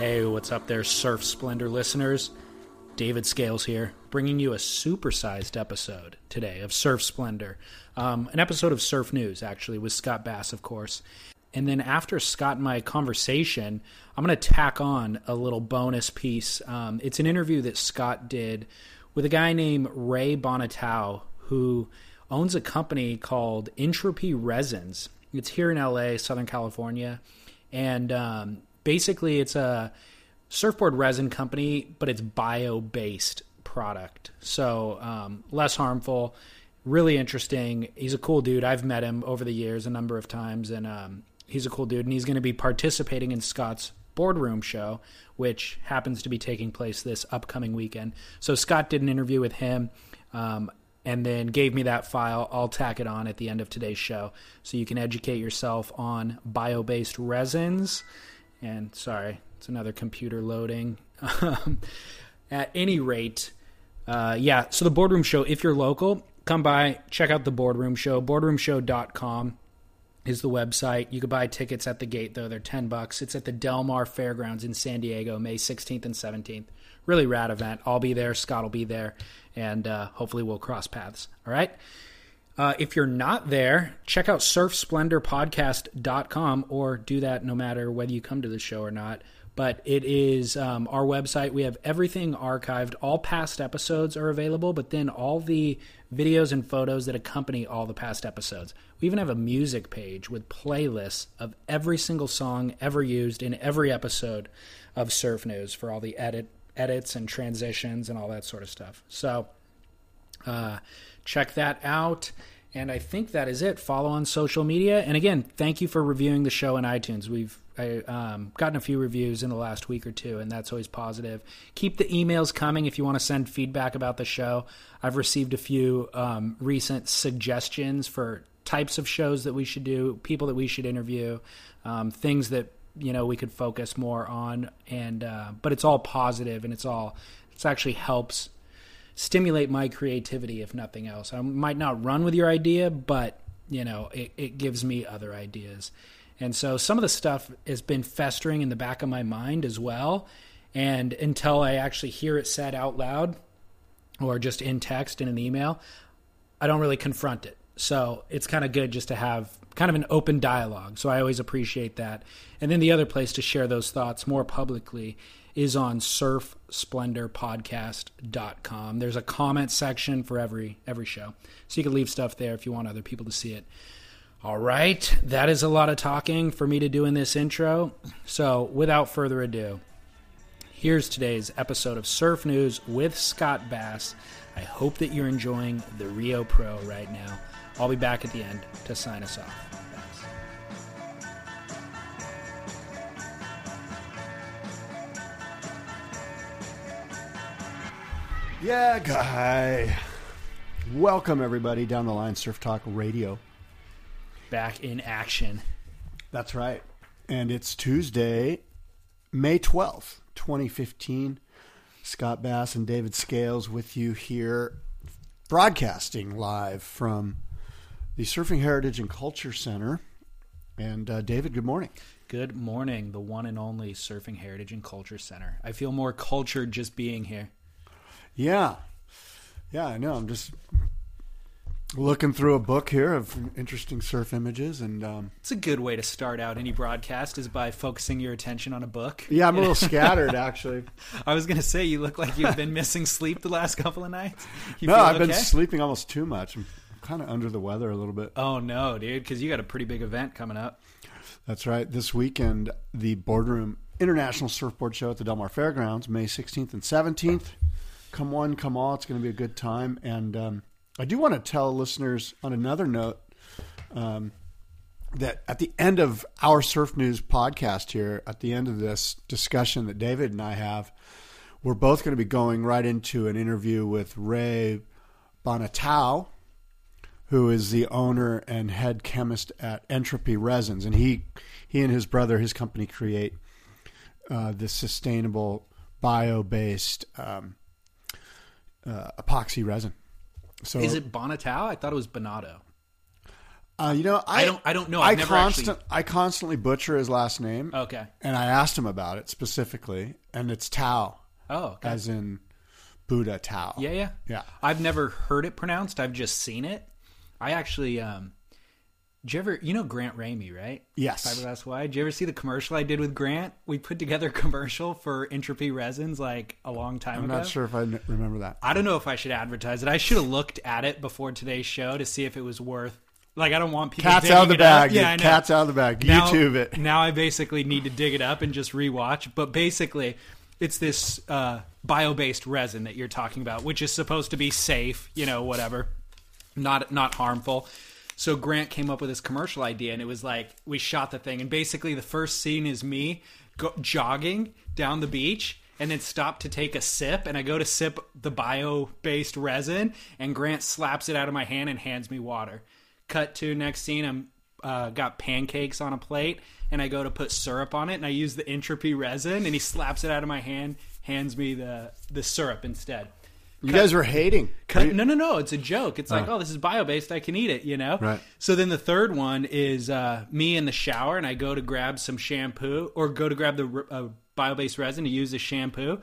Hey, what's up there, Surf Splendor listeners? David Scales here, bringing you a supersized episode today of Surf Splendor. Um, an episode of Surf News, actually, with Scott Bass, of course. And then after Scott and my conversation, I'm going to tack on a little bonus piece. Um, it's an interview that Scott did with a guy named Rey Banatao, who owns a company called Entropy Resins. It's here in LA, Southern California. And um, basically it's a surfboard resin company, but it's bio based product. So um, less harmful, really interesting. He's a cool dude. I've met him over the years a number of times, and um, he's a cool dude. And he's going to be participating in Scott's boardroom show, which happens to be taking place this upcoming weekend. So Scott did an interview with him. Um, and then gave me that file. I'll tack it on at the end of today's show so you can educate yourself on bio based resins and sorry, it's another computer loading. Um, at any rate, uh, yeah, so the Boardroom Show, if you're local, come by, check out the Boardroom Show. BoardroomShow.com is the website. You can buy tickets at the gate, though. They're 10 bucks. It's at the Del Mar Fairgrounds in San Diego, May 16th and 17th. Really rad event. I'll be there. Scott will be there. And uh, hopefully we'll cross paths. All right? Uh, if you're not there, check out surfsplendorpodcast.com or do that no matter whether you come to the show or not. But it is um, our website. We have everything archived. All past episodes are available, but then all the videos and photos that accompany all the past episodes. We even have a music page with playlists of every single song ever used in every episode of Surf News for all the edit edits and transitions and all that sort of stuff. So, uh, check that out. And I think that is it. Follow on social media. And again, thank you for reviewing the show in iTunes. We've I, um, gotten a few reviews in the last week or two, and that's always positive. Keep the emails coming if you want to send feedback about the show. I've received a few um, recent suggestions for types of shows that we should do, people that we should interview, um, things that you know we could focus more on. And uh, but it's all positive, and it's all it's actually helps stimulate my creativity if nothing else. I might not run with your idea, but you know, it, it gives me other ideas. And so some of the stuff has been festering in the back of my mind as well. And until I actually hear it said out loud or just in text in an email, I don't really confront it. So it's kind of good just to have kind of an open dialogue. So I always appreciate that. And then the other place to share those thoughts more publicly is on surfsplendorpodcast.com. There's a comment section for every every show. So you can leave stuff there if you want other people to see it. All right, that is a lot of talking for me to do in this intro. So, without further ado, here's today's episode of Surf News with Scott Bass. I hope that you're enjoying the Rio Pro right now. I'll be back at the end to sign us off. Yeah, guy. Welcome everybody down the line, Surf Talk Radio. Back in action. That's right. And it's Tuesday, May 12th, 2015. Scott Bass and David Scales with you here, broadcasting live from the Surfing Heritage and Culture Center. And uh, David, good morning. Good morning, the one and only Surfing Heritage and Culture Center. I feel more cultured just being here. Yeah. Yeah, I know. I'm just looking through a book here of interesting surf images and um, it's a good way to start out any broadcast is by focusing your attention on a book. Yeah i'm a little scattered actually. I was going to say you look like you've been missing sleep the last couple of nights. You no i've okay? been sleeping almost too much. I'm kind of under the weather a little bit. Oh no dude because you got a pretty big event coming up. That's right. This weekend the boardroom international surfboard show at the del mar fairgrounds may 16th and 17th come one, come all. It's going to be a good time. And um, I do want to tell listeners on another note um, that at the end of our Surf News podcast here, at the end of this discussion that David and I have, we're both going to be going right into an interview with Rey Banatao, who is the owner and head chemist at Entropy Resins, and he he and his brother, his company, create uh, this sustainable bio-based um, uh, epoxy resin. So Is it Banatao? I thought it was Bonato. Uh, you know, I, I don't- I don't know. I I've never constant, actually- I constantly butcher his last name. Okay. And I asked him about it specifically, and it's Tao, Oh, okay. as in Buddha Tao. Yeah, yeah, Yeah. I've never heard it pronounced. I've just seen it. I actually, um, did you ever, you know Grant Ramey, right? Yes. Fiberglass Hawaii. Did you ever see the commercial I did with Grant? We put together a commercial for Entropy Resins like a long time ago. I'm not sure if I remember that. I don't know if I should advertise it. I should have looked at it before today's show to see if it was worth. Like, I don't want people. Cat's out of the up. bag. Yeah. Cat's out of the bag. Now- YouTube it. Now I basically need to dig it up and just rewatch. But basically, it's this uh, bio-based resin that you're talking about, which is supposed to be safe, you know, whatever, not not harmful. So Grant came up with this commercial idea, and it was like we shot the thing, and basically the first scene is me go- jogging down the beach. And then stop to take a sip, and I go to sip the bio-based resin, and Grant slaps it out of my hand and hands me water. Cut to next scene, I'm uh, got pancakes on a plate, and I go to put syrup on it, and I use the entropy resin, and he slaps it out of my hand, hands me the the syrup instead. You guys were hating. Cut, no, no, no. It's a joke. It's like, oh, this is bio based. I can eat it, you know? Right. So then the third one is uh, me in the shower, and I go to grab some shampoo or go to grab the uh, bio based resin to use the shampoo.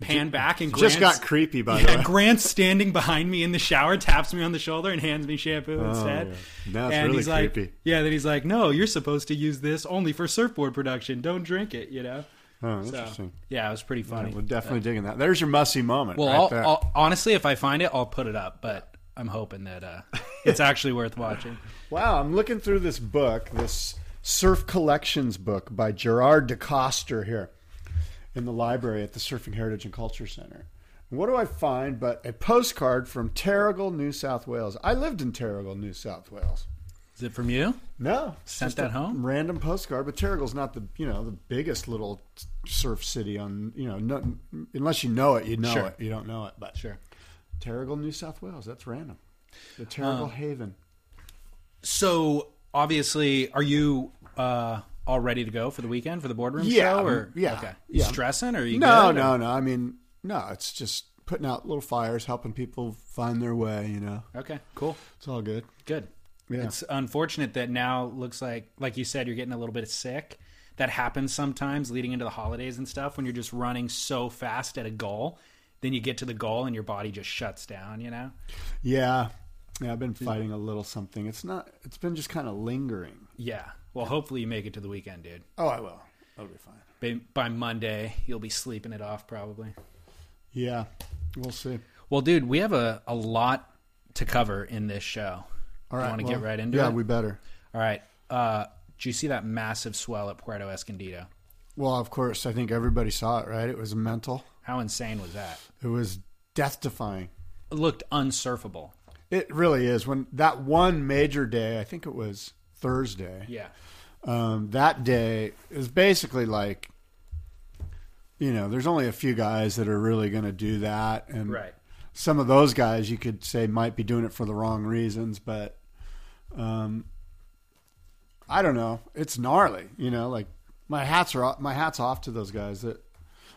Pan back and Just got creepy, by yeah, the way. Grant's standing behind me in the shower, taps me on the shoulder, and hands me shampoo instead. Oh, yeah. No, it's and really he's like, creepy. Yeah, then he's like, "No, you're supposed to use this only for surfboard production. Don't drink it." You know. Oh, So, interesting. yeah, it was pretty funny. We're definitely digging that. There's your mussy moment. Well, right I'll, there. I'll, honestly, if I find it, I'll put it up. But I'm hoping that uh, it's actually worth watching. Wow, I'm looking through this book, this Surf Collections book by Gerard DeCoster here in the library at the Surfing Heritage and Culture Center. And what do I find but a postcard from Terrigal, New South Wales? I lived in Terrigal, New South Wales. Is it from you? No, Sent that home? Random postcard, but Terrigal's not the you know the biggest little surf city on you know no, unless you know it, you know Sure. it. You don't know it, but Sure. Terrigal, New South Wales. That's random. The Terrigal Haven. So obviously, are you uh, all ready to go for the weekend for the boardroom Yeah, show? Or yeah, okay, you yeah. stressing or are you No, good, or- no, no. I mean, no. It's just putting out little fires, helping people find their way. You know, Okay, cool, it's all good. good. Yeah. It's unfortunate that now looks like, like you said, you're getting a little bit sick. That happens sometimes leading into the holidays and stuff when you're just running so fast at a goal. Then you get to the goal and your body just shuts down. You know. Yeah, yeah. I've been fighting a little something. It's not. It's been just kind of lingering. Yeah. Well, hopefully you make it to the weekend, dude. Oh, I will. I'll be fine. By, by Monday, you'll be sleeping it off probably. Yeah, we'll see. Well, dude, we have a, a lot to cover in this show. All right, want to well, get right into yeah, it? Yeah, we better. All right. Uh, do you see that massive swell at Puerto Escondido? Well, of course, I think everybody saw it. Right? It was mental. How insane was that? It was death defying. It looked unsurfable. It really is. When that one major day, I think it was Thursday. Yeah. um, that day is basically like, you know, there's only a few guys that are really going to do that, and Right. some of those guys you could say might be doing it for the wrong reasons, but um, I don't know. It's gnarly, you know. Like my hats are off, my hats off to those guys. That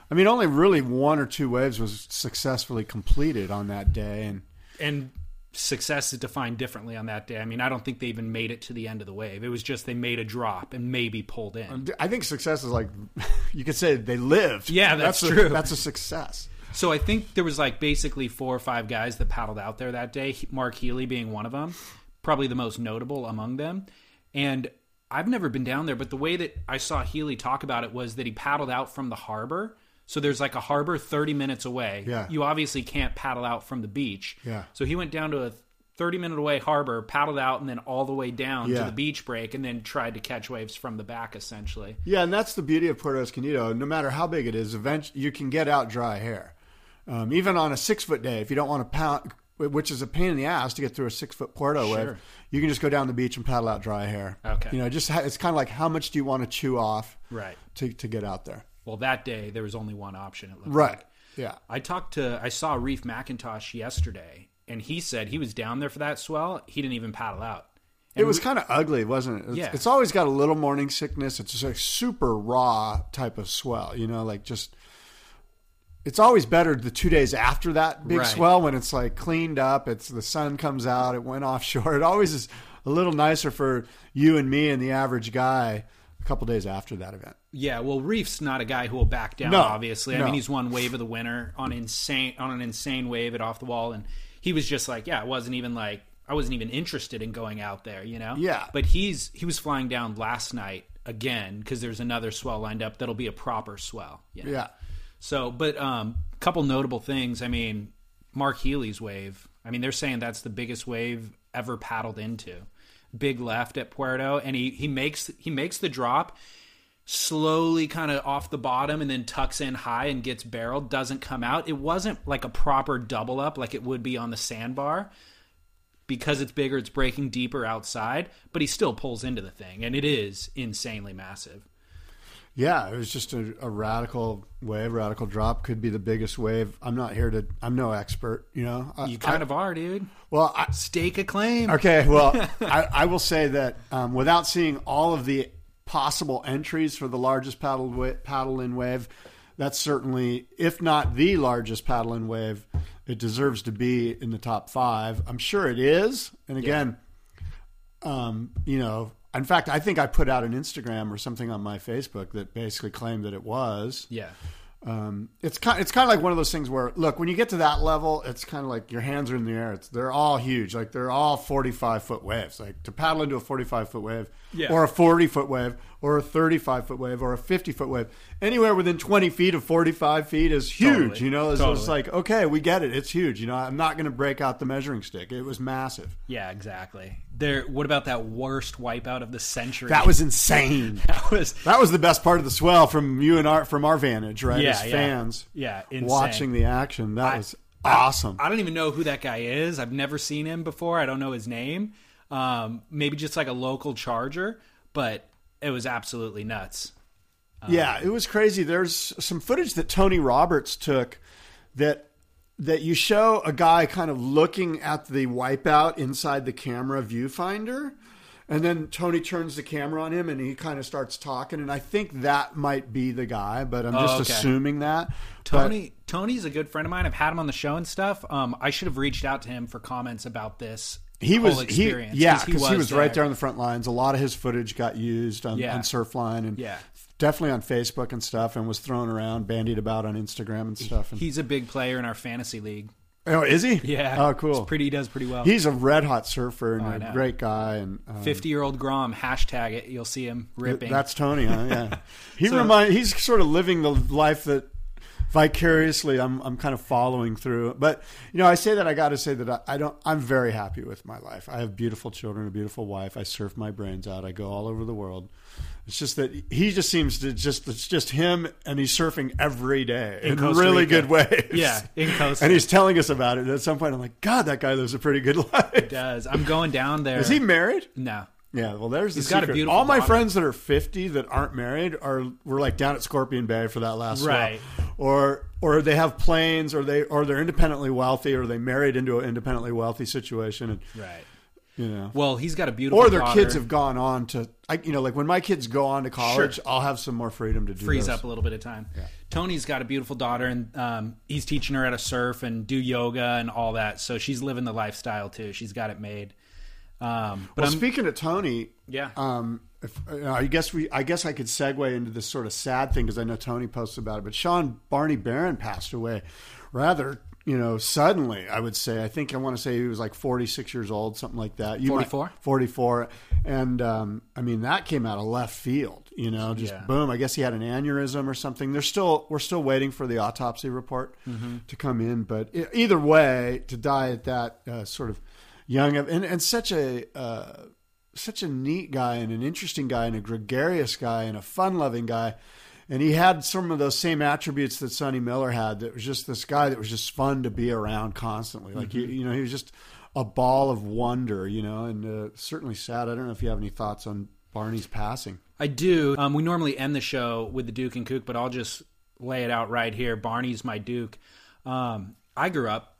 I mean, only really one or two waves was successfully completed on that day, and And success is defined differently on that day. I mean, I don't think they even made it to the end of the wave. It was just they made a drop and maybe pulled in. I think success is like you could say they lived. Yeah, that's a, true. That's a success. So I think there was like basically four or five guys that paddled out there that day. Mark Healey being one of them, probably the most notable among them. And I've never been down there, but the way that I saw Healey talk about it was that he paddled out from the harbor. So there's like a harbor 30 minutes away. Yeah. You obviously can't paddle out from the beach. Yeah. So he went down to a 30 minute away harbor, paddled out, and then all the way down Yeah. to the beach break, and then tried to catch waves from the back essentially. Yeah, and that's the beauty of Puerto Escondido. No matter how big it is, eventually you can get out dry hair. Um, even on a six foot day, if you don't want to pound, which is a pain in the ass to get through a six foot Puerto Sure. wave, you can just go down the beach and paddle out dry hair. Okay. You know, just ha- it's kind of like how much do you want to chew off Right. to to get out there? Well, that day there was only one option. It looked Right. like. Yeah. I talked to I saw Reef McIntosh yesterday, and he said he was down there for that swell. He didn't even paddle out. It was kind of ugly, wasn't it? It's, Yeah. it's always got a little morning sickness. It's just a super raw type of swell, you know, like just. It's always better the two days after that big Right. swell when it's like cleaned up. It's the sun comes out. It went offshore. It always is a little nicer for you and me and the average guy a couple days after that event. Yeah, well, Reef's not a guy who will back down. No, obviously, I no. mean he's won wave of the winter on insane on an insane wave at off the wall, and he was just like, yeah, it wasn't even like I wasn't even interested in going out there, you know. Yeah. but he's he was flying down last night again because there's another swell lined up that'll be a proper swell. you know? Yeah. So, but um, a couple notable things. I mean, Mark Healey's wave. I mean, they're saying that's the biggest wave ever paddled into. Big left at Puerto, and he he makes he makes the drop slowly kind of off the bottom and then tucks in high and gets barreled doesn't come out it wasn't like a proper double up like it would be on the sandbar because it's bigger it's breaking deeper outside but he still pulls into the thing and it is insanely massive Yeah, it was just a, a radical wave, radical drop. Could be the biggest wave. I'm not here to. I'm no expert, you know. I- you kind I- of are dude well. I, stake a claim Okay, well, I, I will say that um, without seeing all of the possible entries for the largest paddle wa- paddle in wave, that's certainly, if not the largest paddle in wave, it deserves to be in the top five. I'm sure it is. And again, um, you know, in fact, I think I put out an Instagram or something on my Facebook that basically claimed that it was. yeah Um, it's kind it's kind of like one of those things where look when you get to that level, it's kind of like your hands are in the air. It's they're all huge, like they're all forty five foot waves. Like to paddle into a forty five foot wave, Yeah. or a forty foot wave, or a thirty five foot wave, or a fifty foot wave, anywhere within twenty feet of forty five feet is huge. Totally. You know, it's, it's Totally. like okay, we get it. It's huge. You know, I'm not going to break out the measuring stick. It was massive. yeah exactly there what about that worst wipeout of the century That was insane. that was That was the best part of the swell from you and our from our vantage, right? Yeah, As fans, Yeah, insane. watching the action. That I- was awesome. I don't even know who that guy is. I've never seen him before. I don't know his name. Um, maybe just like a local charger, but it was absolutely nuts. Yeah, it was crazy. There's some footage that Tony Roberts took that that you show a guy kind of looking at the wipeout inside the camera viewfinder. And then Tony turns the camera on him and he kind of starts talking. And I think that might be the guy, but I'm just Oh, okay. assuming that. But- Tony Tony's a good friend of mine. I've had him on the show and stuff. Um, I should have reached out to him for comments about this. he was he, yeah because he was, right there. there on the front lines. A lot of his footage got used on, Yeah. on Surfline and Yeah. Definitely on Facebook and stuff, and was thrown around, bandied about on Instagram and stuff. And, He's a big player in our fantasy league. oh, is he? Yeah. Oh, cool. It's pretty. He does pretty well. He's a red hot surfer and I a great guy. And um, Fifty year old Grom. Hashtag it. You'll see him ripping. that's Tony. Huh? Yeah, he So- remind. He's sort of living the life that vicariously I'm I'm kind of following through. But you know, I say that I got to say that I, I don't. I'm very happy with my life. I have beautiful children, a beautiful wife. I surf my brains out. I go all over the world. It's just that he just seems to just it's just him and he's surfing every day in, Costa really Rica. good waves. Yeah, in Costa. And he's telling us about it. And at some point, I'm like, God, that guy lives a pretty good life. He does. I'm going down there. Is he married? No. Yeah, well, there's the He's got a secret. beautiful All my daughter. friends that are 50 that aren't married are were like down at Scorpion Bay for that last swell. Right. or or they have planes, or they or they're independently wealthy, or they married into an independently wealthy situation, and Right. Know, Well, he's got a beautiful. or their daughter. kids have gone on to, I, you know, like when my kids go on to college, Sure. I'll have some more freedom to do frees those. up a little bit of time. Yeah. Tony's got a beautiful daughter, and um, he's teaching her how to surf and do yoga and all that. So she's living the lifestyle too. She's got it made. Um, but Well, speaking of Tony, yeah, Um, if, I guess we, I guess I could segue into this sort of sad thing because I know Tony posted about it. But Shawn Barney Barron passed away rather, you know, suddenly. I would say. I think I want to say he was like forty six years old, something like that. You might- 44? 44. and um, I mean that came out of left field. You know, just Yeah. boom. I guess he had an aneurysm or something. They're still, we're still waiting for the autopsy report Mm-hmm. to come in. But either way, to die at that uh, sort of young and, and such a. Uh, such a neat guy and an interesting guy and a gregarious guy and a fun loving guy. And he had some of those same attributes that Sonny Miller had. That was just this guy that was just fun to be around constantly. Like you, you know, he was just a ball of wonder. You know, and uh, certainly sad. I don't know if you have any thoughts on Barney's passing. I do. Um, we normally end the show with the Duke and Kook, but I'll just lay it out right here. Barney's my Duke. Um, I grew up.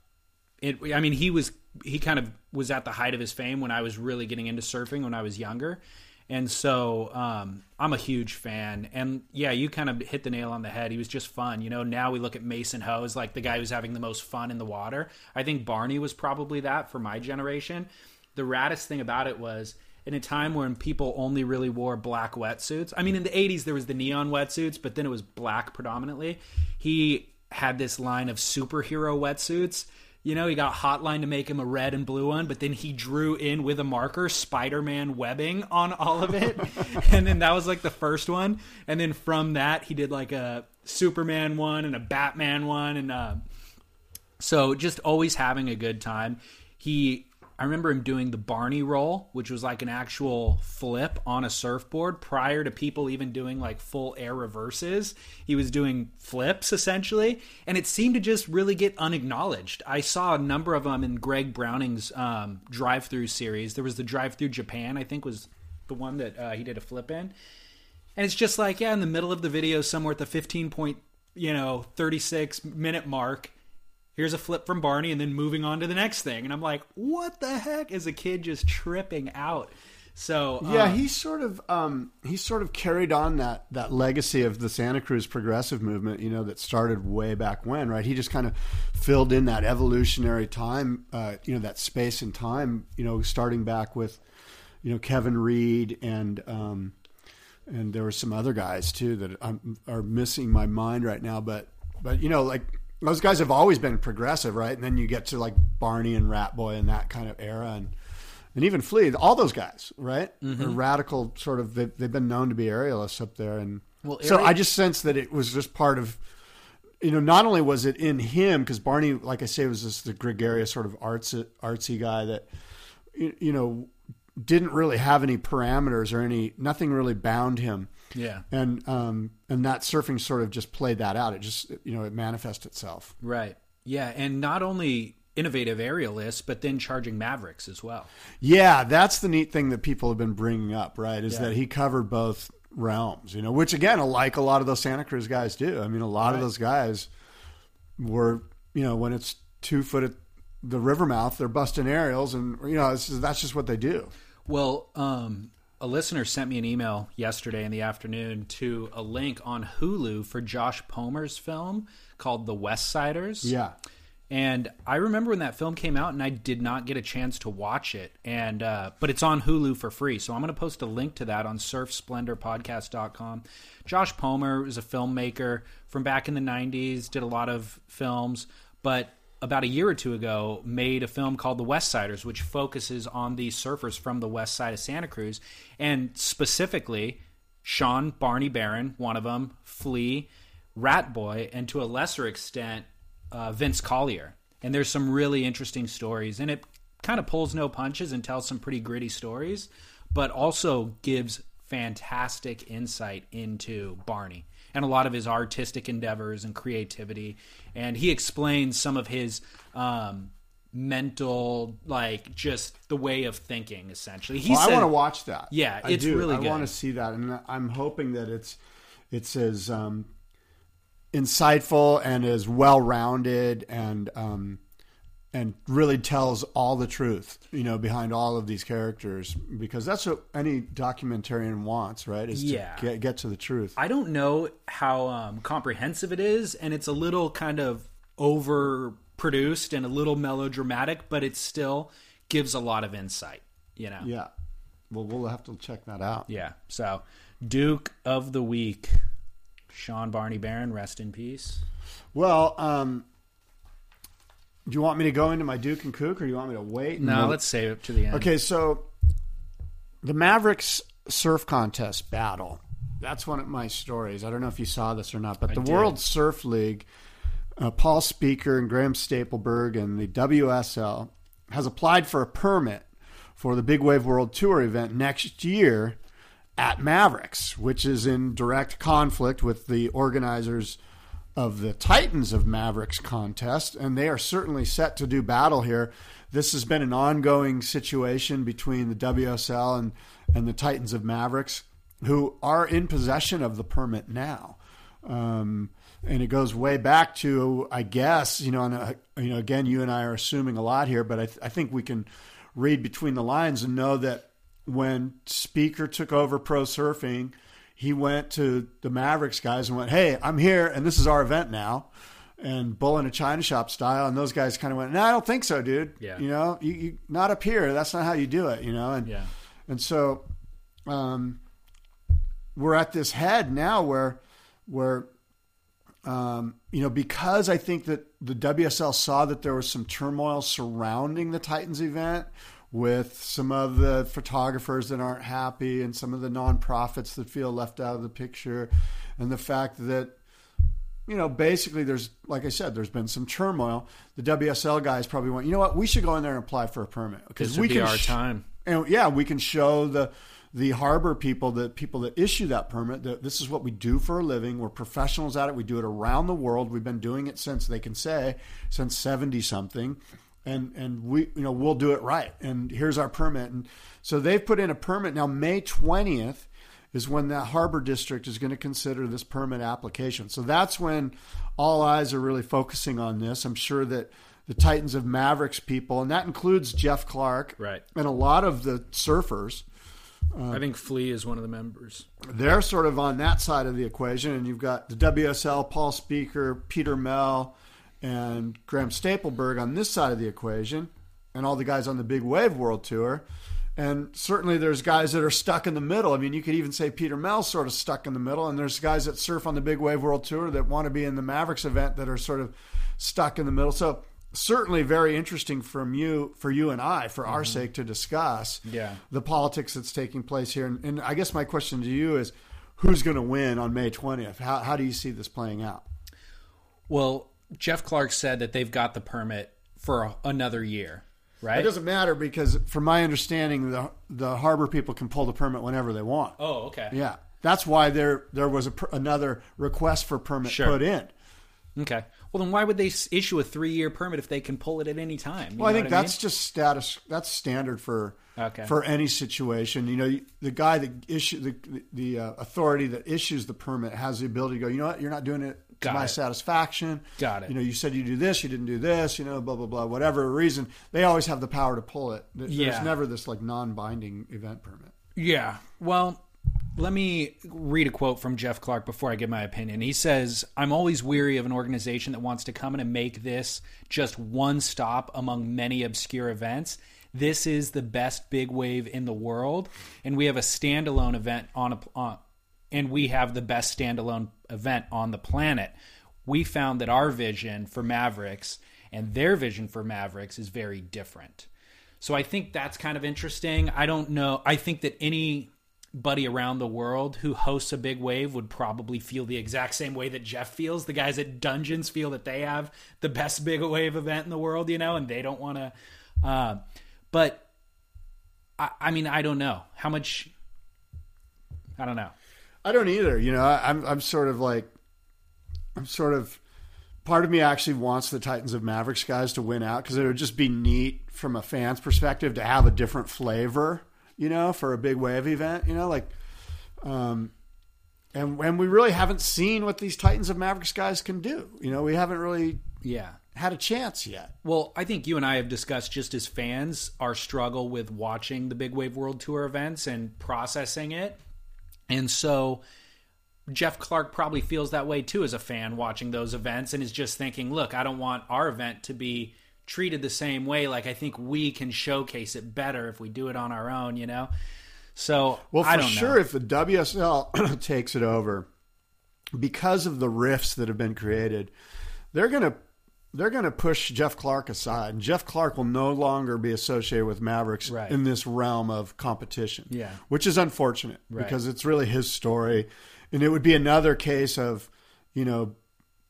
It, I mean, he was he kind of was at the height of his fame when I was really getting into surfing when I was younger, and so um, I'm a huge fan. And yeah, you kind of hit the nail on the head. He was just fun. You know, now we look at Mason Ho as like the guy who's having the most fun in the water. I think Barney was probably that for my generation. The raddest thing about it was in a time when people only really wore black wetsuits. I mean, in the 80s, there was the neon wetsuits, but then it was black predominantly. He had this line of superhero wetsuits you know, he got Hotline to make him a red and blue one, but then he drew in with a marker Spider Man webbing on all of it. and then that was like the first one. And then from that, he did like a Superman one and a Batman one. And uh, so just always having a good time. He I remember him doing the Barney roll, which was like an actual flip on a surfboard prior to people even doing like full air reverses. He was doing flips essentially, and it seemed to just really get unacknowledged. I saw a number of them in Greg Browning's um, drive through series. There was the drive through Japan, I think was the one that uh, he did a flip in. And it's just like, yeah, in the middle of the video, somewhere at the 15 point, you know, 36 minute mark, here's a flip from Barney and then moving on to the next thing. And I'm like, what the heck is a kid just tripping out? So yeah, um, he sort of um, he sort of carried on that that legacy of the Santa Cruz progressive movement, you know, that started way back when, right? He just kind of filled in that evolutionary time, uh, you know, that space and time, you know, starting back with, you know, Kevin Reed and um, and there were some other guys too that I'm, are missing my mind right now, but but you know, like those guys have always been progressive, right? And then you get to like Barney and Ratboy and that kind of era, and and even Flea, all those guys, right? Mm-hmm. radical sort of. They've, they've, been known to be aerialists up there, and well, so I just sense that it was just part of. You know, not only was it in him because Barney, like I say, was just the gregarious sort of arts artsy guy that, you know, didn't really have any parameters or any nothing really bound him yeah. And um and that surfing sort of just played that out. It just you know, it manifests itself. Right. Yeah, and not only innovative aerialists, but then charging Mavericks as well. Yeah, that's the neat thing that people have been bringing up, right? Is yeah. that he covered both realms, you know, which again, like a lot of those Santa Cruz guys do. I mean, a lot right. of those guys were, you know, when it's two foot at the river mouth, they're busting aerials, and you know, that's just what they do. Well, um, a listener sent me an email yesterday in the afternoon to a link on Hulu for Josh Pomer's film called The West Siders. Yeah. And I remember when that film came out, and I did not get a chance to watch it. And uh, but it's on Hulu for free, so I'm going to post a link to that on SurfSplendorPodcast.com. Josh Pomer is a filmmaker from back in the '90s, did a lot of films, but about a year or two ago made a film called The West Siders, which focuses on the surfers from the west side of Santa Cruz, and specifically Shawn Barney Barron, one of them, Flea, Rat Boy, and to a lesser extent uh, Vince Collier. And there's some really interesting stories, and it kind of pulls no punches and tells some pretty gritty stories, but also gives fantastic insight into Barney and a lot of his artistic endeavors and creativity. And he explains some of his um, mental, like just the way of thinking, essentially. He well, said, I want to watch that. Yeah, it's really good. I want to see that, and I'm hoping that it's it's as um, insightful and as well rounded and um, and really tells all the truth, you know, behind all of these characters, because that's what any documentarian wants, right? Is yeah. to get, get to the truth. I don't know how um, comprehensive it is, and it's a little kind of overproduced and a little melodramatic, but it still gives a lot of insight, you know? Yeah. Well, we'll have to check that out. Yeah. So, Duke of the Week, Shawn Barney Barron, rest in peace. Well, um, do you want me to go into my Duke and Kook, or do you want me to wait? No, let's save it to the end. Okay, so the Mavericks surf contest battle. That's one of my stories. I don't know if you saw this or not, but I the did. World Surf League, uh, Paul Speaker and Graham Stapelberg and the WSL has applied for a permit for the Big Wave World Tour event next year at Mavericks, which is in direct conflict with the organizers of the Titans of Mavericks contest, and they are certainly set to do battle here. This has been an ongoing situation between the WSL and, and the Titans of Mavericks, who are in possession of the permit now. Um, and it goes way back to, I guess, you know, and, uh, you know, again, you and I are assuming a lot here, but I, th- I think we can read between the lines and know that when Speaker took over pro surfing, he went to the Mavericks guys and went, "Hey, I'm here, and this is our event now." And bull in a china shop style, and those guys kind of went, "No, I don't think so, dude. Yeah. You know, you, you not up here. That's not how you do it. You know." And Yeah. and so, um, we're at this head now where where um, you know, because I think that the WSL saw that there was some turmoil surrounding the Titans event with some of the photographers that aren't happy and some of the nonprofits that feel left out of the picture, and the fact that, you know, basically there's, like I said, there's been some turmoil. The WSL guys probably went, you know what, we should go in there and apply for a permit This would be our sh- time. and yeah, we can show the the harbor people, the people that issue that permit, that this is what we do for a living. We're professionals at it. We do it around the world. We've been doing it since they can say since seventy something, and and we you know we'll do it right. And here's our permit. And so they've put in a permit now. May twentieth is when that harbor district is going to consider this permit application. So that's when all eyes are really focusing on this. I'm sure that the Titans of Mavericks people, and that includes Jeff Clark, Right. and a lot of the surfers, uh, I think Flea is one of the members. they're sort of on that side of the equation. And you've got the WSL, Paul Speaker, Peter Mell, and Graham Stapelberg on this side of the equation, and all the guys on the Big Wave World Tour. And certainly there's guys that are stuck in the middle. I mean, you could even say Peter Mell's sort of stuck in the middle, and there's guys that surf on the Big Wave World Tour that want to be in the Mavericks event that are sort of stuck in the middle. So certainly very interesting from you for you and I for our mm-hmm. sake to discuss Yeah. the politics that's taking place here. And, and I guess my question to you is who's going to win on May 20th? How, how do you see this playing out? Well, Jeff Clark said that they've got the permit for a, another year, right? It doesn't matter because, from my understanding, the the harbor people can pull the permit whenever they want. oh, okay. Yeah, that's why there there was a, another request for permit Sure. put in. Okay. Well, then why would they issue a three-year permit if they can pull it at any time? You Well, I think that's just status. That's standard for Okay. for any situation. You know, the guy that issue the the uh, authority that issues the permit has the ability to go. You know what? You're not doing it to my it. satisfaction. Got it. You know, you said you do this, you didn't do this. You know, blah blah blah. Whatever reason, they always have the power to pull it. There's Yeah. never this like non-binding event permit. Yeah. Well, let me read a quote from Jeff Clark before I give my opinion. He says, I'm always weary of an organization that wants to come in and make this just one stop among many obscure events. This is the best big wave in the world, and we have a standalone event on a on, and we have the best standalone event on the planet. We found that our vision for Mavericks and their vision for Mavericks is very different. So I think that's kind of interesting. I don't know. I think that anybody around the world who hosts a big wave would probably feel the exact same way that Jeff feels. The guys at Dungeons feel that they have the best big wave event in the world, you know, and they don't want to. Uh, but I, I mean, I don't know how much. I don't know. I don't either. You know, I, I'm I'm sort of like I'm sort of part of me actually wants the Titans of Mavericks guys to win out because it would just be neat from a fan's perspective to have a different flavor, you know, for a big wave event. You know, like, um, and and we really haven't seen what these Titans of Mavericks guys can do. You know, we haven't really Yeah. had a chance yet. Well, I think you and I have discussed just as fans our struggle with watching the Big Wave World Tour events and processing it. And so Jeff Clark probably feels that way too as a fan watching those events and is just thinking, look, I don't want our event to be treated the same way. Like, I think we can showcase it better if we do it on our own, you know? So, Well, for sure, know. if the WSL takes it over, because of the rifts that have been created, they're gonna they're gonna push Jeff Clark aside, and Jeff Clark will no longer be associated with Mavericks Right. in this realm of competition. Yeah. which is unfortunate Right. because it's really his story, and it would be another case of you know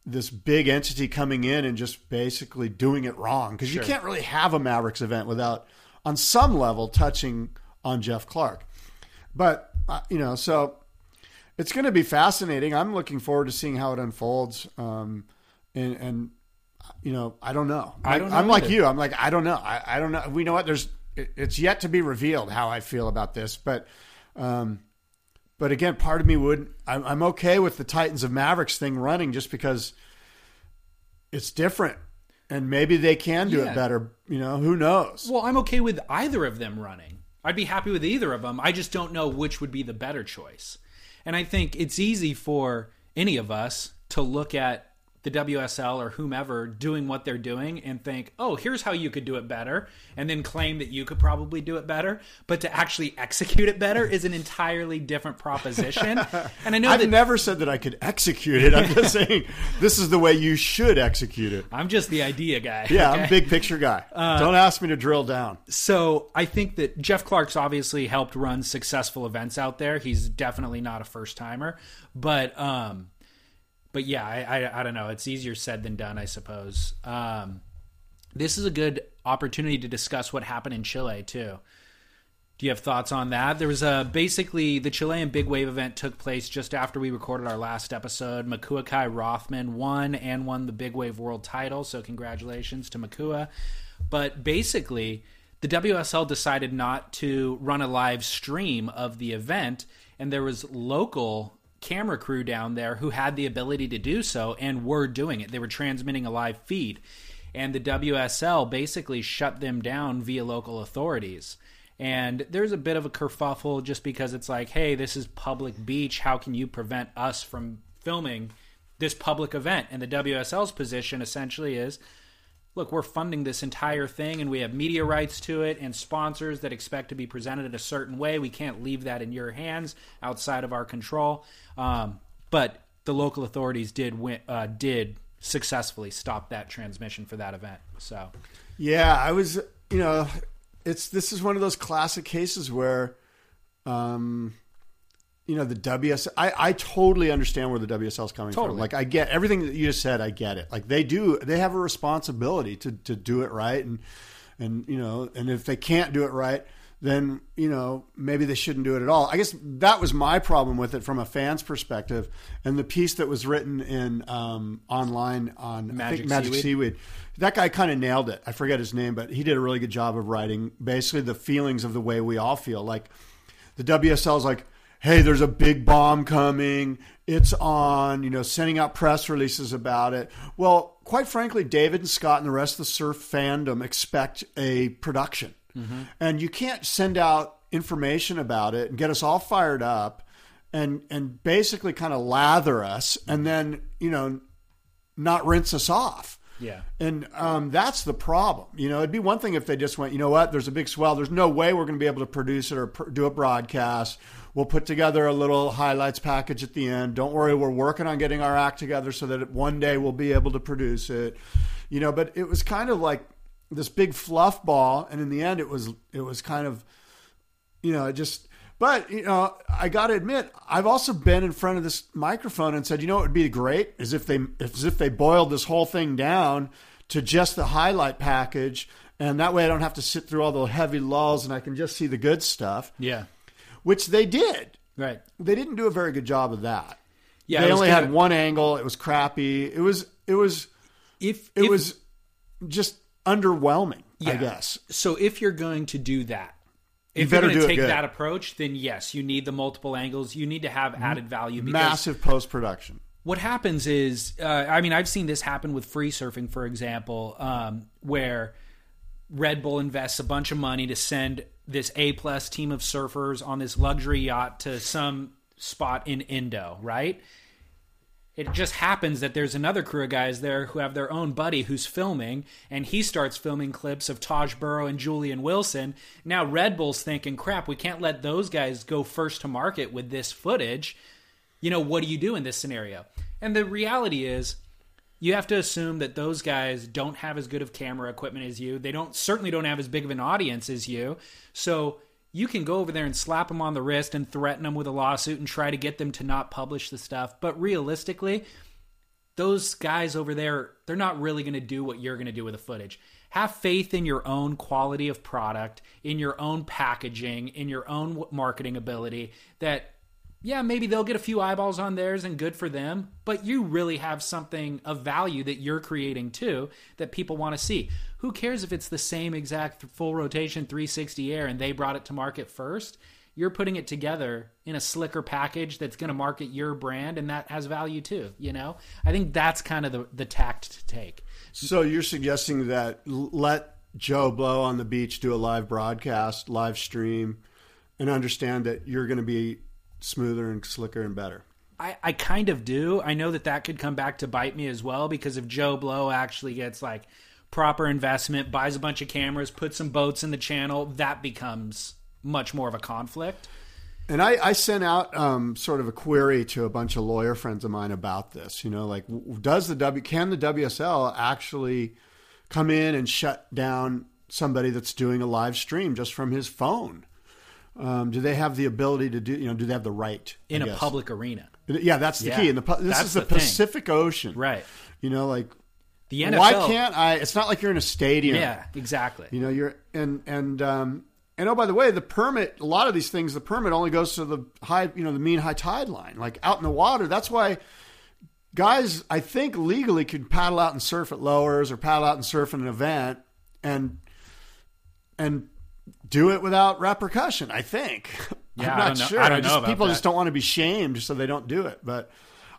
this big entity coming in and just basically doing it wrong because you can't really have a Mavericks event without on some level touching on Jeff Clark. But uh, you know, so it's going to be fascinating. I'm looking forward to seeing how it unfolds. Um, and, and, you know, I don't know. I don't know I'm like you. I'm like, I don't know. I, I don't know. We know what there's, it- it's yet to be revealed how I feel about this, but, um, but again, part of me would, I'm, I'm okay with the Titans of Mavericks thing running just because it's different and maybe they can do Yeah. it better. You know, who knows? Well, I'm okay with either of them running. I'd be happy with either of them. I just don't know which would be the better choice. And I think it's easy for any of us to look at the WSL or whomever doing what they're doing and think, oh, here's how you could do it better, and then claim that you could probably do it better. But to actually execute it better is an entirely different proposition. and I know I've that never said that I could execute it. I'm just saying this is the way you should execute it. I'm just the idea guy. Yeah, I'm a big picture guy. Don't ask me to drill down. So I think that Jeff Clark's obviously helped run successful events out there. He's definitely not a first timer, but um, but yeah, I, I I don't know. It's easier said than done, I suppose. Um, this is a good opportunity to discuss what happened in Chile too. Do you have thoughts on that? There was a basically the Chilean big wave event took place just after we recorded our last episode. Makua Kai Rothman won and won the big wave world title, so congratulations to Makua. But basically, the WSL decided not to run a live stream of the event, and there was local camera crew down there who had the ability to do so and were doing it. They were transmitting a live feed, and the WSL basically shut them down via local authorities. And there's a bit of a kerfuffle just because it's like, hey, this is public beach. How can you prevent us from filming this public event? And the WSL's position essentially is look, we're funding this entire thing and we have media rights to it and sponsors that expect to be presented in a certain way. We can't leave that in your hands outside of our control. Um, but the local authorities did win, uh, did successfully stop that transmission for that event. So Yeah, I was. You know, it's this is one of those classic cases where, um, you know, the WS. I I totally understand where the WSL is coming from. Like I get everything that you just said. I get it. Like they do. They have a responsibility to to do it right, and and you know, and if they can't do it right. Then you know maybe they shouldn't do it at all. I guess that was my problem with it from a fan's perspective, and the piece that was written in um, online on Magic Magic Seaweed. Seaweed. That guy kind of nailed it. I forget his name, but he did a really good job of writing basically the feelings of the way we all feel. Like the WSL is like, hey, there's a big bomb coming. It's on, you know, sending out press releases about it. Well, quite frankly, David and Scott and the rest of the surf fandom expect a production. And you can't send out information about it and get us all fired up and and basically kind of lather us and then, you know, not rinse us off. Yeah. And um, that's the problem. You know, it'd be one thing if they just went, you know what, there's a big swell. There's no way we're going to be able to produce it or pr- do a broadcast. We'll put together a little highlights package at the end. Don't worry, we're working on getting our act together so that one day we'll be able to produce it. You know, but it was kind of like this big fluff ball, and in the end, it was it was kind of you know, it just. But you know, I got to admit, I've also been in front of this microphone and said, you know, what would be great is if they, as if they boiled this whole thing down to just the highlight package, and that way I don't have to sit through all the heavy lulls and I can just see the good stuff, Yeah. Which they did. Right. They didn't do a very good job of that. Yeah. They only had one angle. It was crappy. It was, it was, If it if- was just underwhelming. Yeah. I guess. So if you're going to do that, if you are going to take that approach, then yes, you need the multiple angles. You need to have added value. Because Massive post production. what happens is, uh, I mean, I've seen this happen with free surfing, for example, um, where Red Bull invests a bunch of money to send this A plus team of surfers on this luxury yacht to some spot in Indo, right? It just happens that there's another crew of guys there who have their own buddy who's filming, and he starts filming clips of Taj Burrow and Julian Wilson. Now Red Bull's thinking, crap, we can't let those guys go first to market with this footage. You know, what do you do in this scenario? And the reality is, you have to assume that those guys don't have as good of camera equipment as you. They don't certainly don't have as big of an audience as you. So you can go over there and slap them on the wrist and threaten them with a lawsuit and try to get them to not publish the stuff. But realistically, those guys over there, they're not really going to do what you're going to do with the footage. have faith in your own quality of product, in your own packaging, in your own marketing ability that yeah, maybe they'll get a few eyeballs on theirs and good for them, but you really have something of value that you're creating too that people want to see. Who cares if it's the same exact full rotation 360 air and they brought it to market first? You're putting it together in a slicker package that's going to market your brand and that has value too, you know? I think that's kind of the, the tact to take. So you're suggesting that let Joe Blow on the beach do a live broadcast, live stream, and understand that you're going to be smoother and slicker and better. I, I kind of do. I know that that could come back to bite me as well because if Joe Blow actually gets like proper investment, buys a bunch of cameras, puts some boats in the channel, that becomes much more of a conflict. And I, I sent out um, sort of a query to a bunch of lawyer friends of mine about this. You know, like, does the W can the WSL actually come in and shut down somebody that's doing a live stream just from his phone? Um, do they have the ability to do? You know, do they have the right in a public arena? Yeah, that's the yeah, key. In the this is the, the Pacific Ocean, right? You know, like the NFL. Why can't I? It's not like you're in a stadium. Yeah, exactly. You know, you're and and um, and oh, by the way, the permit. A lot of these things, the permit only goes to the high, you know, the mean high tide line, like out in the water. That's why guys, I think legally could paddle out and surf at lowers or paddle out and surf in an event and and do it without repercussion. I think. Yeah, I'm not sure. I don't just, know people that. just don't want to be shamed, so they don't do it. But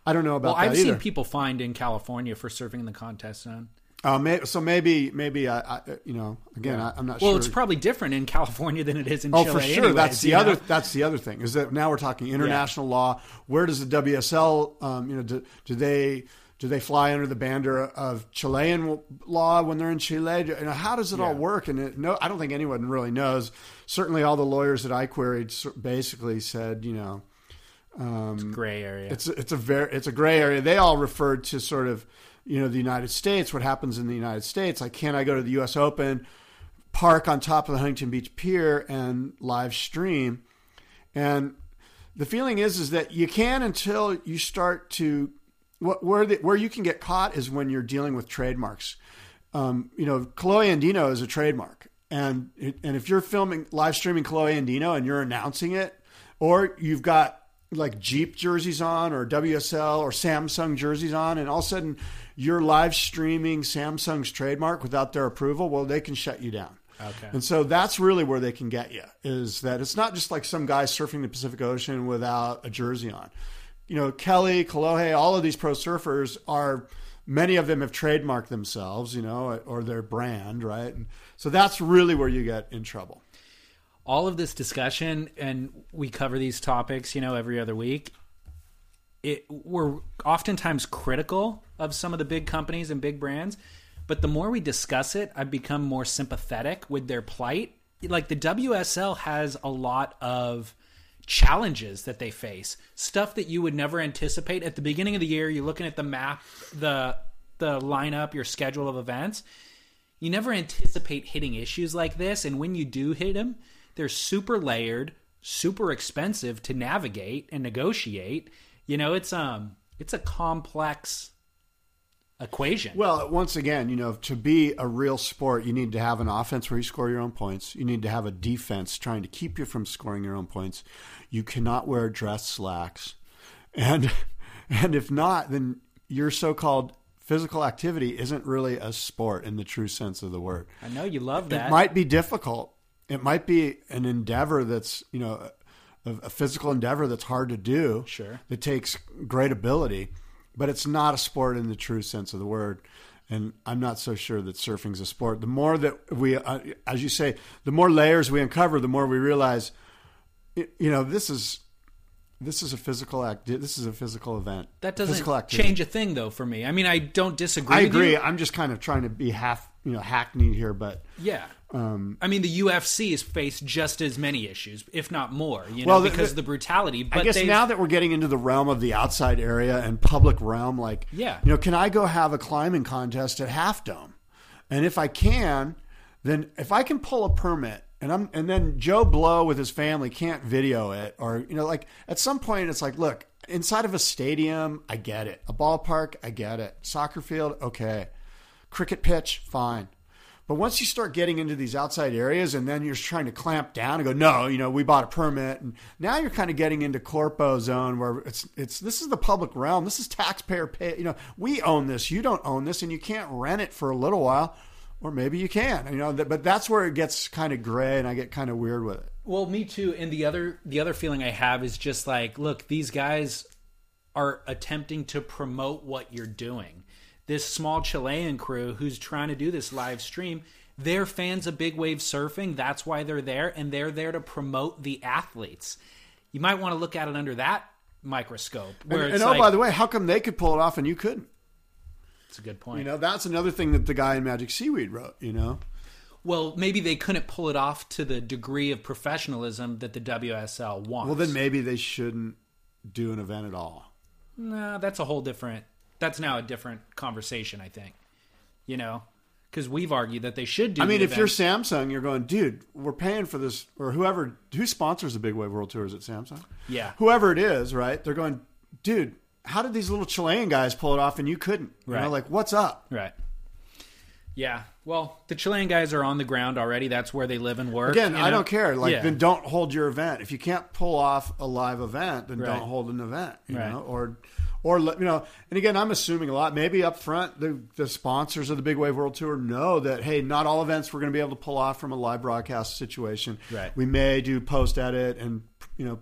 I don't know about well, I've either. seen people fined in California for surfing in the contest zone. Uh, may, so maybe, maybe I, I you know, again, I, am not sure. well, sure. it's probably different in California than it is in oh, Chile. for sure. anyways, that's the other. know? That's the other thing is that now we're talking international law. Where does the WSL? Um, you know, do, do they do they fly under the banner of Chilean law when they're in Chile? You know, how does it all work? And it, no, I don't think anyone really knows. Certainly, all the lawyers that I queried basically said, you know, um, gray area. it's a, it's a very it's a gray area. They all referred to sort of you know the United States, what happens in the United States. Like, can I go to the U.S. Open, park on top of the Huntington Beach Pier, and live stream? And the feeling is is that you can until you start to where the, where you can get caught is when you're dealing with trademarks. Um, you know, Kolohe Andino is a trademark, and and if you're filming live streaming Kolohe Andino and you're announcing it, or you've got like Jeep jerseys on, or WSL or Samsung jerseys on, and all of a sudden you're live streaming Samsung's trademark without their approval, well, they can shut you down. Okay. And so that's really where they can get you is that it's not just like some guy surfing the Pacific Ocean without a jersey on. You know, Kelly, Kolohe, all of these pro surfers are many of them have trademarked themselves, you know, or their brand, right? And so that's really where you get in trouble. all of this discussion and we cover these topics you know every other week it we're oftentimes critical of some of the big companies and big brands but the more we discuss it i've become more sympathetic with their plight like the wsl has a lot of challenges that they face stuff that you would never anticipate at the beginning of the year you're looking at the map the the lineup your schedule of events you never anticipate hitting issues like this and when you do hit them they're super layered super expensive to navigate and negotiate you know it's um it's a complex equation Well, once again, you know, to be a real sport, you need to have an offense where you score your own points. You need to have a defense trying to keep you from scoring your own points. You cannot wear dress slacks. And and if not, then your so-called physical activity isn't really a sport in the true sense of the word. i know you love that It might be difficult. It might be an endeavor that's, you know, a, a physical endeavor that's hard to do. Sure. That takes great ability, but it's not a sport in the true sense of the word. And I'm not so sure that surfing's a sport. The more that we, uh, as you say, the more layers we uncover, the more we realize, you know, this is this is a physical act. This is a physical event. that doesn't change a thing though for me i mean i don't disagree I with you. agree. I'm just kind of trying to be half, you know, hackneyed here, but Yeah. Um, I mean, the UFC has faced just as many issues, if not more, you know, Well, the- because the- of the brutality. But I guess now that we're getting into the realm of the outside area and public realm, like, Yeah. you know, can I go have a climbing contest at Half Dome? And if I can, then if I can pull a permit and I'm, and then Joe Blow with his family can't video it, or you know, like at some point it's like, look, inside of a stadium, I get it. A ballpark, I get it. Soccer field, okay. Cricket pitch, fine. But once you start getting into these outside areas and then you're trying to clamp down and go, no, you know, we bought a permit. And now you're kind of getting into corpo zone where it's, it's, this is the public realm. This is taxpayer pay. You know, we own this. You don't own this and you can't rent it for a little while or maybe you can, you know, but that's where it gets kind of gray and I get kind of weird with it. Well, me too. And the other the other feeling I have is just like, look, these guys are attempting to promote what you're doing. This small Chilean crew who's trying to do this live stream, they're fans of big wave surfing. That's why they're there, and they're there to promote the athletes. You might want to look at it under that microscope. Where and, and oh, like, by the way, how come they could pull it off and you couldn't? It's a good point. You know, that's another thing that the guy in Magic Seaweed wrote. You know, well, maybe they couldn't pull it off to the degree of professionalism that the WSL wants. well then maybe they shouldn't do an event at all. Nah, that's a whole different. That's now a different conversation. I think. You know, because we've argued that they should do. I mean, if you're. Samsung, you're going, dude, we're paying for this, or whoever who sponsors the Big Wave World Tour is it Samsung? Yeah. whoever it is, right? They're going, dude, how did these little Chilean guys pull it off and you couldn't? You know, Right. like what's up? right. Yeah. Well, the Chilean guys are on the ground already. That's where they live and work. Again, I know? don't care. Like, Yeah. then don't hold your event. If you can't pull off a live event, then Right. don't hold an event. You Right. know, or or you know. And again, I'm assuming a lot. Maybe up front, the the sponsors of the Big Wave World Tour know that hey, not all events we're going to be able to pull off from a live broadcast situation. Right. We may do post edit, and you know,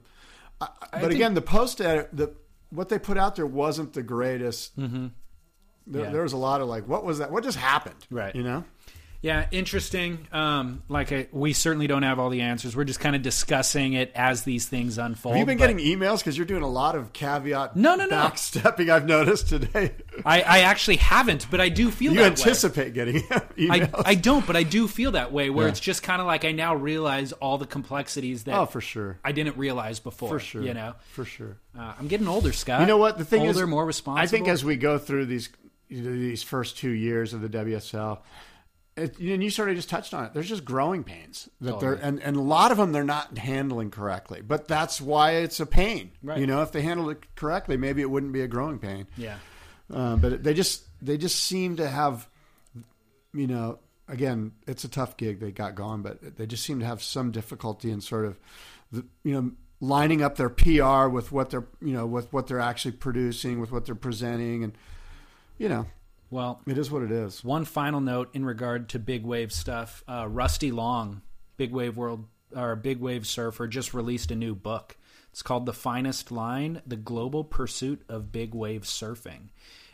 I, but again, the post edit, the what they put out there wasn't the greatest. Mm-hmm. There, Yeah. there was a lot of like, what was that? What just happened? Right. You know. Yeah, interesting. Um, like I, we certainly don't have all the answers. We're just kind of discussing it as these things unfold. Have you been but getting emails because you're doing a lot of caveat No, no, no. backstepping? I've noticed today. I, I actually haven't, but I do feel You that way. anticipate getting emails. I don't, but I do feel that way. Where Yeah. it's just kind of like I now realize all the complexities that oh, for sure, I didn't realize before. for sure, you know, for sure. uh, I'm getting older, Scott. You know what? The thing older, is, more responsible. I think as we go through these you know, these first two years of the WSL, it, and you sort of just touched on it. There's just growing pains that they're, and and a lot of them they're not handling correctly. But that's why it's a pain. Right. You know, if they handled it correctly, maybe it wouldn't be a growing pain. yeah, Uh, but they just they just seem to have, you know, again, it's a tough gig they got going, but they just seem to have some difficulty in sort of, the, you know, lining up their PR with what they're, you know, with what they're actually producing, with what they're presenting, and you know, well, it is what it is. One final note in regard to big wave stuff: uh, Rusty Long, big wave world or big wave surfer, just released a new book. It's called "The Finest Line: The Global Pursuit of Big Wave Surfing."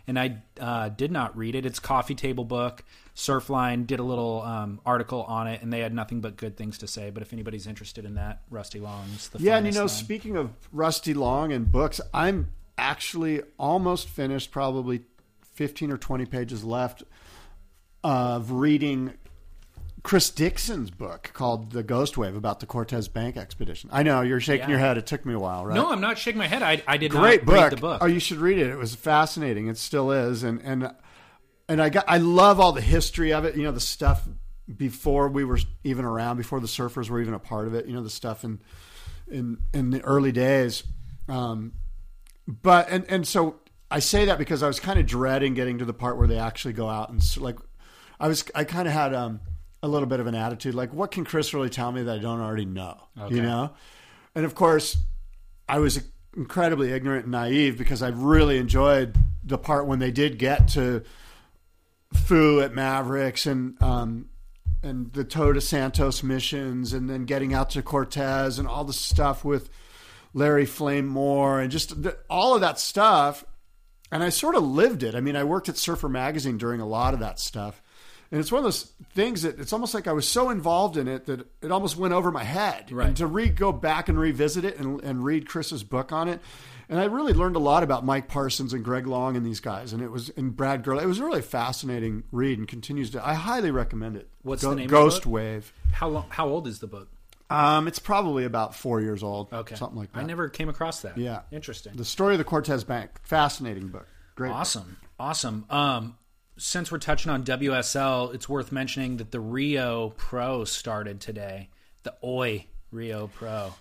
And I uh, did not read it. It's coffee table book. Surfline did a little um, article on it, and they had nothing but good things to say. But if anybody's interested in that, Rusty Long's the Yeah, and you know, Line. speaking of Rusty Long and books, I'm actually almost finished, probably 15 or 20 pages left of reading Chris Dixon's book called The Ghost Wave about the Cortez Bank expedition. I know you're shaking Yeah. your head. It took me a while, right? No, I'm not shaking my head. I, I did Great book. read the book. Oh, you should read it. It was fascinating. It still is. And and and I got I love all the history of it. You know, the stuff before we were even around, before the surfers were even a part of it. You know, the stuff in in in the early days. Um, but and and so I say that because I was kind of dreading getting to the part where they actually go out and like I was I kind of had um a little bit of an attitude like what can Chris really tell me that I don't already know Okay. you know and of course I was incredibly ignorant and naive because I really enjoyed the part when they did get to Foo at Mavericks and um, and the Todos Santos missions, and then getting out to Cortez and all the stuff with Larry Flame Moore and just the, all of that stuff. And I sort of lived it. I mean, I worked at Surfer Magazine during a lot of that stuff. And it's one of those things that it's almost like I was so involved in it that it almost went over my head. Right. And to re go back and revisit it and, and read Chris's book on it. And I really learned a lot about Mike Parsons and Greg Long and these guys. And it was, and Brad Gerlach. It was a really fascinating read and continues to, I highly recommend it. What's the name of the Ghost? Wave. How long, how old is the book? Um, it's probably about four years old. Okay, Something like that. I never came across that. Yeah. interesting. The story of the Cortez Bank. Fascinating book. Great. book. Awesome. Awesome. Um, since we're touching on WSL, it's worth mentioning that the Rio Pro started today. The OI Rio Pro.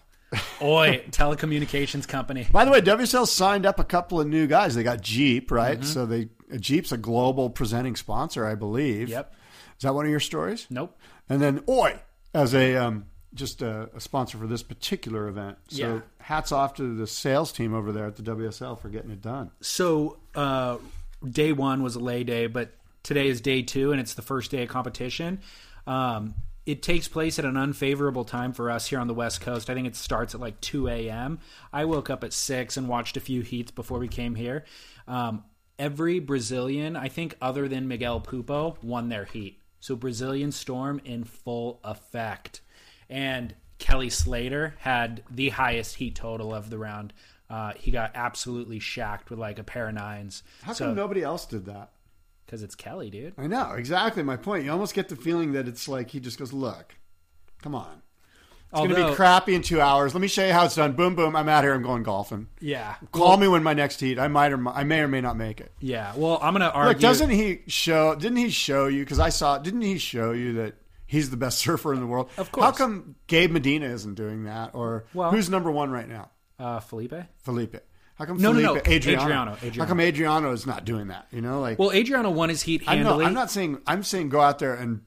OI telecommunications company. By the way, WSL signed up a couple of new guys. They got Jeep, right? Mm-hmm. So they Jeep's a global presenting sponsor, I believe. Yep. Is that one of your stories? Nope. And then Oi as a um, just a, a sponsor for this particular event. So Yeah. hats off to the sales team over there at the WSL for getting it done. So uh, day one was a lay day, but today is day two, and it's the first day of competition. Um, it takes place at an unfavorable time for us here on the West Coast. I think it starts at like 2 a.m. I woke up at 6 and watched a few heats before we came here. Um, every Brazilian, I think, other than Miguel Pupo, won their heat. So Brazilian Storm in full effect. And Kelly Slater had the highest heat total of the round. Uh, he got absolutely shacked with like a pair of nines. How so, come nobody else did that? Because it's Kelly, dude. I know exactly my point. You almost get the feeling that it's like he just goes, "Look, come on, it's going to be crappy in two hours. Let me show you how it's done. Boom, boom. I'm out here. I'm going golfing. Yeah. Call me when my next heat. I might or I may or may not make it. Yeah. Well, I'm gonna argue. Look, doesn't he show? Didn't he show you? Because I saw. Didn't he show you that he's the best surfer in the world? Of course. How come Gabe Medina isn't doing that? Or Well- who's number one right now? uh, Filipe? Filipe. How come No, no, Filipe, no. Adriano. Adriano, How come Adriano is not doing that? You know, like Well, Adriano won his heat I'm not, handily. I'm not saying I'm saying go out there and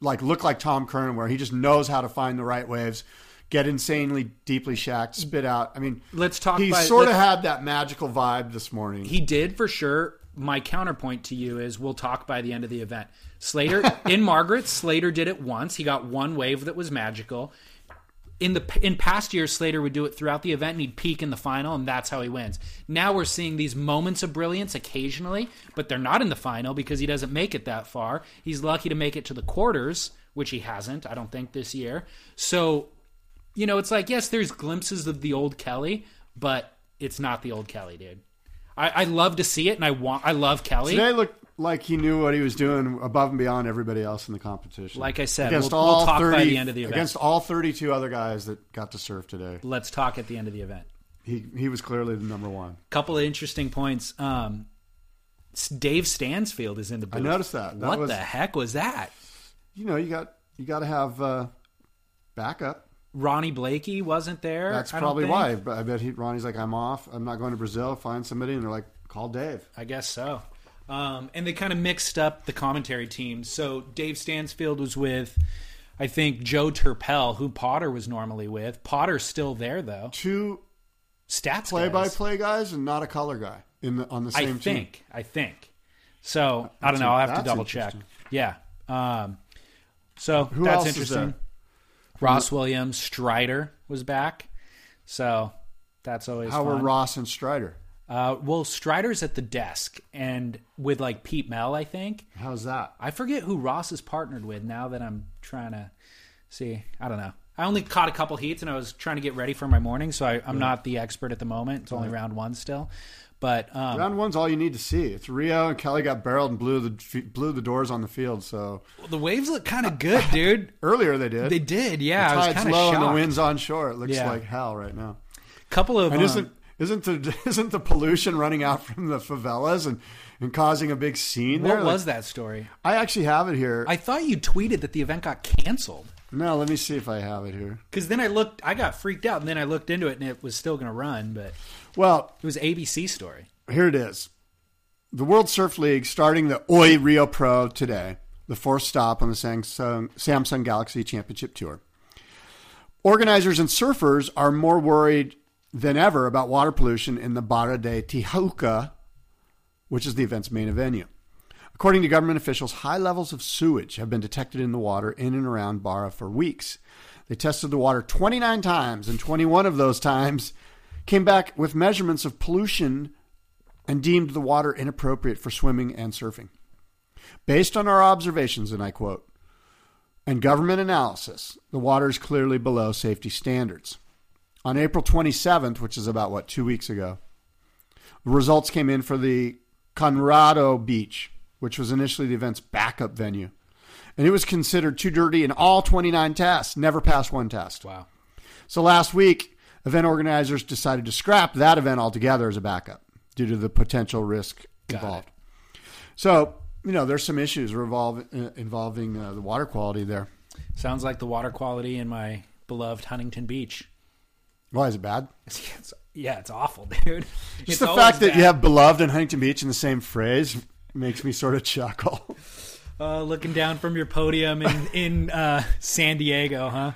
like look like Tom Curren, where he just knows how to find the right waves, get insanely deeply shacked, spit out. I mean, Let's talk He by- sort of had that magical vibe this morning. He did for sure. My counterpoint to you is we'll talk by the end of the event. Slater in Margaret, Slater did it once. He got one wave that was magical. In the in past years, Slater would do it throughout the event and he'd peak in the final, and that's how he wins. Now we're seeing these moments of brilliance occasionally, but they're not in the final because he doesn't make it that far. He's lucky to make it to the quarters, which he hasn't, I don't think, this year. So you know, it's like yes, there's glimpses of the old Kelly, but it's not the old Kelly, dude. I, I love to see it, and I want. I love Kelly. Today looked like he knew what he was doing above and beyond everybody else in the competition. Like I said, against we'll- all we'll talk by 30 the end of the event. Against all 32 other guys that got to surf today, Let's talk at the end of the event. he he was clearly the number one. Couple of interesting points. Um, Dave Stansfield is in the booth. noticed that. That what was- the heck was that? You know, you got you got to have uh, backup. Ronnie Blakey wasn't there. That's probably why. But I bet he, Ronnie's like, I'm off. I'm not going to Brazil. Find somebody, and they're like, call Dave. I guess so. Um, and they kind of mixed up the commentary teams. So Dave Stansfield was with, I think, Joe Turpel, who Potter was normally with. Potter's still there though. Two Stats play-by-play guys and not a color guy in the on the same team. I think. I think. So I don't know. I'll have to double check. Yeah. Um, so Who that's interesting. Ross Williams, Strider was back. So that's always How were. Ross and Strider? Uh, well, Strider's at the desk and with like Pete Mel, I think. How's that? I forget who Ross is partnered with now that I'm trying to see. I don't know. I only caught a couple heats and I was trying to get ready for my morning, so I, I'm not the expert at the moment. It's only round one still. But um, Round one's all you need to see. It's Rio and Kelly got barreled and blew the blew the doors on the field. So the waves look kind of good, dude. earlier they did. They did, yeah. the Tide's kind of low shocked. and the wind's on shore. It looks Yeah. like hell right now. Couple of And um, isn't isn't the isn't the pollution running out from the favelas and, and causing a big scene what there? Like, was that story? I actually have it here. I thought you tweeted that the event got canceled. no, let me see if I have it here. Because then I looked, I got freaked out, and then I looked into it, and it was still going to run, but Well, it was ABC story. here it is. The World Surf League starting the Oi Rio Pro today, the fourth stop on the Samsung, Samsung Galaxy Championship Tour. Organizers and surfers are more worried than ever about water pollution in the Barra de Tijuca, which is the event's main venue. According to government officials, high levels of sewage have been detected in the water in and around Barra for weeks. They tested the water 29 times, and 21 of those times came back with measurements of pollution and deemed the water inappropriate for swimming and surfing. Based on our observations, and I quote, and government analysis, the water is clearly below safety standards. On April 27th, which is about what, two weeks ago, the results came in for the Conrado Beach, which was initially the event's backup venue. And it was considered too dirty in all 29 tests, never passed one test. Wow. So last week, event organizers decided to scrap that event altogether as a backup due to the potential risk Got involved. So, you know, there's some issues revolve, uh, involving uh, the water quality there. Sounds like the water quality in my beloved Huntington Beach. Why is it bad? It's, yeah, it's awful, dude. Just It's the fact that bad. you have beloved and Huntington Beach in the same phrase makes me sort of chuckle. Uh, looking down from your podium in in uh, San Diego, huh?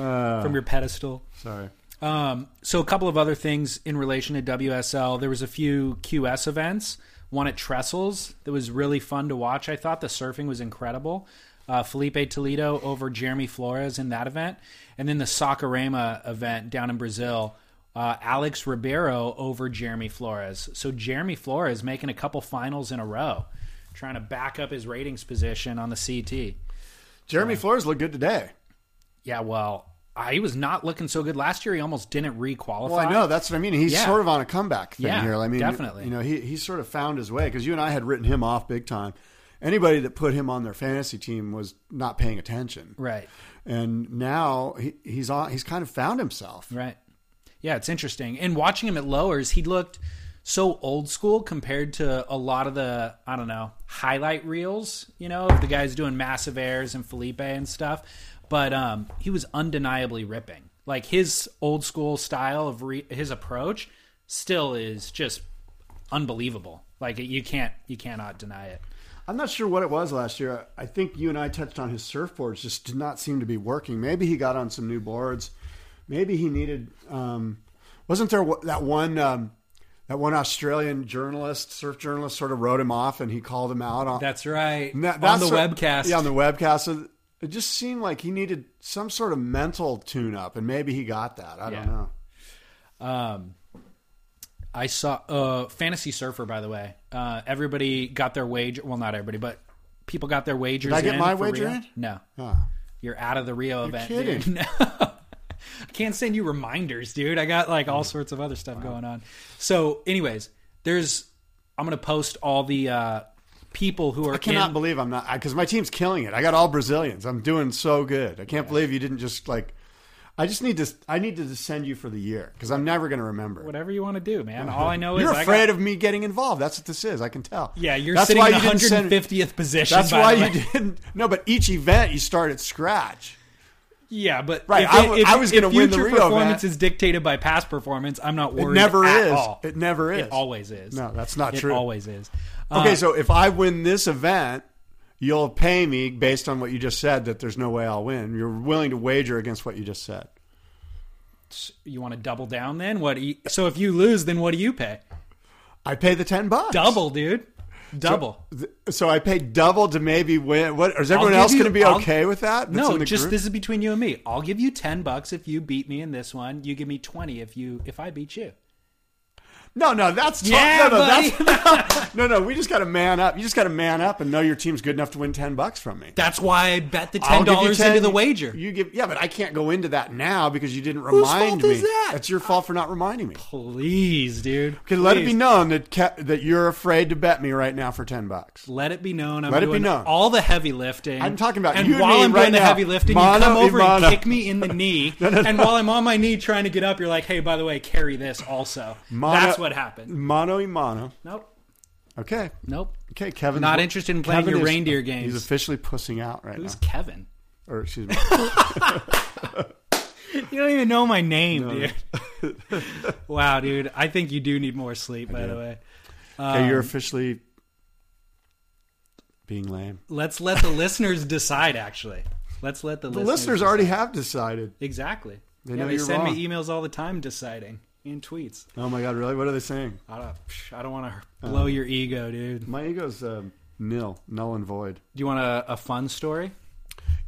Uh, From your pedestal. sorry. Um, so a couple of other things in relation to WSL. There was a few QS events. One at Trestles that was really fun to watch. I thought the surfing was incredible. Uh, Filipe Toledo over Jeremy Flores in that event, and then the Saquarema event down in Brazil. Uh, Alex Ribeiro over Jeremy Flores. So Jeremy Flores making a couple finals in a row, trying to back up his ratings position on the CT. Jeremy Flores looked good today. Yeah, well, uh, he was not looking so good last year. He almost didn't re-qualify. Well, I know that's what I mean. He's Yeah. sort of on a comeback thing Yeah, here. I mean, definitely. You know, he he sort of found his way because you and I had written him off big time. Anybody that put him on their fantasy team was not paying attention, Right. and now he, he's on. He's kind of found himself. Right. Yeah, it's interesting. And watching him at lowers, he looked so old school compared to a lot of the, I don't know, highlight reels, you know, of the guys doing massive airs and Filipe and stuff. But um, he was undeniably ripping. Like his old school style of re- his approach still is just unbelievable. Like you can't you cannot deny it. I'm not sure what it was last year. I think you and I touched on his surfboards just did not seem to be working. Maybe he got on some new boards. Maybe he needed. Um, wasn't there that one um, that one Australian journalist, surf journalist, sort of wrote him off and he called him out on That's right. That- On the what- webcast. Yeah, on the webcast. So it just seemed like he needed some sort of mental tune up, and maybe he got that. I Yeah. don't know. Um, I saw uh, Fantasy Surfer, by the way. Uh, everybody got their wage. Well, not everybody, but people got their wagers. Did I get my wager Rio. in? No, Oh. you're out of the Rio event. kidding. Dude. No. I can't send you reminders, dude. I got like all sorts of other stuff going on. So, anyways, there's. I'm gonna post all the uh, people who are I cannot in, believe I'm not because my team's killing it. I got all Brazilians. I'm doing so good. I can't believe you didn't just like. I just need to. I need to send you for the year because I'm never going to remember. whatever you want to do, man. All I know You're is I afraid got, of me getting involved. That's what this is. I can tell. Yeah, you're That's sitting why in the didn't send- 150th position. That's why you didn't. No, but each event you start at scratch. Yeah, but Right, If, I if, I was gonna win the Rio performance event. is dictated by past performance. I'm not It worried. never at is. all. It never is. It always is. No, that's not it true. always is. Okay, Uh, so if I win this event, you'll pay me based on what you just said that there's no way I'll win. You're willing to wager against what you just said. you want to double down then? What? you- so if you lose, then what do you pay? I pay the ten bucks. Double, dude. Double. Th- So I pay double to maybe win. What is everyone else going to be I'll- okay with that? no, just group? this is between you and me. I'll give you ten bucks if you beat me in this one. You give me twenty if you if I beat you. No, no, that's talk- Yeah, no, no, buddy. that's no, no. We just got to man up. You just got to man up and know your team's good enough to win ten bucks from me. That's why I bet the $10 10, into the wager. You give, yeah, but I can't go into that now because you didn't Whose remind fault me. is that? That's your fault for not reminding me. Please, dude. Okay, let it be known that Ke- that you're afraid to bet me right now for ten bucks. Let it be known. I'm Let it be known. all the heavy lifting. I'm talking about and you and while I'm right doing the heavy lifting, you come over and kick me in the knee. and while I'm on my knee trying to get up, you're like, "Hey, by the way, carry this also." That's what happened. Mano y mano. Nope. Okay, Nope. okay. Kevin, Not interested in playing your is- reindeer games. He's officially pussing out right Who's now. Kevin? Or excuse me. You don't even know my name, dude. wow, dude. I think you do need more sleep. By do. the way, okay, you're Um, officially being lame. let's let the listeners decide. Actually, let's let the, The listeners already have decided. exactly. They yeah, know they you're send me emails all the time deciding in tweets. Oh my god, really? What are they saying? I don't, I don't want to blow your ego, dude. My ego's um, nil, null and void. Do you want a, a fun story?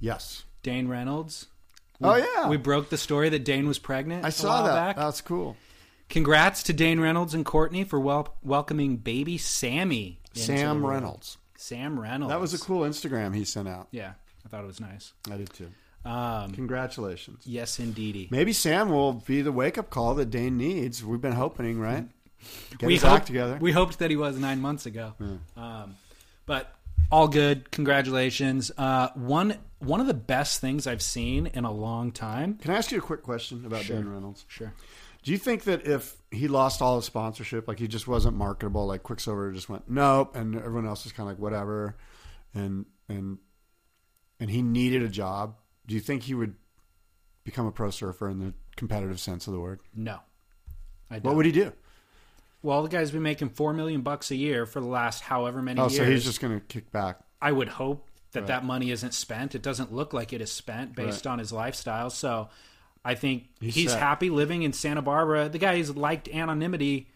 Yes. Dane Reynolds. oh yeah, We broke the story that Dane was pregnant. I saw that. Back. That's cool. Congrats to Dane Reynolds and Courtney for wel- welcoming baby Sammy. Sam. Reynolds. Sam Reynolds. That was a cool Instagram he sent out. Yeah, I thought it was nice. I did too. Um, Congratulations. yes, indeedy. Maybe Sam will be the wake up call that Dane needs. We've been hoping, right? Get we his hoped, act together. We hoped that he was nine months ago. Um, but all good. Congratulations. Uh, one one of the best things I've seen in a long time. Can I ask you a quick question about Sure. Dane Reynolds? Sure. Do you think that if he lost all his sponsorship, like he just wasn't marketable, like Quiksilver just went nope, and everyone else is kind of like whatever, and and and he needed a job, do you think he would become a pro surfer in the competitive sense of the word? No. I don't. What would he do? Well, the guy's been making four million bucks a year for the last however many Oh, years. so he's just going to kick back. I would hope that that money isn't spent. It doesn't look like it is spent based Right. on his lifestyle. So I think He's he's, happy living in Santa Barbara. The guy's liked anonymity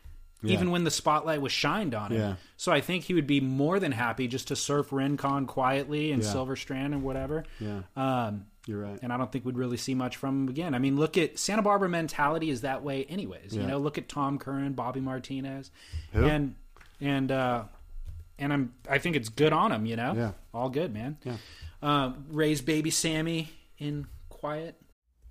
even when the spotlight was shined on him. Yeah. So I think he would be more than happy just to surf Rincon quietly in Yeah. Silver Strand and whatever. Yeah. Um, You're right. and I don't think we'd really see much from him again. I mean, look at Santa Barbara mentality is that way, anyways. You know, look at Tom Curren, Bobby Martinez, Who? and and uh, and I'm I think it's good on him. You know, Yeah. all good, man. Yeah. Um, raise baby Sammy in quiet.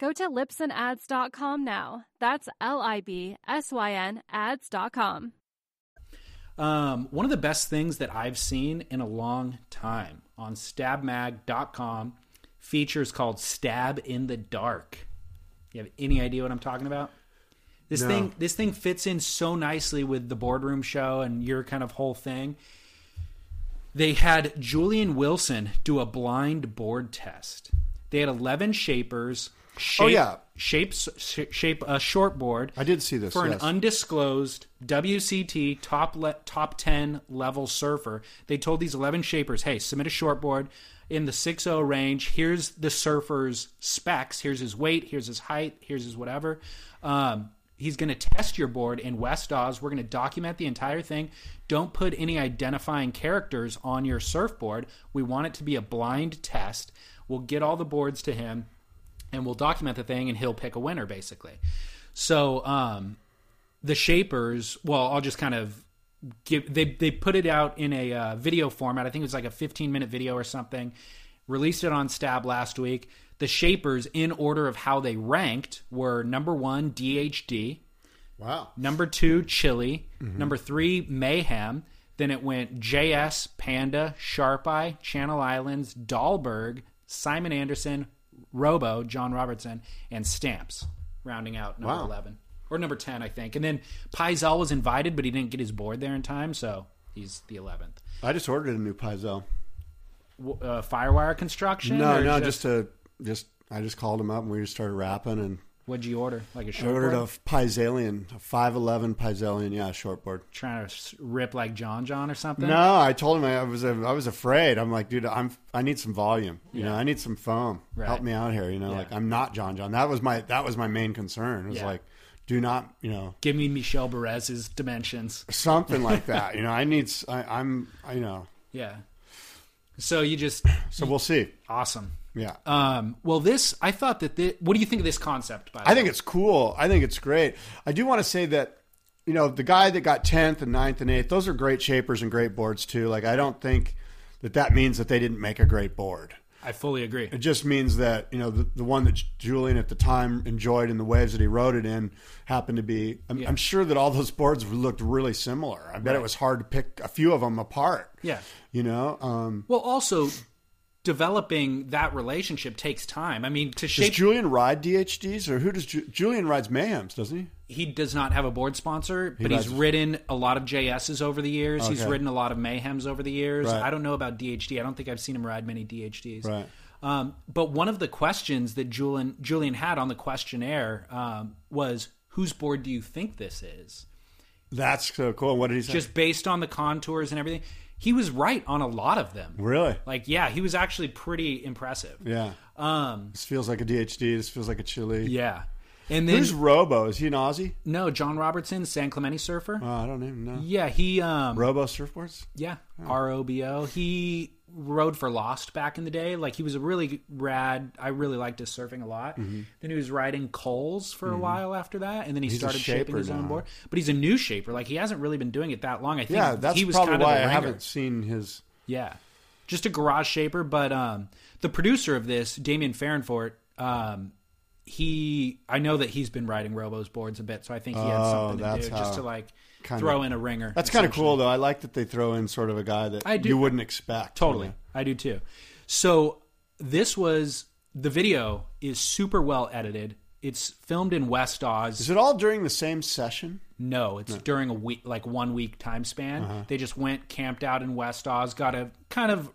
Go to libsynads.com now. That's L I B S Y N ads.com. Um, one of the best things that I've seen in a long time on stabmag.com features called Stab in the Dark. You have any idea what I'm talking about? This No. thing this thing fits in so nicely with the boardroom show and your kind of whole thing. They had Julian Wilson do a blind board test. They had 11 shapers shape, Oh, yeah. shapes sh- shape a short board I did see this for an undisclosed WCT top le- top 10 level surfer. They told these 11 shapers, "Hey, submit a shortboard in the 6.0 range. Here's the surfer's specs. Here's his weight. Here's his height. Here's his whatever." Um, he's going to test your board in West Oz. We're going to document the entire thing. Don't put any identifying characters on your surfboard. We want it to be a blind test. We'll get all the boards to him and we'll document the thing and he'll pick a winner basically. So um the shapers, well, I'll just kind of give they they put it out in a uh, video format. I think it was like a 15 minute video or something. Released it on Stab last week. The shapers in order of how they ranked were number 1 DHD, wow. number 2 Chilli, number 3 Mayhem, then it went JS, Panda, Sharpeye, Channel Islands, Dahlberg, Simon Anderson, Robo, John Robertson, and Stamps, rounding out number Wow. 11. Or number 10, I think. And then Pyzel was invited, but he didn't get his board there in time, so he's the 11th. I just ordered a new Pyzel. W- Uh, Firewire construction? No, no, just to just I just called him up and we just started rapping and What'd you order? Like a I short ordered a Pyzalien, a five eleven Pyzalien, yeah, shortboard. Trying to rip like John John or something? No, I told him I was I was afraid. I'm like, dude, I'm I need some volume. You know, I need some foam. Right. Help me out here. You know, Yeah. like I'm not John John. That was my that was my main concern. It was Yeah. like, do not, you know, Give me Michel Bourez's dimensions. something like that. You know, I need. I'm. I you know. Yeah. So you just So we'll see. awesome. Yeah. Um, well, this I thought that. This, what do you think of this concept? By the I think it's cool. I think it's great. I do want to say that, you know, the guy that got 10th and 9th and 8th, those are great shapers and great boards too. Like, I don't think that that means that they didn't make a great board. I fully agree. It just means that, you know, the, the one that Julian at the time enjoyed in the waves that he wrote it in happened to be, I'm, Yeah. I'm sure that all those boards looked really similar. I bet it was hard to pick a few of them apart. Yeah. You know, um, Well, also, developing that relationship takes time. I mean, to Does Julian ride DHDs or who does Ju- Julian rides Mayhems? Doesn't he? he does not have a board sponsor, but he's rides- ridden a lot of JSs over the years. He's Okay. ridden a lot of Mayhems over the years. Right. I don't know about DHD. I don't think I've seen him ride many DHDs. Right. Um, but one of the questions that Julian Julian had on the questionnaire um, was, "Whose board do you think this is?" That's so cool. What did he say? Just based on the contours and everything. He was right on a lot of them. really? Like, yeah, he was actually pretty impressive. Yeah. Um, This feels like a DHD. This feels like a chili. yeah. And then Who's Robo? Is he an Aussie? no, John Robertson, San Clemente surfer. Oh, I don't even know. yeah, he um Robo surfboards? Yeah, R O B O. He rode for Lost back in the day. Like he was a really rad. I really liked his surfing a lot. Then he was riding Coles for a while after that, and then he Mm-hmm. He's started shaping his own board. But he's a new shaper. Like he hasn't really been doing it that long. I think Yeah, that's he was probably kind of why a I haven't seen his. Yeah, just a garage shaper. But um, the producer of this, Damien Fahrenfort, um, he I know that he's been riding Robo's boards a bit, so I think he had Oh, something to do just to like kinda- throw in a ringer. That's kind of cool, though. I like that they throw in sort of a guy that I do- you wouldn't expect. Totally. you know? I do too. So this was the video is super well edited. It's filmed in West Oz. Is it all during the same session? no, it's during a week like one week time span. Uh-huh. They just went camped out in West Oz, got a kind of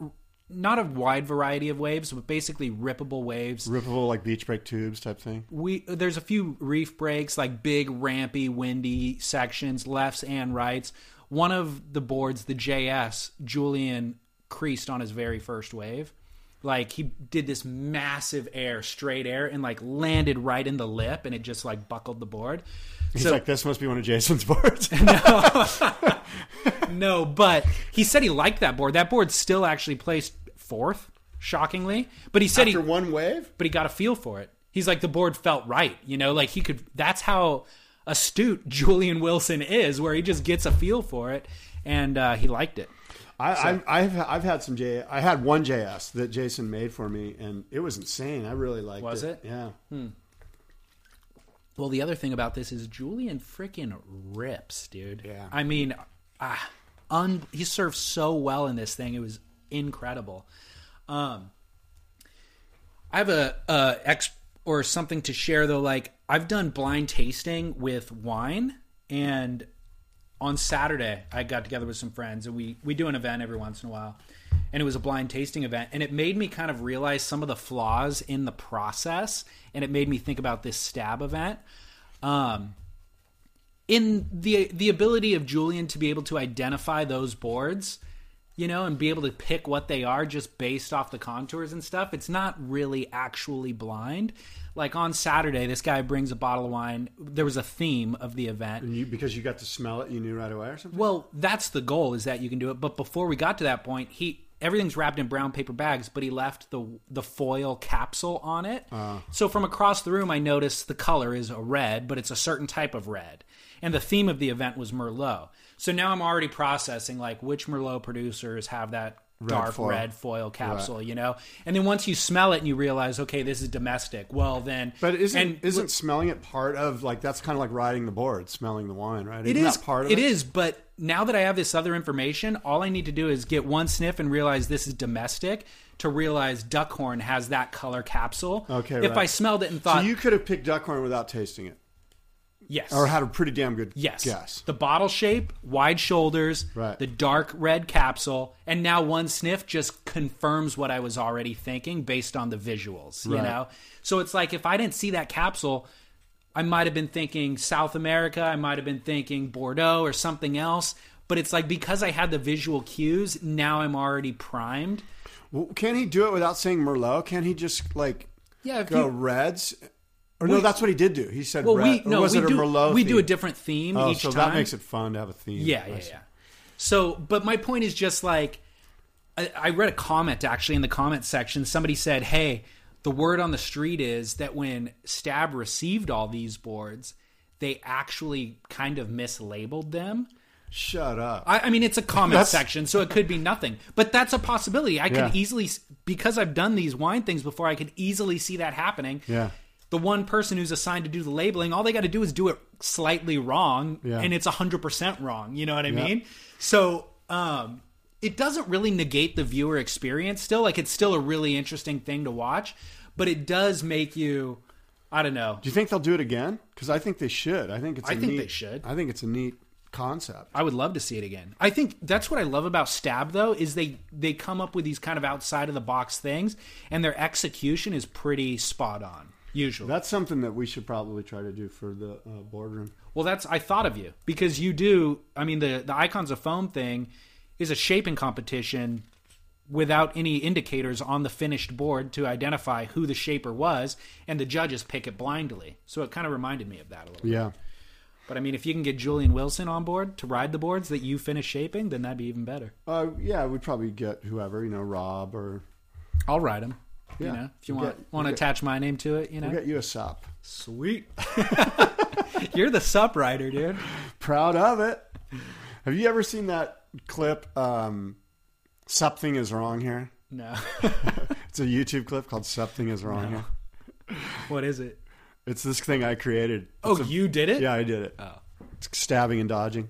not a wide variety of waves, but basically rippable waves. Rippable, like beach break tubes type thing? We there's a few reef breaks, like big rampy, windy sections, lefts and rights. One of the boards, the JS, Julian creased on his very first wave. Like he did this massive air, straight air, and like landed right in the lip, and it just like buckled the board. He's So- like, this must be one of Jason's boards. No, but he said he liked that board. That board still actually placed fourth, shockingly. But he said After he, one wave? but he got a feel for it. He's like the board felt right, you know, like he could. That's how astute Julian Wilson is, where he just gets a feel for it, and uh, he liked it. I, I, I've I've had some J. I had one JS that Jason made for me, and it was insane. I really liked Was it. it? Yeah. Well, the other thing about this is Julian freaking rips, dude. Yeah. I mean, ah, un- he served so well in this thing; it was incredible. Um, I have a, a ex or something to share though. Like I've done blind tasting with wine, and on Saturday I got together with some friends, and we we do an event every once in a while, and it was a blind tasting event, and it made me kind of realize some of the flaws in the process, and it made me think about this stab event. Um, in the the ability of Julian to be able to identify those boards, you know, and be able to pick what they are just based off the contours and stuff, it's not really actually blind. Like on Saturday, this guy brings a bottle of wine. There was a theme of the event. And you, because you got to smell it, you knew right away or something. Well, that's the goal is that you can do it. But before we got to that point, he everything's wrapped in brown paper bags, but he left the the foil capsule on it. Ah. So from across the room, I noticed the color is a red, but it's a certain type of red. And the theme of the event was Merlot. So now I'm already processing like which Merlot producers have that dark foil. red foil capsule, you know. And then once you smell it and you realize, okay, this is domestic. Well, then, But isn't and isn't smelling it part of like that's kind of like riding the board, smelling the wine, right? It Isn't is that part of It it? is, but now that I have this other information, all I need to do is get one sniff and realize this is domestic. To realize Duckhorn has that color capsule. Okay, If right. I smelled it and So thought, you could have picked duckhorn without tasting it, yes, or had a pretty damn good yes, guess. the bottle shape, wide shoulders, Right. the dark red capsule, and now one sniff just confirms what I was already thinking based on the visuals. You know, so it's like if I didn't see that capsule. I might have been thinking South America. I might have been thinking Bordeaux or something else. But it's like because I had the visual cues, now I'm already primed. Well, can he do it without saying Merlot? Can he just like Yeah, go reds? Or no, We- that's what he did do. He said Well, red. we no, we do Merlot? we do a different theme Oh, each so time. that makes it fun to have a theme. Yeah, yeah, yeah. So, but my point is just like I, I read a comment actually in the comment section. Somebody said, "Hey, the word on the street is that when Stab received all these boards, they actually kind of mislabeled them." Shut up. I, I mean, it's a comment That's- section, so it could be nothing. But that's a possibility. I Yeah. could easily, because I've done these wine things before, I could easily see that happening. Yeah. The one person who's assigned to do the labeling, all they got to do is do it slightly wrong, Yeah. and it's hundred percent wrong. You know what I Yeah. mean? So, um, it doesn't really negate the viewer experience still like it's still a really interesting thing to watch but it does make you i don't know Do you think they'll do it again? Because I think they should. I think it's. I think neat, they should. I think it's a neat concept. I would love to see it again. I think that's what I love about Stab though is they they come up with these kind of outside of the box things and their execution is pretty spot on usually. That's something that we should probably try to do for the uh, boardroom. well, that's I thought of you because you do. I mean the the icons of foam thing is a shaping competition without any indicators on the finished board to identify who the shaper was and the judges pick it blindly. So it kind of reminded me of that a little. Yeah. But I mean if you can get Julian Wilson on board to ride the boards that you finish shaping, then that'd be even better. Uh, yeah, we'd probably get whoever, you know, Rob or I'll ride them. Yeah. You know, if you want get- want to get- attach my name to it, you know. we'll get you a sup. Sweet. You're the sup writer, dude. Proud of it. Have you ever seen that clip? Um, Something is wrong here. No. It's a YouTube clip called "Something is wrong here." what is it? It's this thing I created. Oh, a- you did it? yeah, I did it. Oh. It's stabbing and dodging.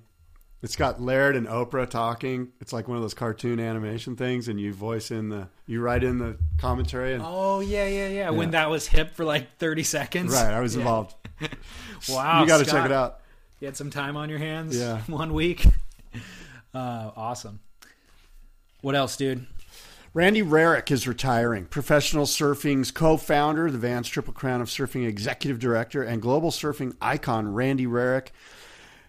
It's got Laird and Oprah talking. It's like one of those cartoon animation things, and you voice in the, you write in the commentary. And, Oh yeah, yeah, yeah. When that was hip for like 30 seconds. right, I was Yeah. involved. Wow. you got to check it out. You had some time on your hands. Yeah. One week. Uh, awesome. What else, dude? Randy Rarick is retiring. Professional surfing's co-founder, the Vans Triple Crown of Surfing executive director, and global surfing icon Randy Rarick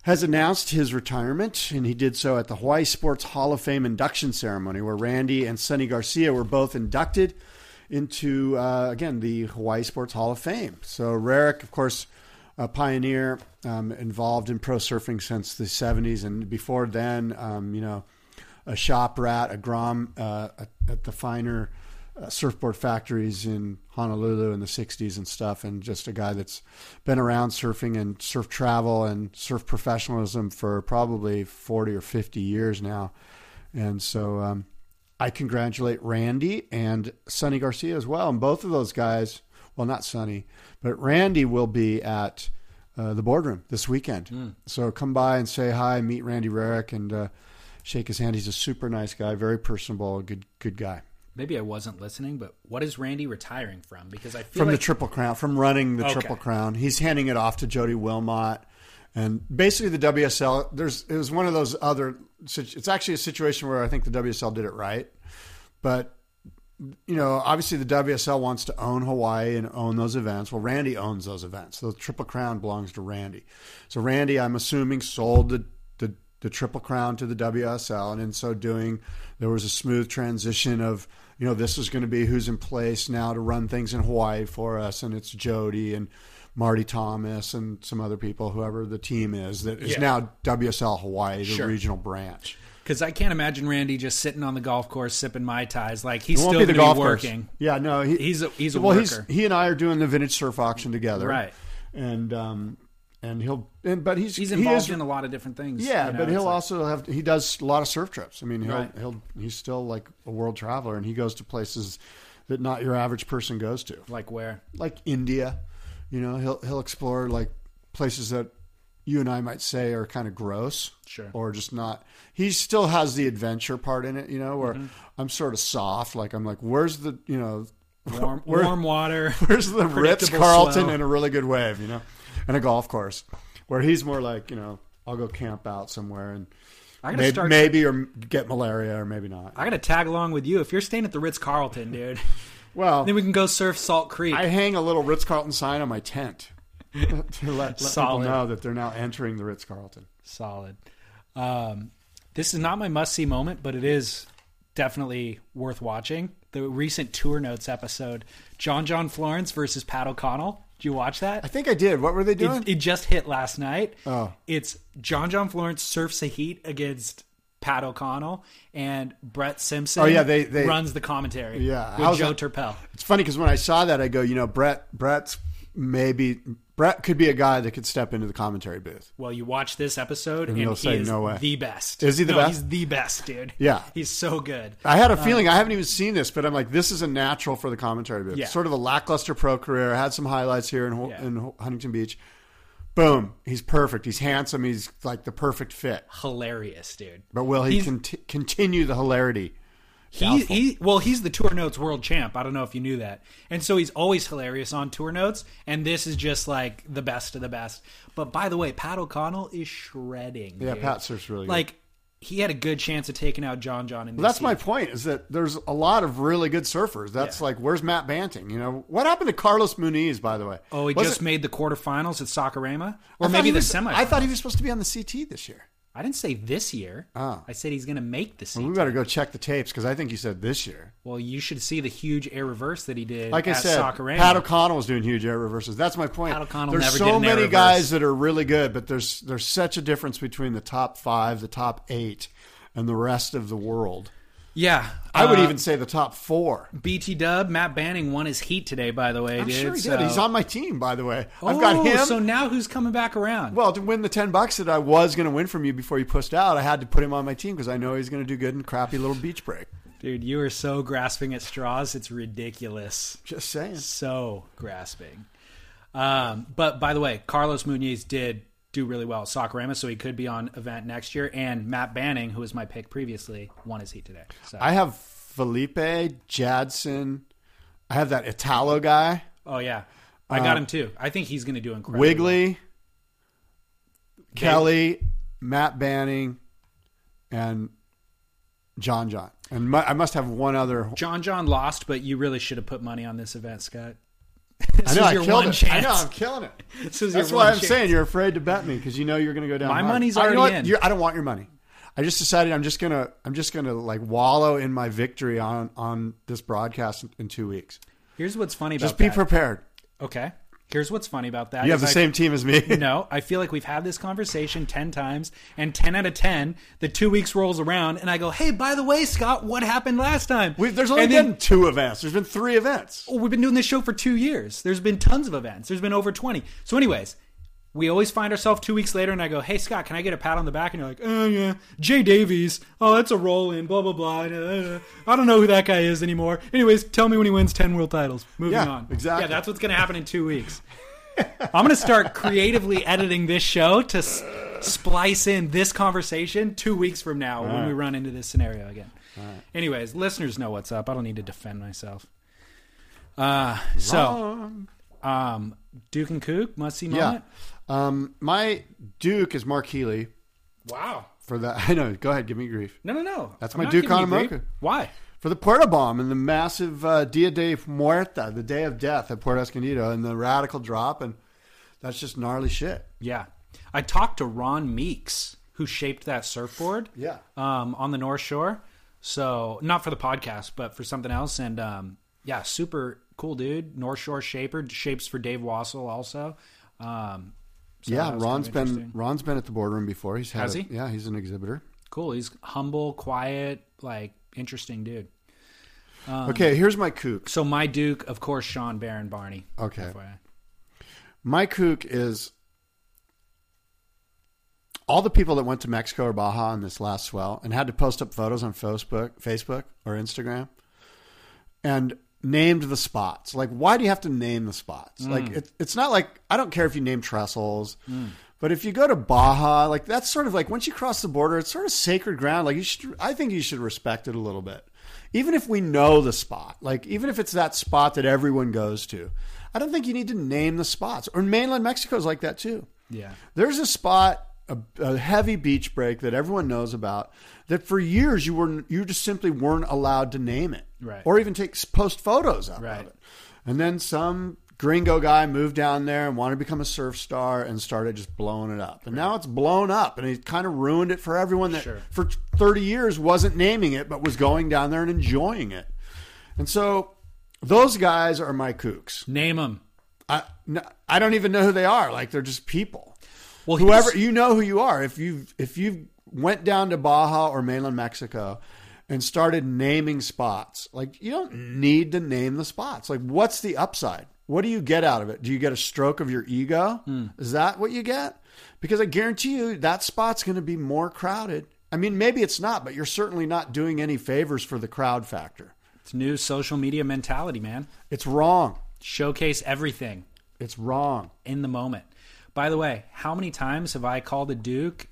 has announced his retirement, and he did so at the Hawaii Sports Hall of Fame induction ceremony, where Randy and Sonny Garcia were both inducted into uh, again the Hawaii Sports Hall of Fame. So Rarick, of course, a pioneer um, involved in pro surfing since the '70s, and before then, um, you know, a shop rat, a grom uh, at, at the finer uh, surfboard factories in Honolulu in the 60s and stuff, and just a guy that's been around surfing and surf travel and surf professionalism for probably 40 or 50 years now. And so um, I congratulate Randy and Sonny Garcia as well. And both of those guys, well, not Sonny, but Randy will be at uh, the boardroom this weekend. So come by and say hi, meet Randy Rarick, and uh, shake his hand. He's a super nice guy, very personable, good good guy. Maybe I wasn't listening, but what is Randy retiring from? Because I feel From the Triple Crown, from running the Okay. Triple Crown, he's handing it off to Jody Wilmot, and basically the WSL. There's it was one of those other. It's actually a situation where I think the WSL did it right, but you know, obviously the WSL wants to own Hawaii and own those events. Well, Randy owns those events. The Triple Crown belongs to Randy. So Randy, I'm assuming, sold the the, the Triple Crown to the WSL, and in so doing, there was a smooth transition of you know this is going to be who's in place now to run things in Hawaii for us, and it's Jody and Marty Thomas and some other people, whoever the team is that is Yeah. now WSL Hawaii, the Sure. regional branch. because I can't imagine Randy just sitting on the golf course sipping mai tais. Like he's still won't be the gonna golf be course. working. Yeah, no, he, He's a- he's a well, worker. he and I are doing the vintage surf auction together, Right. And um, and he'll and but he's He's he involved is- in a lot of different things. yeah, you know, but he'll like- also have he does a lot of surf trips. I mean, he'll Right. he'll he's still like a world traveler, and he goes to places that not your average person goes to, like where like India. You know, he'll he'll explore like places that you and I might say are kind of gross, Sure. or just not. He still has the adventure part in it, you know, where Mm-hmm. I'm sort of soft. Like I'm like, where's the you know, warm, where- warm water. Where's the Ritz Carlton and a really good wave, you know, and a golf course, where he's more like, you know, I'll go camp out somewhere and I gotta maybe, start. maybe or get malaria or maybe not. I gotta tag along with you if you're staying at the Ritz Carlton, dude. Well, then we can go surf Salt Creek. I hang a little Ritz Carlton sign on my tent to let, let people know that they're now entering the Ritz Carlton. Solid. Um, this is not my must see moment, but it is definitely worth watching. The recent Tour Notes episode, John John Florence versus Pat O'Connell. Did you watch that? I think I did. What were they doing? It, it just hit last night. Oh. It's John John Florence surfs a heat against Pat O'Connell, and Brett Simpson Oh, yeah, they- they- runs the commentary Yeah, with how's Joe that- Turpel. it's funny because when I saw that, I go, you know, Brett, Brett's maybe Brett could be a guy that could step into the commentary booth. Well, you watch this episode, and, you'll he say, is "No way." the best. Is he the No, best? He's the best, dude. Yeah. he's so good. I had a um, feeling I haven't even seen this, but I'm like, this is a natural for the commentary booth. Yeah. Sort of a lackluster pro career. I Had some highlights here in, Yeah. in Huntington Beach, Boom. He's perfect. He's handsome. He's like the perfect fit. Hilarious, dude. But will he conti- continue the hilarity? He, he well he's the tour notes world champ i don't know if you knew that and so he's always hilarious on tour notes and this is just like the best of the best but by the way pat o'connell is shredding Yeah, dude. Pat surfs really good. like he had a good chance of taking out john john in Well, that's my point. Is that there's a lot of really good surfers. That's Yeah. like, where's Matt Banting? You know, what happened to Carlos Muniz? By the way, oh he Was just it- made the quarterfinals at Saquarema I or maybe the was- semi I thought he was supposed to be on the CT this year. I didn't say this year Oh. i said he's gonna make the Well, we better go check the tapes because I think you said this year. well you should see the huge air reverse that he did Like I said, Saquarema. Pat O'Connell was doing huge air reverses. That's my point. Pat O'Connell there's never so did an many reverse. guys that are really good, but there's there's such a difference between the top five, the top eight, and the rest of the world. Yeah I would uh, even say the top four. bt dub Matt Banting won his heat today by the way I'm dude, sure he so- did. He's on my team, by the way. I've Oh, got him. So now who's coming back around? Well, to win the ten bucks that I was going to win from you before you pushed out, I had to put him on my team because I know he's going to do good in crappy little beach break. Dude, you are so grasping at straws. It's ridiculous. Just saying. So grasping. Um, but by the way, Carlos Muniz did do really well Saquarema, so he could be on event next year. And Matt Banting, who was my pick previously, won his heat today. So, I have Filipe Jadson. I have that Italo guy, oh yeah, I got uh, him too. I think he's going to do incredible. Wiggly, Kelly, Matt Banting, and John John. And mu- I must have one other. John John lost, but you really should have put money on this event, Scott. I know I killed it. chance. I know, I'm killing it. This was That's why I'm chance. saying you're afraid to bet me because you know you're going to go down. My hard. money's already what? in. I don't want your money. I just decided I'm just gonna I'm just gonna like wallow in my victory on on this broadcast in, in two weeks. Here's what's funny about Just be that. prepared. okay. Here's what's funny about that. You have the I- same team as me. No, I feel like we've had this conversation 10 times, and 10 out of 10, the two weeks rolls around, and I go, hey, by the way, Scott, what happened last time? We, there's only and been then, two events. There's been three events. oh, we've been doing this show for two years. There's been tons of events. There's been over 20. So, anyways, we always find ourselves two weeks later, and I go, hey, Scott, can I get a pat on the back? And you're like, oh, yeah, Jay Davies. Oh, that's a roll in, blah, blah, blah. Uh, I don't know who that guy is anymore. Anyways, tell me when he wins 10 world titles. Moving Yeah, on. exactly. Yeah, that's what's going to happen in two weeks. I'm going to start creatively editing this show to s- splice in this conversation two weeks from now when we run into this scenario again. Anyways, listeners know what's up. I don't need to defend myself. Uh, so, um, Duke and Kook must see Yeah. Um, my Duke is Mark Healey Wow. for that. I know. Go ahead, give me grief No, no, no. That's I'm my Duke on. Mocha. Why? for the Puerto bomb and the massive uh, Dia de Muerta, the day of death at Puerto Escondido, and the radical drop, and that's just gnarly shit. Yeah. I talked to Ron Meeks, who shaped that surfboard. Yeah. Um, on the North Shore. So not for the podcast, but for something else. And um, yeah, super cool dude. North Shore shaper shapes for Dave Wassel also. Um, so yeah, Ron's kind of been. Ron's been at the boardroom before. He's had Has a- he? Yeah, he's an exhibitor. cool. He's humble, quiet, like interesting dude. Um, okay, here's my kook. So my Duke, of course, Sean Baron Barney. Okay. FYI. My kook is all the people that went to Mexico or Baja on this last swell and had to post up photos on Facebook, Facebook or Instagram, and named the spots. Like, why do you have to name the spots? Mm. Like, it, it's not like I don't care if you name trestles. Mm. But if you go to Baja, like that's sort of like once you cross the border, it's sort of sacred ground. Like you should, I think you should respect it a little bit, even if we know the spot. Like even if it's that spot that everyone goes to, I don't think you need to name the spots. Or mainland Mexico is like that too. Yeah. There's a spot, a, a heavy beach break that everyone knows about. That for years you were you just simply weren't allowed to name it, Right. Or even take post photos of Right. it. And then some gringo guy moved down there and wanted to become a surf star and started just blowing it up. And now it's blown up and it kind of ruined it for everyone that Sure. for 30 years wasn't naming it but was going down there and enjoying it. And so those guys are my kooks. Name them I I don't even know who they are. Like they're just people. Well, Whoever you know who you are. If you if you went down to Baja or mainland Mexico and started naming spots, like you don't need to name the spots. Like what's the upside? What do you get out of it? Do you get a stroke of your ego? Hmm. Is that what you get? Because I guarantee you that spot's going to be more crowded. I mean, maybe it's not, but you're certainly not doing any favors for the crowd factor. It's new social media mentality, man. It's wrong. Showcase everything. It's wrong. in the moment. By the way, how many times have I called a Duke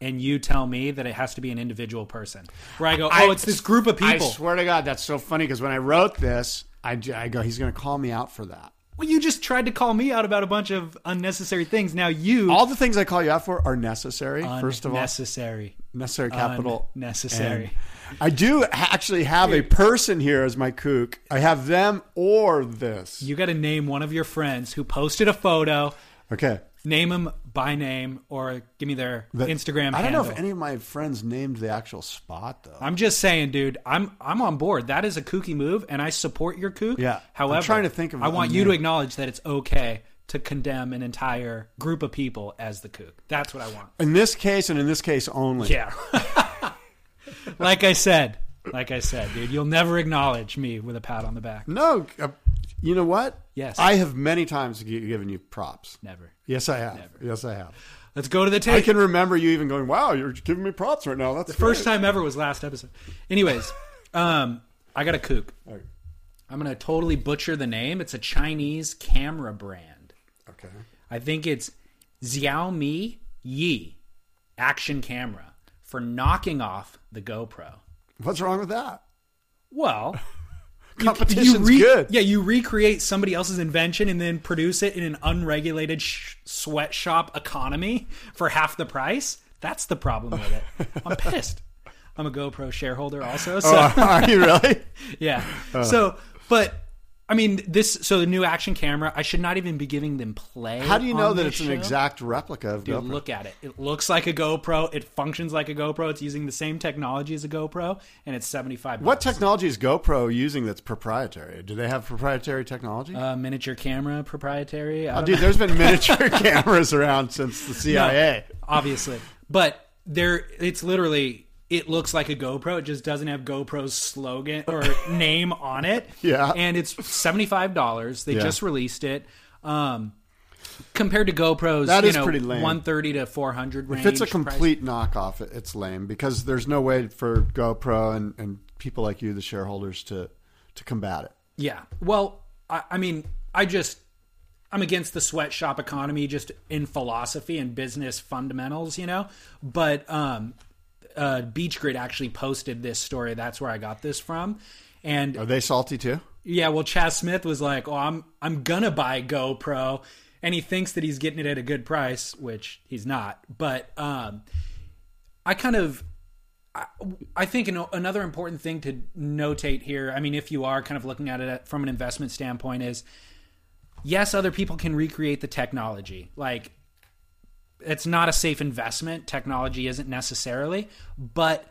and you tell me that it has to be an individual person? Where I go, oh, I- it's this group of people. I swear to God, that's so funny because when I wrote this, I go, he's going to call me out for that. well, you just tried to call me out about a bunch of unnecessary things. Now you All the things I call you out for are necessary. First of all, necessary. necessary capital. necessary. I do actually have a person here as my kook. I have them or this. You got to name one of your friends who posted a photo. Okay. Name them by name, or give me their The- Instagram. I don't know if any of my friends named the actual spot though. I'm just saying, dude. I'm I'm on board. That is a kooky move, and I support your kook. Yeah. However, I'm trying to think of I want you to acknowledge that it's okay to condemn an entire group of people as the kook. That's what I want. in this case and in this case only. Yeah. like I said, like I said, dude, you'll never acknowledge me with a pat on the back. No, uh, you know what? Yes. I have many times given you props. Never. Yes, I have. Yes, I have. Let's go to the table. I can remember you even going, "Wow, you're giving me props right now." That's the first time ever was last episode. Anyways, um, I got a kook. Okay. I'm gonna totally butcher the name. It's a Chinese camera brand. Okay. I think it's Xiaomi Yi action camera for knocking off the GoPro. What's wrong with that? Well, Competition's re- good. Yeah, you recreate somebody else's invention and then produce it in an unregulated sh- sweatshop economy for half the price. That's the problem with it. I'm pissed. I'm a GoPro shareholder also, oh, so Oh, are you really? yeah. So, but I mean, this. So the new action camera. I should not even be giving them play. How do you know that it's an exact replica of Dude, GoPro? look at it. It looks like a GoPro. It functions like a GoPro. It's using the same technology as a GoPro, and it's seventy five. what technology is GoPro using that's proprietary? Do they have proprietary technology? Uh, miniature camera proprietary. Oh, dude, know. there's been miniature cameras around since the No, CIA. obviously, but there. It's literally. It looks like a GoPro. It just doesn't have GoPro's slogan or name on it. Yeah. and it's seventy five dollars. They Yeah. just released it. Um, compared to GoPro's, That you know, pretty lame. one thirty to four hundred range. If it's a price. complete knockoff, it's lame because there's no way for GoPro and, and people like you, the shareholders, to to combat it. Yeah. Well, I, I mean, I just I'm against the sweatshop economy just in philosophy and business fundamentals, you know. But um, uh, BeachGrit actually posted this story. That's where I got this from. And Are they salty too? yeah, well, Chas Smith was like, "Oh, I'm I'm gonna buy GoPro," and he thinks that he's getting it at a good price, which he's not. But um, I kind of, I, I think an, another important thing to notate here. I mean, if you are kind of looking at it from an investment standpoint, is yes, other people can recreate the technology. Like, it's not a safe investment. Technology isn't necessarily, but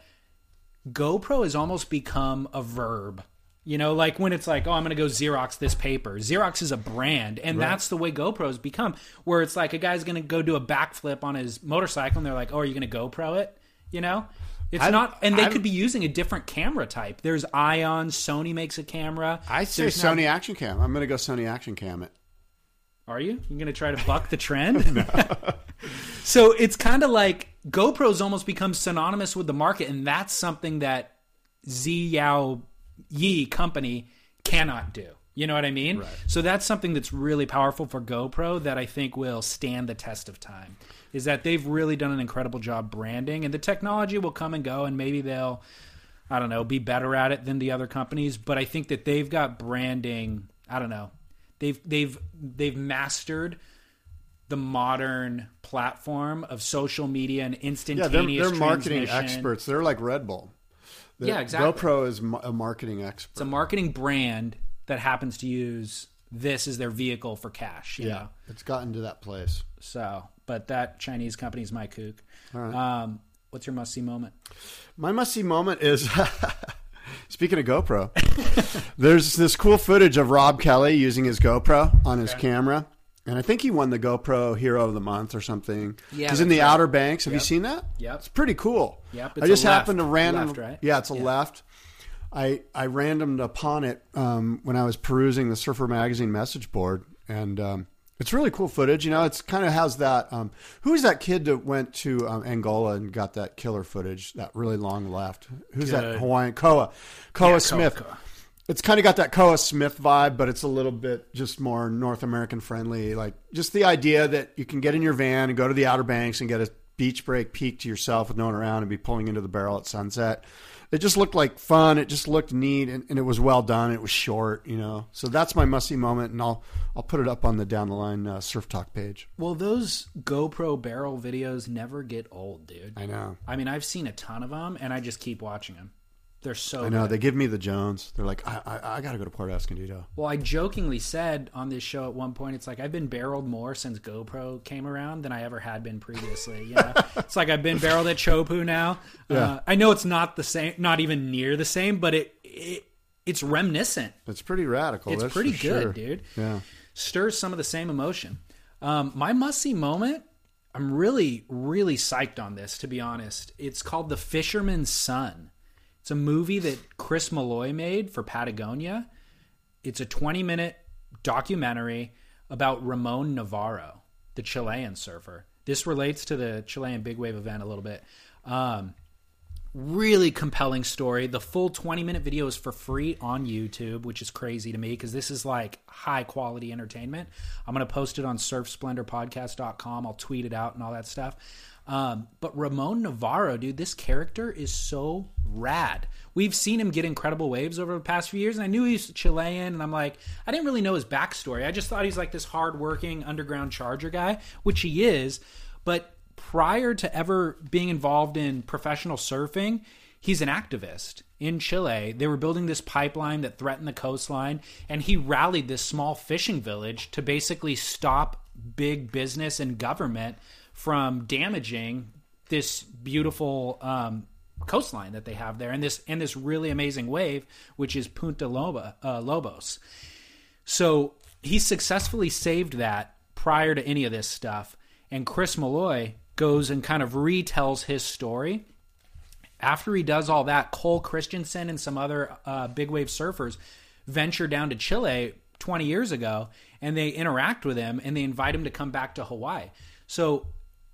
GoPro has almost become a verb. You know, like when it's like, oh, I'm going to go Xerox this paper. Xerox is a brand, and that's the way GoPro's become. Where it's like a guy's going to go do a backflip on his motorcycle, and they're like, oh, are you going to GoPro it? You know, it's I've- not, and they I've- could be using a different camera type. There's Ion, Sony makes a camera. I say There's now- Sony Action Cam. I'm going to go Sony Action Cam it. Are you? You're going to try to buck the trend? so it's kind of like GoPro's almost become synonymous with the market, and that's something that Z Yao Yi company cannot do. You know what I mean? So that's something that's really powerful for GoPro that I think will stand the test of time. Is that they've really done an incredible job branding, and the technology will come and go, and maybe they'll, I don't know, be better at it than the other companies. But I think that they've got branding. I don't know. They've they've they've mastered the modern platform of social media and Yeah, instantaneous they're, they're marketing experts. They're like Red Bull. Yeah, exactly. GoPro is a marketing expert. It's a marketing brand that happens to use this as their vehicle for cash. You yeah, know? it's gotten to that place. So, but that Chinese company is my kook. All right. Um, what's your must see moment? My must see moment is speaking of GoPro. there's this cool footage of Rob Kelly using his GoPro on his camera. And I think he won the GoPro Hero of the Month or something. Yeah, He's in the right. Outer Banks. Have you seen that? Yeah, It's pretty cool. Yep, I it's just a left. happened to random. Left, right? Yeah, it's a Yeah. left. I I randomed upon it um, when I was perusing the Surfer Magazine message board, and um, it's really cool footage. You know, it's kind of has that. Um, who was that kid that went to um, Angola and got that killer footage? That really long left. Who's that Good. Hawaiian Koa? Koa Yeah, Smith. Koa. It's kind of got that Koa Smith vibe, but it's a little bit just more North American friendly. Like just the idea that you can get in your van and go to the Outer Banks and get a beach break peek to yourself with no one around and be pulling into the barrel at sunset. It just looked like fun. It just looked neat, and, and it was well done. It was short, you know. So that's my musty moment, and I'll I'll put it up on the down the line uh, surf talk page. Well, those GoPro barrel videos never get old, dude. I know. I mean, I've seen a ton of them, and I just keep watching them. They're so. I know. good. They give me the Jones. They're like, I I, I got to go to Port Escondido. Well, I jokingly said on this show at one point, it's like I've been barreled more since GoPro came around than I ever had been previously. You know, it's like I've been barreled at Chopu now. Yeah. Uh, I know it's not the same, not even near the same, but it, it it's reminiscent. It's pretty radical. It's pretty good, sure. dude. Yeah. Stirs some of the same emotion. Um, my must see moment. I'm really, really psyched on this. To be honest, it's called The Fisherman's Son. It's a movie that Chris Malloy made for Patagonia. It's a 20 minute documentary about Ramon Navarro, the Chilean surfer. This relates to the Chilean big wave event a little bit. Um, really compelling story. The full 20 minute video is for free on YouTube, which is crazy to me because this is like high quality entertainment. I'm going to post it on surfsplendorpodcast.com. I'll tweet it out and all that stuff. Um, but Ramon Navarro, dude, this character is so rad. We've seen him get incredible waves over the past few years, and I knew he's Chilean, and I'm like, I didn't really know his backstory. I just thought he's like this hardworking underground charger guy, which he is. But prior to ever being involved in professional surfing, he's an activist in Chile. They were building this pipeline that threatened the coastline, and he rallied this small fishing village to basically stop big business and government from damaging this beautiful um, coastline that they have there, and this and this really amazing wave, which is Punta Loba, uh, Lobos. So he successfully saved that prior to any of this stuff. And Chris Malloy goes and kind of retells his story. After he does all that, Cole Christensen and some other uh, big wave surfers venture down to Chile 20 years ago and they interact with him and they invite him to come back to Hawaii. So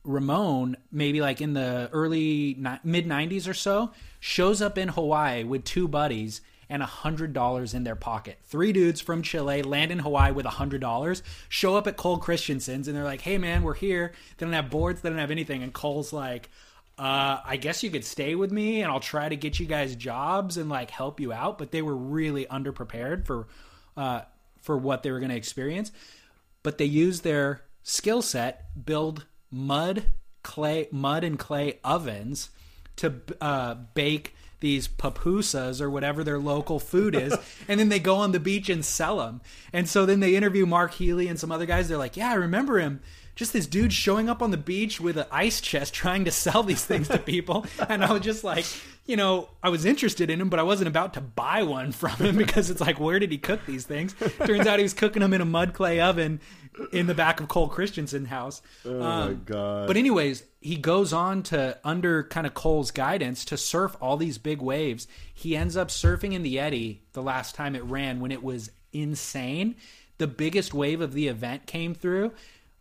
Ramon, maybe like in the early mid 90s or so, shows up in Hawaii with two buddies and a hundred dollars in their pocket. Three dudes from Chile land in Hawaii with a hundred dollars, show up at Cole Christensen's, and they're like, "Hey, man, we're here." They don't have boards, they don't have anything, and Cole's like, uh, "I guess you could stay with me, and I'll try to get you guys jobs and like help you out." But they were really underprepared for uh, for what they were going to experience. But they used their skill set, build mud clay, mud and clay ovens to uh, bake these pupusas or whatever their local food is, and then they go on the beach and sell them. And so then they interview Mark Healey and some other guys. They're like, "Yeah, I remember him." Just this dude showing up on the beach with an ice chest trying to sell these things to people. And I was just like, you know, I was interested in him, but I wasn't about to buy one from him because it's like, where did he cook these things? Turns out he was cooking them in a mud clay oven in the back of Cole Christensen house. Oh my um, god! But anyways, he goes on to under kind of Cole's guidance to surf all these big waves. He ends up surfing in the Eddie the last time it ran when it was insane. The biggest wave of the event came through.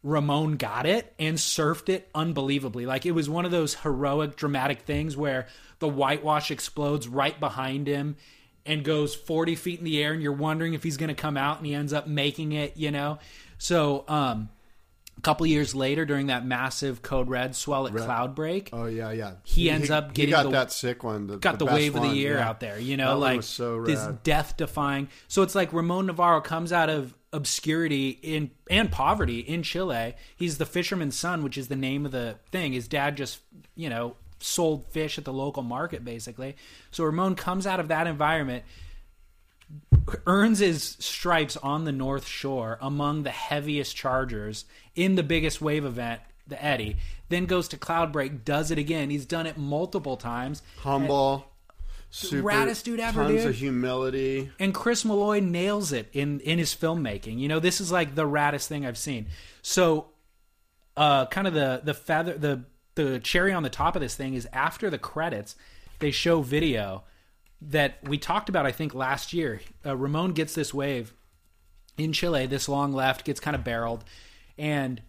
Ramon got it and surfed it unbelievably. Like it was one of those heroic dramatic things where the whitewash explodes right behind him and goes 40 feet in the air and you're wondering if he's going to come out and he ends up making it, you know. So, um a couple years later, during that massive Code Red swell at Cloudbreak, oh yeah, yeah. He ends up getting He got the- that sick one. The, got the, best wave of the year yeah. out there. You know, That like was so this death defying. So it's like Ramon Navarro comes out of obscurity in and poverty in Chile. He's the fisherman's son, which is the name of the thing. His dad just you know sold fish at the local market basically. So Ramon comes out of that environment earns his stripes on the North Shore among the heaviest chargers in the biggest wave event, the Eddie. Then goes to Cloudbreak, does it again. He's done it multiple times. humble, super, raddest dude ever, tons dude. of humility. And Chris Malloy nails it in in his filmmaking. You know, this is like the raddest thing I've seen. So, uh, kind of the the feather the the cherry on the top of this thing is after the credits, they show video that we talked about. I think last year, uh, Ramon gets this wave in Chile, this long left gets kind of barreled, and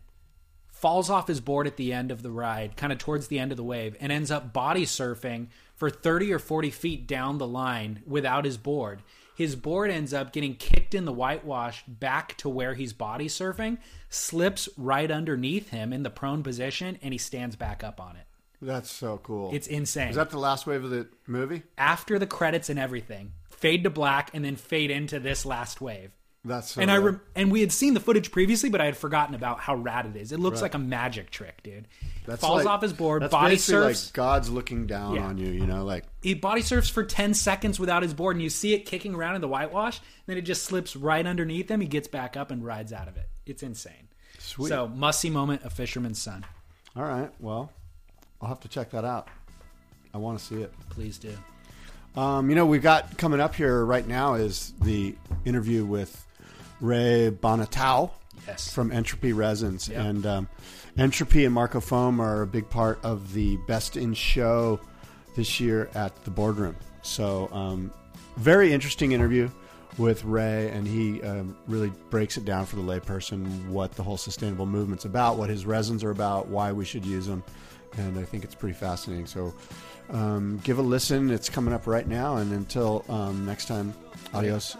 falls off his board at the end of the ride, kind of towards the end of the wave, and ends up body surfing for 30 or 40 feet down the line without his board. his board ends up getting kicked in the whitewash back to where he's body surfing, slips right underneath him in the prone position, and he stands back up on it. That's so cool. It's insane. Is that the last wave of the movie? After the credits and everything, fade to black, and then fade into this last wave. That's so and I rad. rem- and we had seen the footage previously, but I had forgotten about how rad it is. It looks Right. like a magic trick, dude. That's Falls like- off his board, body surfs. like God's looking down Yeah. on you. You know, like he body surfs for 10 seconds without his board and you see it kicking around in the whitewash then it just slips right underneath him he gets back up and rides out of it it's insane Sweet. so must see moment a fisherman's son all right. Well, I'll have to check that out. I want to see it. please do Um, you know, we've got coming up here right now is the interview with Rey Banatao yes from Entropy Resins. Yeah. And um, Entropy and Marko Foam are a big part of the Best in Show this year at the boardroom. So, um, very interesting interview with Rey, and he um, really breaks it down for the layperson what the whole sustainable movement's about, what his resins are about, why we should use them. And I think it's pretty fascinating. So, um, give a listen. It's coming up right now. And until um, next time, adios.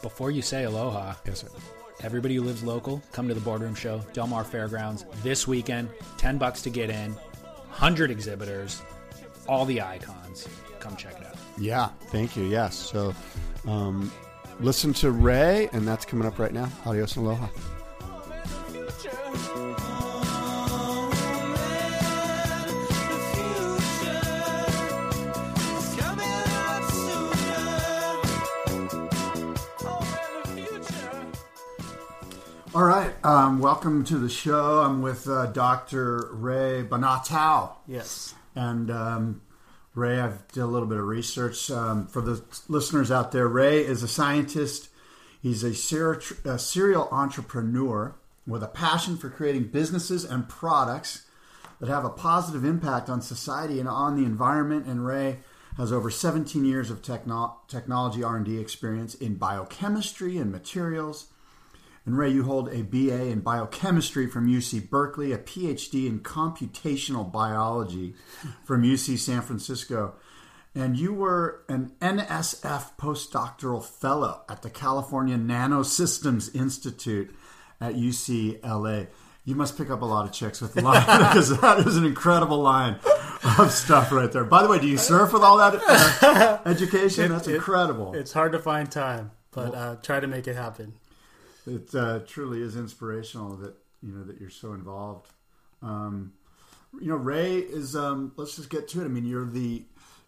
before you say aloha Yes, sir. everybody who lives local come to the boardroom show del mar fairgrounds this weekend 10 bucks to get in 100 exhibitors all the icons come check it out Yeah, thank you. Yes. So um, listen to Rey, and that's coming up right now. Adios and aloha. All right. Um, welcome to the show. I'm with uh, Dr. Rey Banatao. Yes. And um, Rey, I've did a little bit of research um, for the listeners out there. Rey is a scientist. He's a, ser- a serial entrepreneur with a passion for creating businesses and products that have a positive impact on society and on the environment. And Rey has over 17 years of techno- technology R&D experience in biochemistry and materials. And Rey, you hold a BA in biochemistry from UC Berkeley, a PhD in computational biology from UC San Francisco. And you were an NSF postdoctoral fellow at the California Nanosystems Institute at UCLA. You must pick up a lot of chicks with the line because that is an incredible line of stuff right there. By the way, do you surf with all that uh, education? That's It- incredible. It's hard to find time, but uh, try to make it happen. It uh, truly is inspirational that you know that you're so involved. Um, you know, Rey is. Um, let's just get to it. I mean, you're the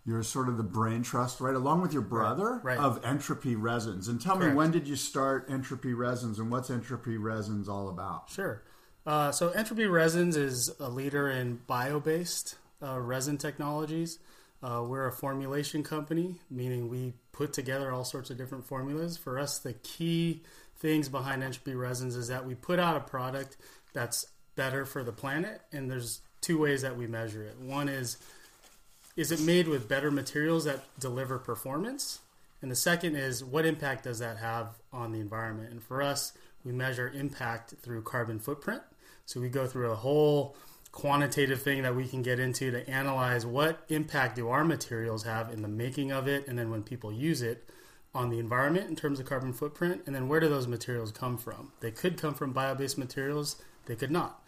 you're sort of the brain trust, right, along with your brother right. of Entropy Resins. And tell me, when did you start Entropy Resins, and what's Entropy Resins all about? Sure. Uh, so Entropy Resins is a leader in bio-based uh, resin technologies. Uh, we're a formulation company, meaning we put together all sorts of different formulas. For us, the key things behind Entropy Resins is that we put out a product that's better for the planet, and there's two ways that we measure it. One is is it made with better materials that deliver performance? And the second is what impact does that have on the environment? And for us, we measure impact through carbon footprint. So we go through a whole quantitative thing that we can get into to analyze what impact do our materials have in the making of it and then when people use it on the environment in terms of carbon footprint and then where do those materials come from? They could come from bio-based materials they could not.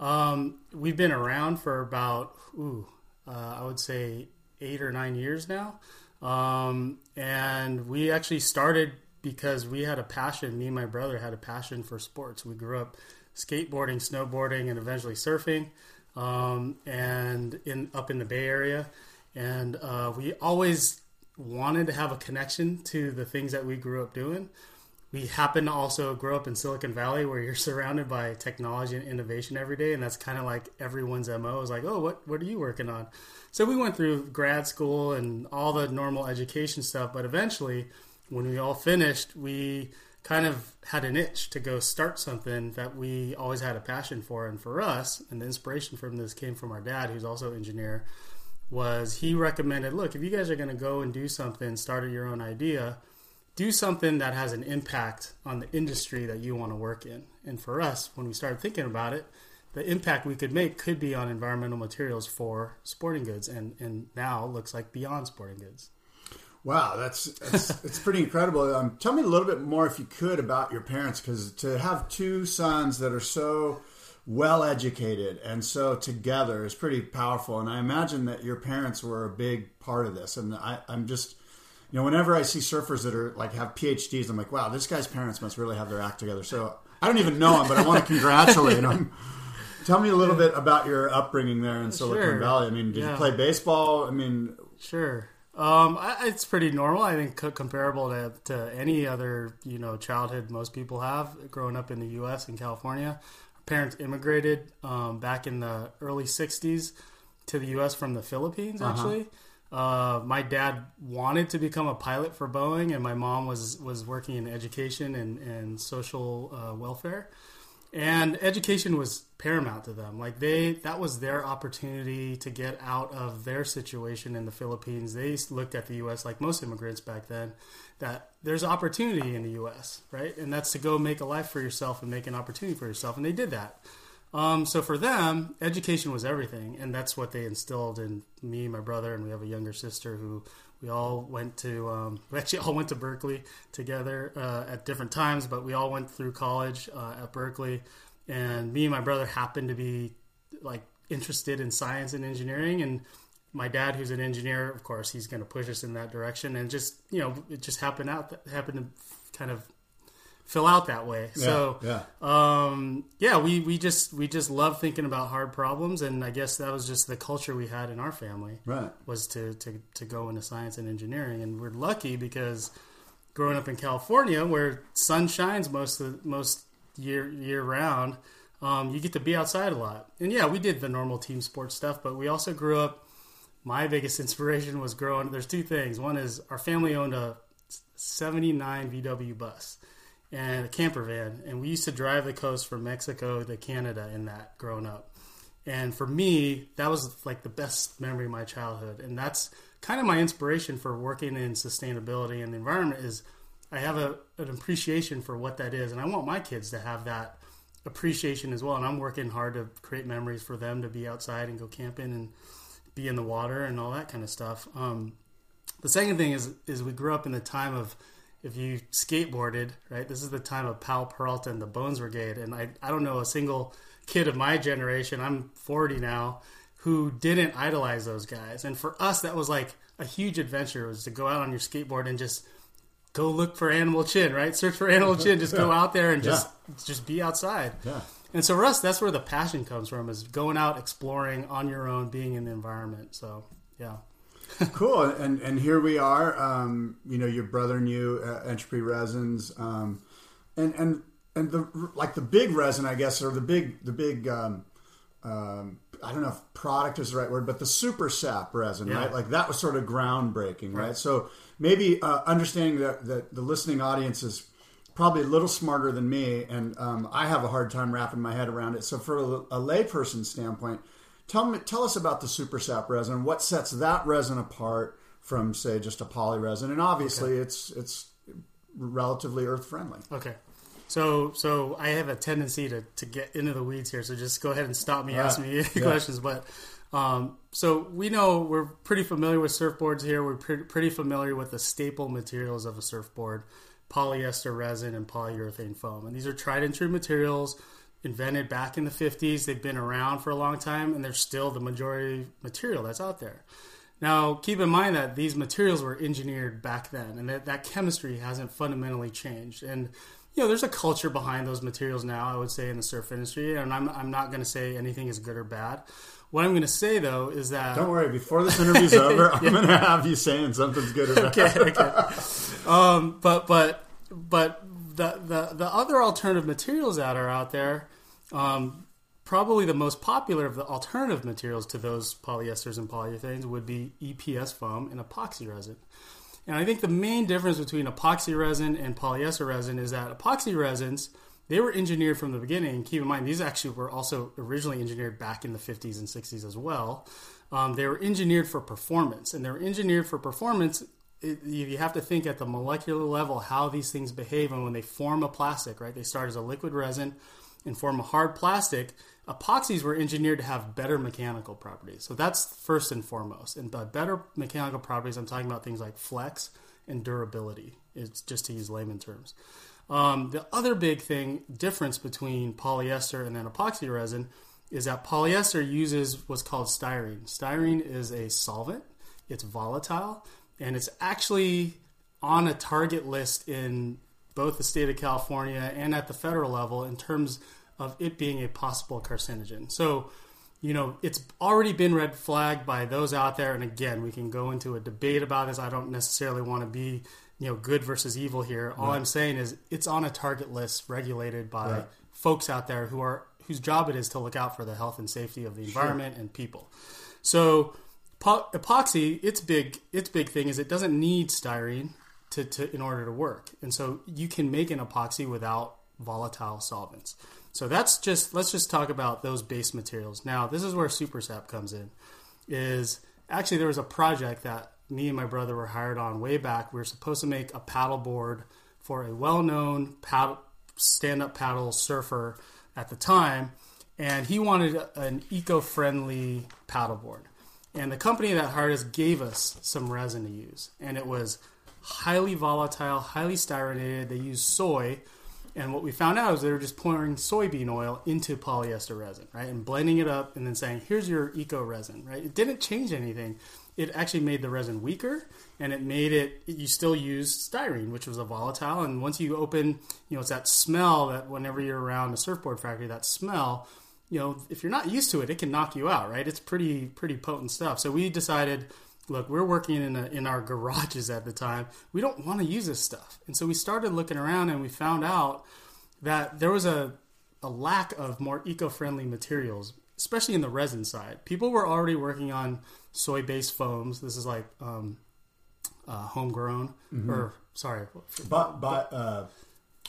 Um, we've been around for about ooh, uh, i would say eight or nine years now. Um, and we actually started because we had a passion me and my brother had a passion for sports. We grew up skateboarding snowboarding and eventually surfing um, and in up in the bay area. And uh, we always wanted to have a connection to the things that we grew up doing we happen to also grow up in Silicon Valley where you're surrounded by technology and innovation every day. And that's kind of like everyone's MO is like, oh, what, what are you working on? So we went through grad school and all the normal education stuff. But eventually, when we all finished, we kind of had an itch to go start something that we always had a passion for. And for us, and the inspiration from this came from our dad, who's also an engineer, was he recommended, look, if you guys are going to go and do something, start your own idea, do something that has an impact on the industry that you want to work in. And for us, when we started thinking about it, the impact we could make could be on environmental materials for sporting goods, and, and now looks like beyond sporting goods. Wow, that's, that's it's pretty incredible. Um, tell me a little bit more, if you could, about your parents, because to have two sons that are so well educated and so together is pretty powerful. And I imagine that your parents were a big part of this. And I, I'm just, you know, whenever I see surfers that are like have PhDs, I'm like, wow, this guy's parents must really have their act together. So I don't even know him, but I want to congratulate him. Tell me a little bit about your upbringing there in Silicon Sure. Valley. I mean, did Yeah. you play baseball? I mean, Sure. Um, I, it's pretty normal. I think comparable to, to any other you know childhood most people have growing up in the U.S. and California. Parents immigrated um, back in the early '60s to the U.S. from the Philippines. Actually, uh, my dad wanted to become a pilot for Boeing, and my mom was was working in education and and social uh, welfare and education was paramount to them. Like they that was their opportunity to get out of their situation in the philippines. They looked at the us like most immigrants back then that there's opportunity in the us right? And that's to go make a life for yourself and make an opportunity for yourself. And they did that. Um, so for them education was everything. And that's what they instilled in me my brother and we have a younger sister who we all went to um, we actually all went to berkeley together uh, at different times but we all went through college uh, at berkeley. And me and my brother happened to be like interested in science and engineering. And my dad who's an engineer of course he's going to push us in that direction. And just you know it just happened out happened to kind of fill out that way so yeah. um, yeah, we, we just we just love thinking about hard problems, and I guess that was just the culture we had in our family. Right. Was to, to, to go into science and engineering, and we're lucky because growing up in California, where sun shines most of most year year round, um, you get to be outside a lot. And yeah, we did the normal team sports stuff, but we also grew up. My biggest inspiration was growing. There's two things. One is our family owned a '79 VW bus and a camper van, and we used to drive the coast from Mexico to Canada in that growing up. And for me, that was like the best memory of my childhood, and that's kind of my inspiration for working in sustainability and the environment. Is I have a, an appreciation for what that is, and I want my kids to have that appreciation as well. And I'm working hard to create memories for them to be outside and go camping and be in the water and all that kind of stuff. Um, the second thing is is we grew up in the time of if you skateboarded, right? This is the time of Powell Peralta and the Bones Brigade, and I I don't know a single kid of my generation. I'm 40 now who didn't idolize those guys, and for us that was like a huge adventure was to go out on your skateboard and just go look for animal chin, right? Search for animal chin, just go out there and just just be outside. Yeah. And so for us, that's where the passion comes from: is going out, exploring on your own, being in the environment. So yeah. cool and and here we are um, you know your brother and you uh, entropy resins um, and and and the like the big resin i guess or the big the big um, um, i don't know if product is the right word but the super sap resin Yeah. right? Like that was sort of groundbreaking right, so maybe uh, understanding that, that the listening audience is probably a little smarter than me and um, i have a hard time wrapping my head around it. So for a, a layperson standpoint Tell me, tell us about the super sap resin. What sets that resin apart from, say, just a poly resin? And obviously, it's it's relatively earth friendly. Okay. So so I have a tendency to, to get into the weeds here, so just go ahead and stop me, ask me Yeah. questions. But um, so we know we're pretty familiar with surfboards here. We're pretty, pretty familiar with the staple materials of a surfboard: polyester resin and polyurethane foam. And these are tried and true materials, invented back in the '50s. They've been around for a long time, and they're still the majority material that's out there. Now, keep in mind that these materials were engineered back then, and that, that chemistry hasn't fundamentally changed. And you know, there's a culture behind those materials now. I would say in the surf industry, and I'm I'm not going to say anything is good or bad. What I'm going to say though is that Don't worry, before this interview's over, I'm going to have you saying something's good or bad. okay, okay. Um, but but but the, the the other alternative materials that are out there, um, probably the most popular of the alternative materials to those polyesters and polyurethanes would be EPS foam and epoxy resin. And I think the main difference between epoxy resin and polyester resin is that epoxy resins they were engineered from the beginning. Keep in mind, these actually were also originally engineered back in the 50s and 60s as well. Um, they were engineered for performance, and they were engineered for performance. It, you have to think at the molecular level how these things behave, and when they form a plastic, right? They start as a liquid resin, and form a hard plastic, epoxies were engineered to have better mechanical properties. So that's first and foremost. And by better mechanical properties, I'm talking about things like flex and durability. It's just to use layman terms. Um, the other big thing difference between polyester and then epoxy resin is that polyester uses what's called styrene. Styrene is a solvent. It's volatile and it's actually on a target list in both the state of California and at the federal level in terms of it being a possible carcinogen. So, you know, it's already been red flagged by those out there. And again, we can go into a debate about this. I don't necessarily want to be, you know, good versus evil here. All right. I'm saying is it's on a target list regulated by right. folks out there who are whose job it is to look out for the health and safety of the environment sure. and people. So, epoxy, its big its big thing is it doesn't need styrene to, to in order to work, and so you can make an epoxy without volatile solvents. So that's just let's just talk about those base materials. Now, this is where SuperSap comes in. Is actually there was a project that me and my brother were hired on way back. We were supposed to make a paddle board for a well-known paddle, stand-up paddle surfer at the time, and he wanted an eco-friendly paddleboard. And the company that hired us gave us some resin to use, and it was highly volatile, highly styrenated. They used soy, and what we found out is they were just pouring soybean oil into polyester resin, right, and blending it up, and then saying, "Here's your eco resin," right? It didn't change anything. It actually made the resin weaker, and it made it. You still use styrene, which was a volatile, and once you open, you know, it's that smell that whenever you're around a surfboard factory, that smell you know, if you're not used to it, it can knock you out, right? It's pretty pretty potent stuff. So we decided, look, we're working in a, in our garages at the time. We don't want to use this stuff, and so we started looking around, and we found out that there was a a lack of more eco-friendly materials, especially in the resin side. People were already working on soy-based foams. This is like um, uh, homegrown, mm-hmm. or sorry, but but. Uh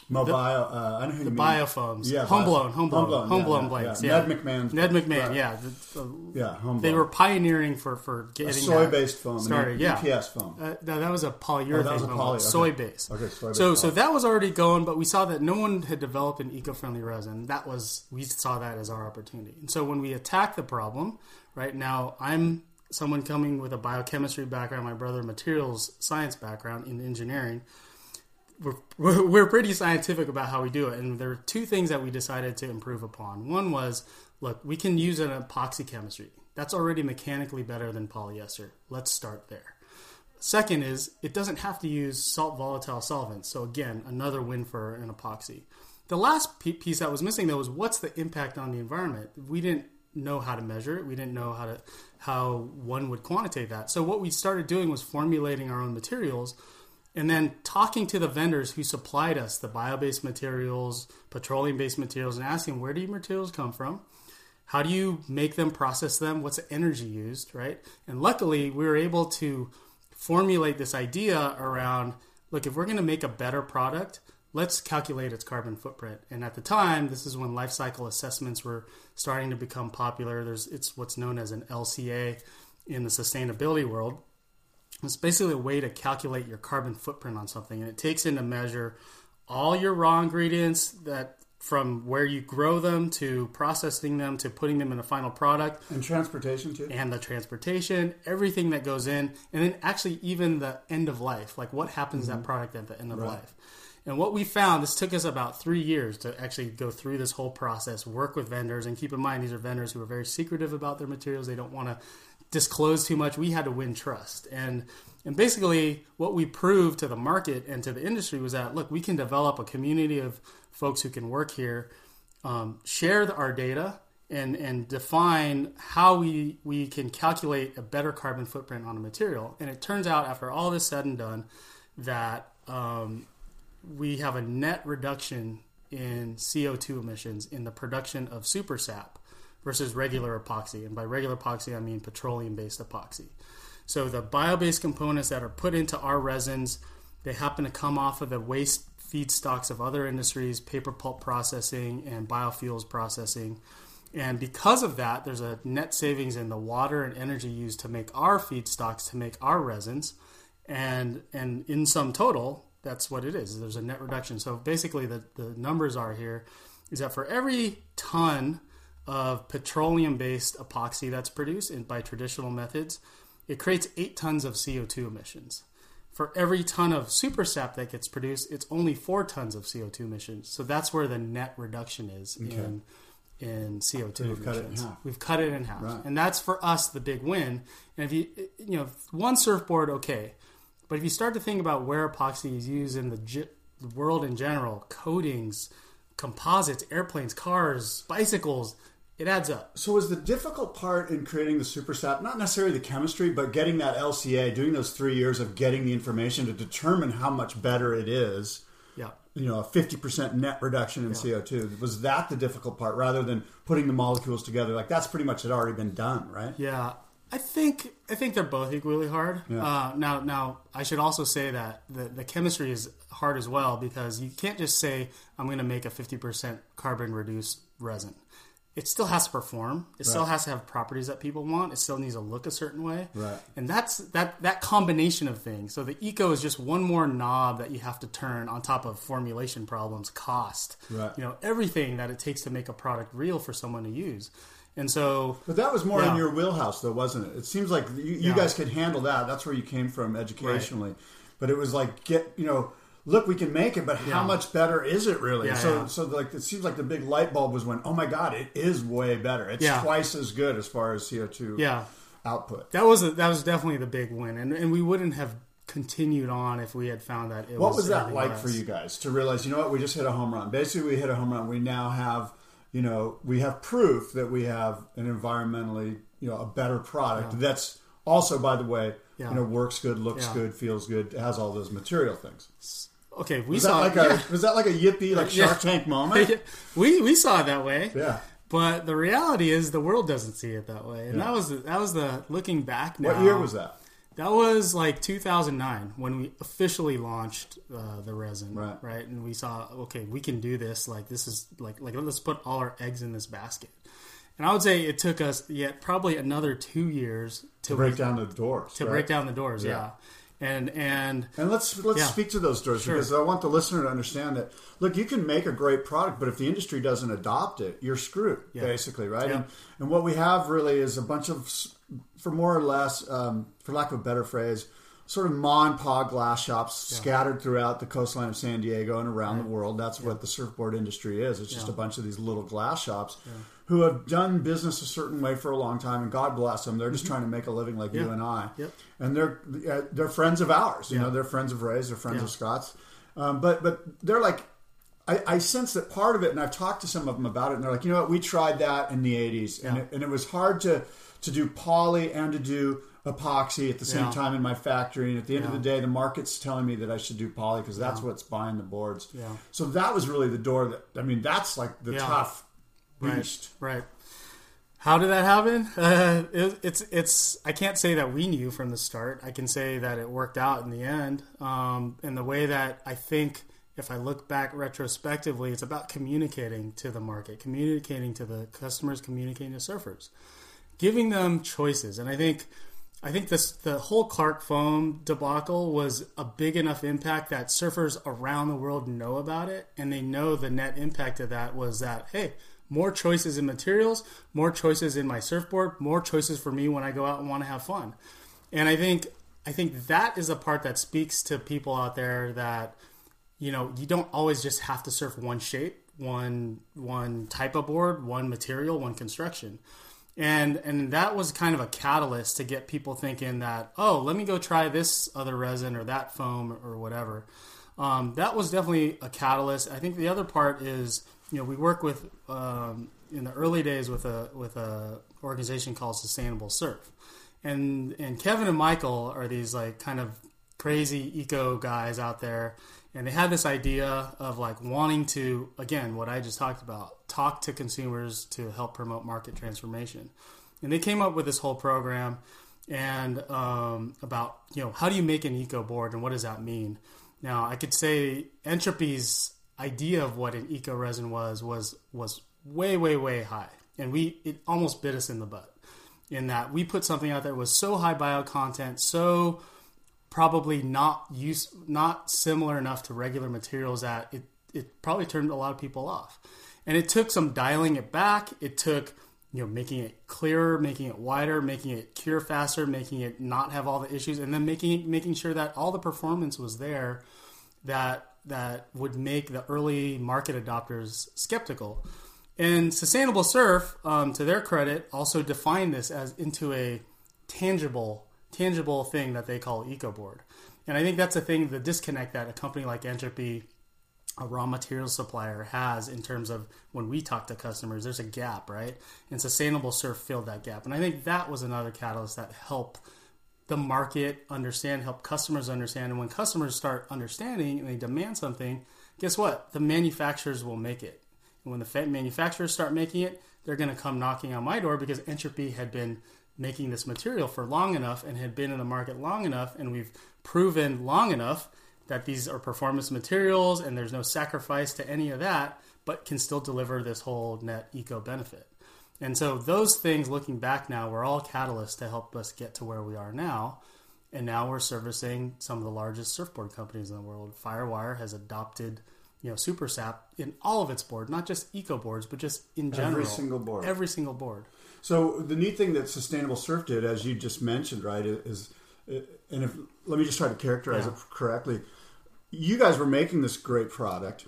Mobile, uh, I know who the biofoams, yeah, homeblown, homeblown, homegrown, yeah, blades. Yeah. Ned McMahon. Ned McMahon, right. yeah, the, the, yeah, homegrown. They were pioneering for for getting soy-based foam started. Yeah, EPS foam. Uh, no, that was a polyurethane oh, that was a poly, okay. soy-based. Okay, soy-based. So, so that was already going, but we saw that no one had developed an eco-friendly resin. That was we saw that as our opportunity. And so when we attacked the problem, right now I'm someone coming with a biochemistry background, my brother materials science background in engineering we're, we're pretty scientific about how we do it. And there are two things that we decided to improve upon. One was, look, we can use an epoxy chemistry. That's already mechanically better than polyester. Let's start there. Second is, it doesn't have to use salt volatile solvents. So again, another win for an epoxy. The last piece that was missing though was what's the impact on the environment? We didn't know how to measure it. We didn't know how to how one would quantitate that. So what we started doing was formulating our own materials and then talking to the vendors who supplied us the bio-based materials, petroleum-based materials, and asking where do your materials come from? How do you make them, process them? What's the energy used, right? And luckily, we were able to formulate this idea around look, if we're going to make a better product, let's calculate its carbon footprint. And at the time, this is when life cycle assessments were starting to become popular. There's it's what's known as an LCA in the sustainability world. It's basically a way to calculate your carbon footprint on something, and it takes into measure all your raw ingredients that from where you grow them to processing them to putting them in a final product and transportation too and the transportation everything that goes in and then actually even the end of life like what happens mm-hmm. to that product at the end of right. life and what we found this took us about three years to actually go through this whole process work with vendors and keep in mind these are vendors who are very secretive about their materials they don't want to disclose too much. We had to win trust. And and basically what we proved to the market and to the industry was that look, we can develop a community of folks who can work here, um, share our data and and define how we we can calculate a better carbon footprint on a material. And it turns out after all this said and done that um, we have a net reduction in CO2 emissions in the production of super sap versus regular epoxy. And by regular epoxy, I mean petroleum based epoxy. So the bio based components that are put into our resins, they happen to come off of the waste feedstocks of other industries, paper pulp processing and biofuels processing. And because of that, there's a net savings in the water and energy used to make our feedstocks, to make our resins. And, and in sum total, that's what it is. There's a net reduction. So basically, the, the numbers are here is that for every ton of petroleum based epoxy that's produced in, by traditional methods, it creates eight tons of CO2 emissions. For every ton of super sap that gets produced, it's only four tons of CO2 emissions. So that's where the net reduction is in in CO2 So cut in emissions. half. We've cut it in half, Right. and that's for us the big win. And if you you know one surfboard, okay, but if you start to think about where epoxy is used in the, ge- the world in general, coatings, composites, airplanes, cars, bicycles, it adds up. So was the difficult part in creating the super sap not necessarily the chemistry, but getting that LCA, doing those three years of getting the information to determine how much better it is? Yeah. You know, a fifty percent net reduction in CO two. Was that the difficult part, rather than putting the molecules together? Like that's pretty much had already been done, right? Yeah, I think I think they're both equally hard. Uh, now, now I should also say that the the chemistry is hard as well because you can't just say I'm going to make a 50% carbon reduced resin. It still has to perform. It still has to have properties that people want. It still needs to look a certain way. Right. And that's that that combination of things. So the eco is just one more knob that you have to turn on top of formulation problems, cost, Right. you know, everything that it takes to make a product real for someone to use. And so But that was more in your wheelhouse, though, wasn't it? It seems like you, you Yeah. guys could handle that. That's where you came from educationally. But it was like, get you know, look, we can make it, but how much better is it really? Yeah, so, yeah. so like it seems like the big light bulb was when, oh my god, it is way better. It's Yeah. twice as good as far as CO two yeah, output. that was a, that was definitely the big win, and and we wouldn't have continued on if we had found that it What was that like for you guys to realize, you know what, we just hit a home run? Basically, we hit a home run. We now have, you know, we have proof that we have an environmentally, you know, a better product that's also, by the way, Yeah. you know, works good, looks Yeah. good, feels good, has all those material things. Okay, we Was saw that like yeah. a was that like a yippee like. Shark Tank moment? we we saw it that way. Yeah. But the reality is, the world doesn't see it that way, and Yeah. that was the, that was the looking back. Now, What year was that? That was like 2009 when we officially launched uh, the resin, Right. Right, and we saw, okay, we can do this. Like this is like like let's put all our eggs in this basket. And I would say it took us yet probably another two years to, Break down the doors. to right? break down the doors. Yeah. Yeah, and and And let's let's Yeah. speak to those doors Sure. because I want the listener to understand that. Look, you can make a great product, but if the industry doesn't adopt it, you're screwed, Yeah. basically, right? Yeah. And, and what we have really is a bunch of, for more or less, um, for lack of a better phrase, sort of ma and pa glass shops scattered throughout the coastline of San Diego and around the world. That's what the surfboard industry is. It's just a bunch of these little glass shops who have done business a certain way for a long time, and God bless them. They're just trying to make a living like you Mm-hmm. And I. Yep. And they're uh, they're friends of ours. You Yeah. know, they're friends of Rey's. They're friends Yeah. of Scott's. Um, but but they're like. I, I sense that part of it, and I've talked to some of them about it, and they're like, you know what, we tried that in the '80s, and, Yeah. it, and it was hard to to do poly and to do epoxy at the same Yeah. time in my factory. And at the end of the day, the market's telling me that I should do poly because that's what's buying the boards. Yeah. So that was really the door that I mean, that's like the Yeah. tough. Beast. Right. How did that happen? Uh, it, it's it's. I can't say that we knew from the start. I can say that it worked out in the end. Um, and the way that I think, if I look back retrospectively, it's about communicating to the market, communicating to the customers, communicating to surfers, giving them choices. And I think, I think this the whole Clark foam debacle was a big enough impact that surfers around the world know about it, and they know the net impact of that was that hey, more choices in materials, more choices in my surfboard, more choices for me when I go out and want to have fun. And I think I think that is a part that speaks to people out there that you know you don't always just have to surf one shape, one one type of board, one material, one construction. And and that was kind of a catalyst to get people thinking that oh let me go try this other resin or that foam or whatever. Um, that was definitely a catalyst. I think the other part is you know we work with um, in the early days with a with a organization called Sustainable Surf, and and Kevin and Michael are these like kind of crazy eco guys out there, and they had this idea of like wanting to again what I just talked about talk to consumers to help promote market transformation, and they came up with this whole program and um, about you know how do you make an eco board and what does that mean? Now i could say entropy's idea of what an eco resin was was was way way way high and we it almost bit us in the butt in that we put something out there that was so high bio content so probably not use not similar enough to regular materials that it it probably turned a lot of people off And it took some dialing it back. It took you know making it clearer, making it wider, making it cure faster, making it not have all the issues, and then making making sure that all the performance was there that that would make the early market adopters skeptical. And Sustainable Surf, um, to their credit, also defined this as into a tangible tangible thing that they call EcoBoard. And I think that's a thing, the disconnect that a company like Entropy, a raw materials supplier, has in terms of when we talk to customers, there's a gap, right? And Sustainable Surf filled that gap. And I think that was another catalyst that helped the market understand, help customers understand. And when customers start understanding and they demand something, guess what? The manufacturers will make it. And when the manufacturers start making it, they're going to come knocking on my door because Entropy had been making this material for long enough and had been in the market long enough, and we've proven long enough that these are performance materials and there's no sacrifice to any of that, but can still deliver this whole net eco benefit. And so those things, looking back now, were all catalysts to help us get to where we are now. And now we're servicing some of the largest surfboard companies in the world. Firewire has adopted, you know, Super Sap in all of its board, not just eco boards, but just in general. Every single board. Every single board. So the neat thing that Sustainable Surf did, as you just mentioned, right, is, and if let me just try to characterize Yeah. it correctly. You guys were making this great product,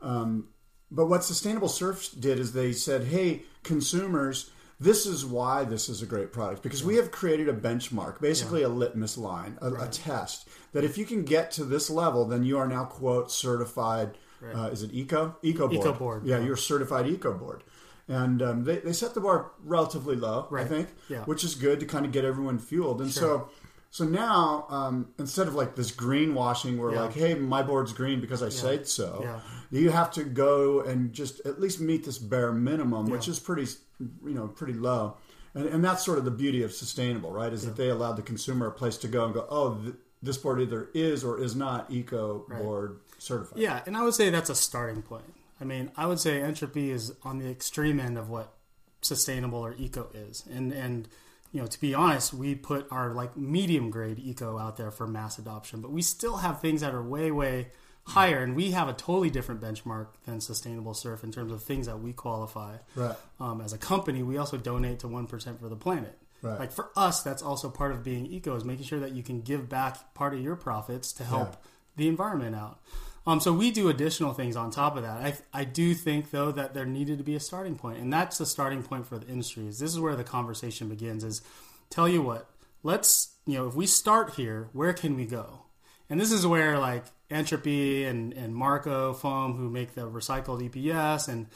um, but what Sustainable Surf did is they said, "Hey, consumers." This is why this is a great product because we have created a benchmark, basically a litmus line, a, a test that if you can get to this level, then you are now quote certified. Uh, is it eco eco board? Eco board, yeah, yeah. you're certified eco board, and um, they they set the bar relatively low, I think, Yeah. which is good to kind of get everyone fueled. And so, so now um, instead of like this greenwashing, where Yeah. like, hey, my board's green because I said so, Yeah. you have to go and just at least meet this bare minimum, which is pretty, you know, pretty low. And, and that's sort of the beauty of sustainable, right? Is that they allowed the consumer a place to go and go, oh, th- this board either is or is not eco board certified. Yeah, and I would say that's a starting point. I mean, I would say entropy is on the extreme end of what sustainable or eco is. And and you know, to be honest, we put our like medium grade eco out there for mass adoption, but we still have things that are way way higher and we have a totally different benchmark than sustainable surf in terms of things that we qualify. Right. Um, as a company, we also donate to 1% for the planet. Right. Like for us, that's also part of being eco is making sure that you can give back part of your profits to help Yeah. the environment out. Um, so we do additional things on top of that. I, I do think though that there needed to be a starting point, and that's the starting point for the industry. Is this is where the conversation begins? Is tell you what, let's you know if we start here, where can we go? And this is where like Entropy and and Marko Foam, who make the recycled EPS, and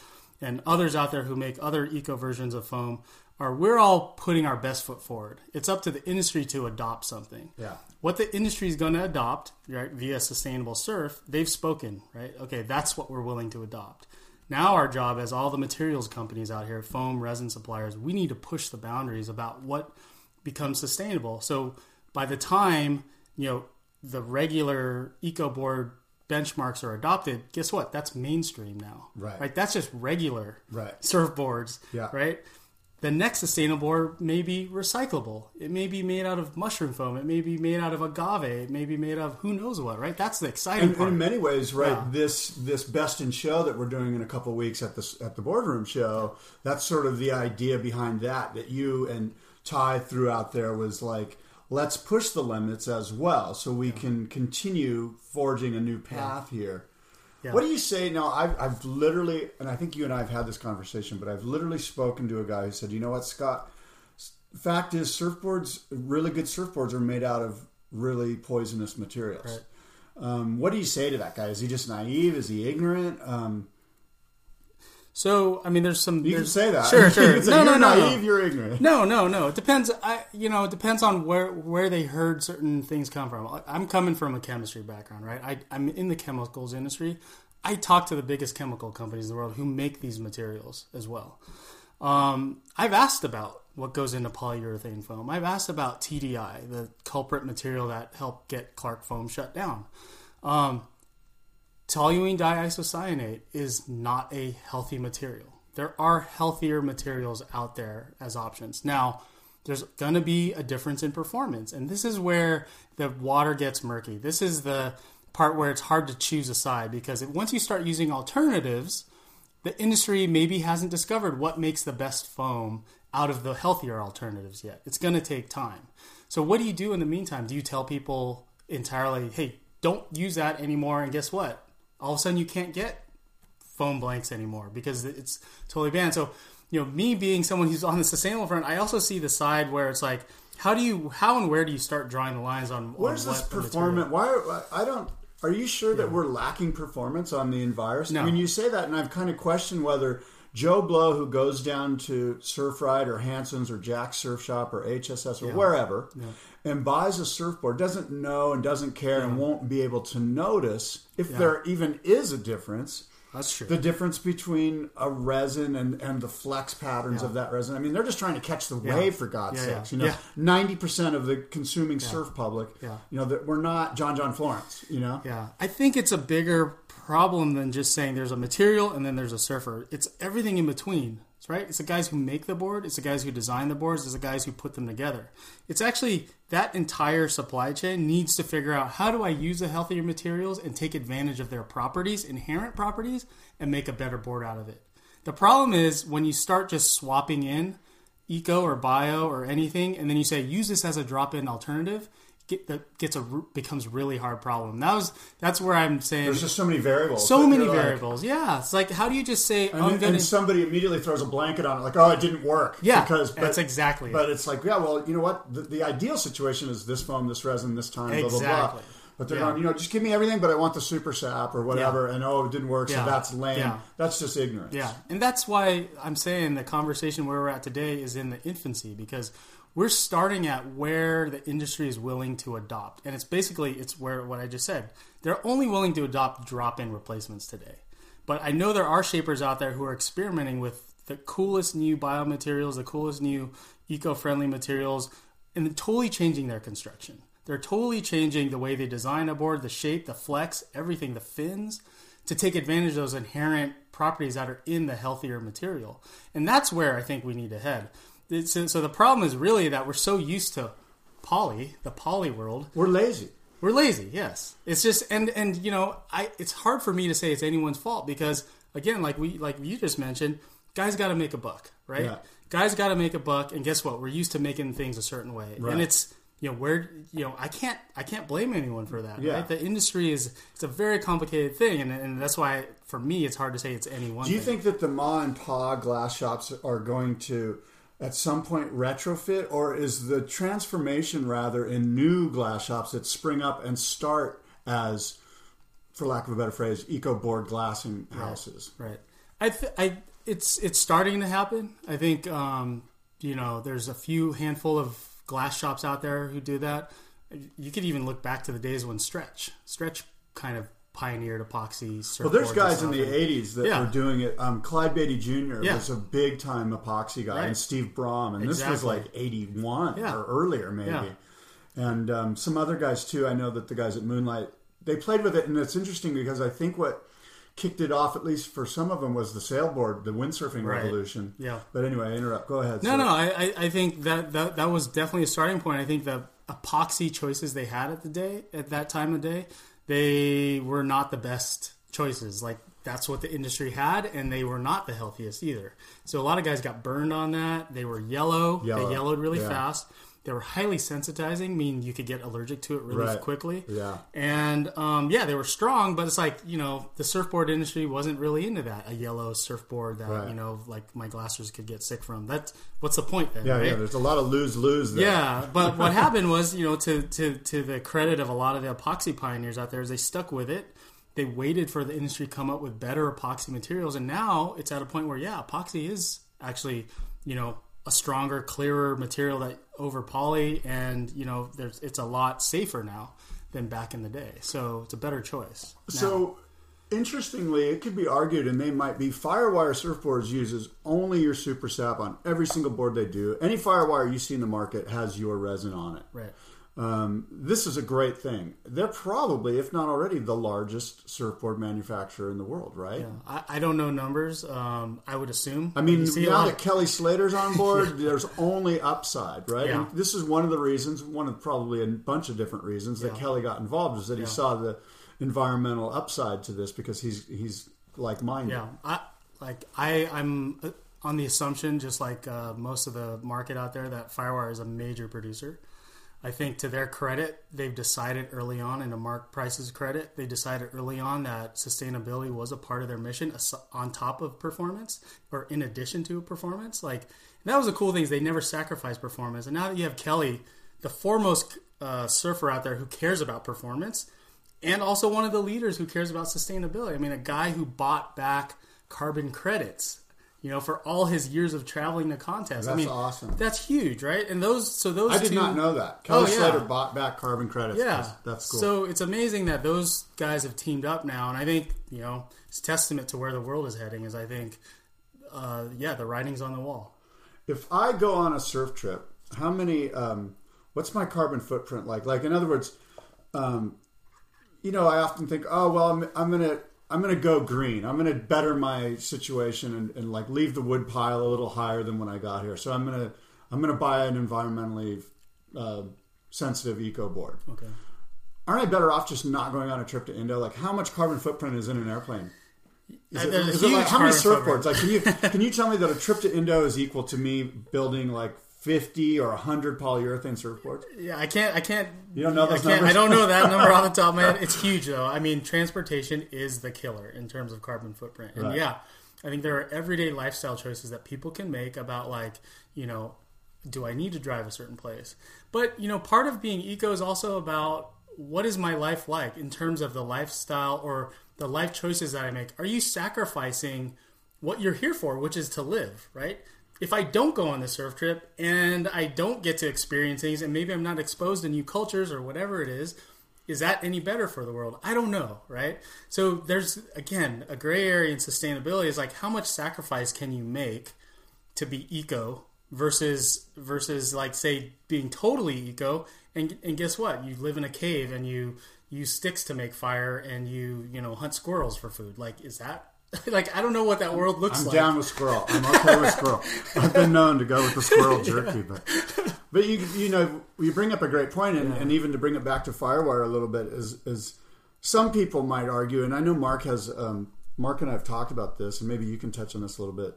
and others out there who make other eco versions of foam, are we're all putting our best foot forward. It's up to the industry to adopt something Yeah. what the industry is going to adopt right, via sustainable surf, they've spoken, right? Okay, that's what we're willing to adopt. Now, our job as all the materials companies out here, foam, resin suppliers, we need to push the boundaries about what becomes sustainable. So by the time you know the regular eco board benchmarks are adopted, guess what? That's mainstream now, Right. Right? That's just regular Right. surfboards, Yeah. right? The next sustainable board may be recyclable. It may be made out of mushroom foam. It may be made out of agave. It may be made of who knows what, right? That's the exciting And, and part. in many ways, right, Yeah. this this best in show that we're doing in a couple of weeks at this at the boardroom show, that's sort of the idea behind that that you and Ty threw out there was like, let's push the limits as well, so we can continue forging a new path here. Yeah. What do you say now? I've, I've literally, and I think you and I have had this conversation, but I've literally spoken to a guy who said, you know what, Scott? Fact is, surfboards, really good surfboards, are made out of really poisonous materials. Right. Um, what do you say to that guy? Is he just naive? Is he ignorant? Um, so, I mean, there's some. you can say that. Sure, sure. no, no, you're no, naive. no. You're ignorant. No, no, no. It depends. I, you know, it depends on where where they heard certain things come from. I'm coming from a chemistry background, right? I, I'm in the chemicals industry. I talk to the biggest chemical companies in the world who make these materials as well. Um, I've asked about what goes into polyurethane foam. I've asked about TDI, the culprit material that helped get Clark Foam shut down. Um, toluene diisocyanate is not a healthy material. There are healthier materials out there as options. Now, there's going to be a difference in performance, and this is where the water gets murky. This is the part where it's hard to choose a side because once you start using alternatives, the industry maybe hasn't discovered what makes the best foam out of the healthier alternatives yet. It's going to take time. So what do you do in the meantime? Do you tell people entirely, "Hey, don't use that anymore"? And guess what? All of a sudden you can't get foam blanks anymore because it's totally banned. So, you know, me being someone who's on the sustainable front, I also see the side where it's like, how do you, how and where do you start drawing the lines on? Where's on this performance? Why are, I don't. Are you sure that we're lacking performance on the Envirus? No. I mean, you say that, and I've kind of questioned whether Joe Blow, who goes down to Surfride or Hansen's or Jack's Surf Shop or HSS or wherever, and buys a surfboard, doesn't know and doesn't care and won't be able to notice if there even is a difference. That's true. The difference between a resin and, and the flex patterns Yeah. of that resin. I mean, they're just trying to catch the wave for God's Yeah, yeah. sakes. You know, Yeah. ninety percent of the consuming surf public. Yeah. You know, that we're not John John Florence. You know. Yeah, I think it's a bigger problem than just saying there's a material and then there's a surfer. It's everything in between, right? It's the guys who make the board, it's the guys who design the boards, it's the guys who put them together. It's actually that entire supply chain needs to figure out how do I use the healthier materials and take advantage of their properties, inherent properties, and make a better board out of it. The problem is when you start just swapping in eco or bio or anything, and then you say use this as a drop-in alternative, get, that gets a becomes really hard problem. That was that's where I'm saying There's just so many variables. so many like- variables. Yeah, it's like how do you just say and, gonna? somebody immediately throws a blanket on it, like, "Oh, it didn't work." Yeah, because but, that's exactly it. But it's like, yeah, well, you know what? The, the ideal situation is this foam, this resin, this time, blah blah blah. Exactly. But they're Yeah. going, you know, just give me everything, but I want the super sap or whatever. And oh, it didn't work, so that's lame. Yeah. That's just ignorance. yeah, and that's why I'm saying the conversation where we're at today is in the infancy because we're starting at where the industry is willing to adopt, and it's basically it's where what I just said. They're only willing to adopt drop-in replacements today, but I know there are shapers out there who are experimenting with the coolest new biomaterials, the coolest new eco-friendly materials, and totally changing their construction. They're totally changing the way they design a board, the shape, the flex, everything, the fins, to take advantage of those inherent properties that are in the healthier material. And that's where I think we need to head. So, so the problem is really that we're so used to poly, the poly world, We're lazy. we're lazy, yes. It's just and and you know, I it's hard for me to say it's anyone's fault because again, like we like you just mentioned, guys got to make a buck, right? Yeah. Guys got to make a buck, and guess what? We're used to making things a certain way, Right. and it's you know where you know I can't I can't blame anyone for that. Yeah. Right? The industry is it's a very complicated thing, and and that's why for me it's hard to say it's any one. Do you thing. think that the ma and pa glass shops are going to, at some point, retrofit, or is the transformation rather in new glass shops that spring up and start as, for lack of a better phrase, eco board glassing houses? Right. I, th- I, it's it's starting to happen. I think um, you know there's a few handful of glass shops out there who do that. You could even look back to the days when Stretch Stretch kind of pioneered epoxy. Well, there's guys in the '80s that Yeah. were doing it. Um, Clyde Beatty Jr. Yeah. was a big time epoxy guy, Right. and Steve Brom, and this was like '81 Yeah. or earlier, maybe. And um, some other guys too. I know that the guys at Moonlight they played with it, and it's interesting because I think what kicked it off, at least for some of them, was the sailboard, the windsurfing Right. revolution. Yeah. But anyway, I interrupt. Go ahead. No, sir. no, I, I- I think that, that that was definitely a starting point. I think the epoxy choices they had at the day at that time of day, they were not the best choices. Like that's what the industry had, and they were not the healthiest either. So a lot of guys got burned on that. They were yellow. Yellow, They yellowed really yeah. fast. They were highly sensitizing, meaning you could get allergic to it really Right. quickly. Yeah. And um, yeah, they were strong, but it's like you know the surfboard industry wasn't really into that. A yellow surfboard that Right. you know like my glassers could get sick from. That's what's the point then? Yeah, right? yeah. There's a lot of lose lose there. Yeah, but what happened was, you know, to, to, to the credit of a lot of the epoxy pioneers out there, is they stuck with it. They waited for the industry to come up with better epoxy materials, and now it's at a point where, yeah, epoxy is actually, you know, a stronger, clearer material that over poly, and you know, there's it's a lot safer now than back in the day. So it's a better choice. now. So, interestingly, it could be argued, and they might be Firewire Surfboards uses only your Super Sap on every single board they do. Any Firewire you see in the market has your resin on it. right. Um, this is a great thing. They're probably, if not already, the largest surfboard manufacturer in the world, right? Yeah. I, I don't know numbers. Um, I would assume. I mean, now that Kelly Slater's on board, there's only upside, right? Yeah. And this is one of the reasons, one of probably a bunch of different reasons that Yeah. Kelly got involved is that he saw the environmental upside to this because he's he's like minded. Yeah, I like I I'm uh, on the assumption, just like uh, most of the market out there, that Firewire is a major producer. I think to their credit, they've decided early on, and to Mark Price's credit, they decided early on that sustainability was a part of their mission on top of performance or in addition to performance. Like that was the cool thing is they never sacrificed performance. And now that you have Kelly, the foremost uh, surfer out there who cares about performance, and also one of the leaders who cares about sustainability. I mean, a guy who bought back carbon credits you know, for all his years of traveling to contests. That's I mean, awesome. That's huge, right? And those, so those. I did two, not know that. Kelly Oh, yeah. Slater bought back carbon credits. Yeah, That's, that's cool. So it's amazing that those guys have teamed up now, and I think you know it's testament to where the world is heading. Is I think, uh, yeah, the writing's on the wall. if I go on a surf trip, how many? Um, what's my carbon footprint like? Like, in other words, um, you know, I often think, oh well, I'm, I'm gonna I'm gonna go green. I'm gonna better my situation and, and like leave the wood pile a little higher than when I got here. So I'm gonna I'm gonna buy an environmentally uh, sensitive eco board. Okay. Aren't I better off just not going on a trip to Indo? Like, how much carbon footprint is in an airplane? Is it, There's a is it like, how many surfboards? footprint. Like, can you can you tell me that a trip to Indo is equal to me building like fifty or hundred polyurethane surfboards? Yeah, I can't. I can't. You don't know I those can't. numbers? I don't know that number off the top of my head. It's huge, though. I mean, transportation is the killer in terms of carbon footprint. And Right. yeah, I think there are everyday lifestyle choices that people can make about like, you know, do I need to drive a certain place? But you know, part of being eco is also about what is my life like in terms of the lifestyle or the life choices that I make. Are you sacrificing what you're here for, which is to live, right? If I don't go on the surf trip and I don't get to experience things, and maybe I'm not exposed to new cultures or whatever it is, is that any better for the world? I don't know, right? So there's again a gray area in sustainability is like how much sacrifice can you make to be eco versus versus like say being totally eco and and guess what you live in a cave and you use sticks to make fire and you you know hunt squirrels for food like is that like I don't know what that world looks I'm like down with squirrel. I'm okay with squirrel. I've been known to go with the squirrel jerky, but but you you know you bring up a great point, and, and even to bring it back to Firewire a little bit is is some people might argue, and I know Mark has um, Mark and I have talked about this, and maybe you can touch on this a little bit.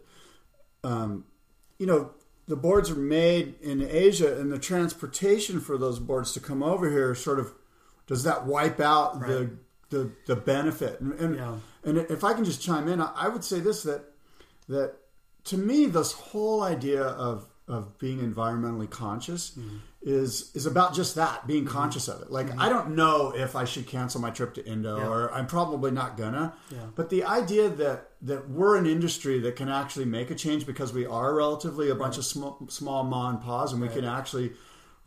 Um, you know, the boards are made in Asia, and the transportation for those boards to come over here sort of does that wipe out the the the benefit? And and, Yeah. and if I can just chime in, I I would say this that that to me this whole idea of of being environmentally conscious mm-hmm. is is about just that being mm-hmm. conscious of it like mm-hmm. i don't know if i should cancel my trip to indo Yeah. or i'm probably not gonna Yeah. but the idea that that we're an industry that can actually make a change because we are relatively a bunch of small, small ma and pa's and we can actually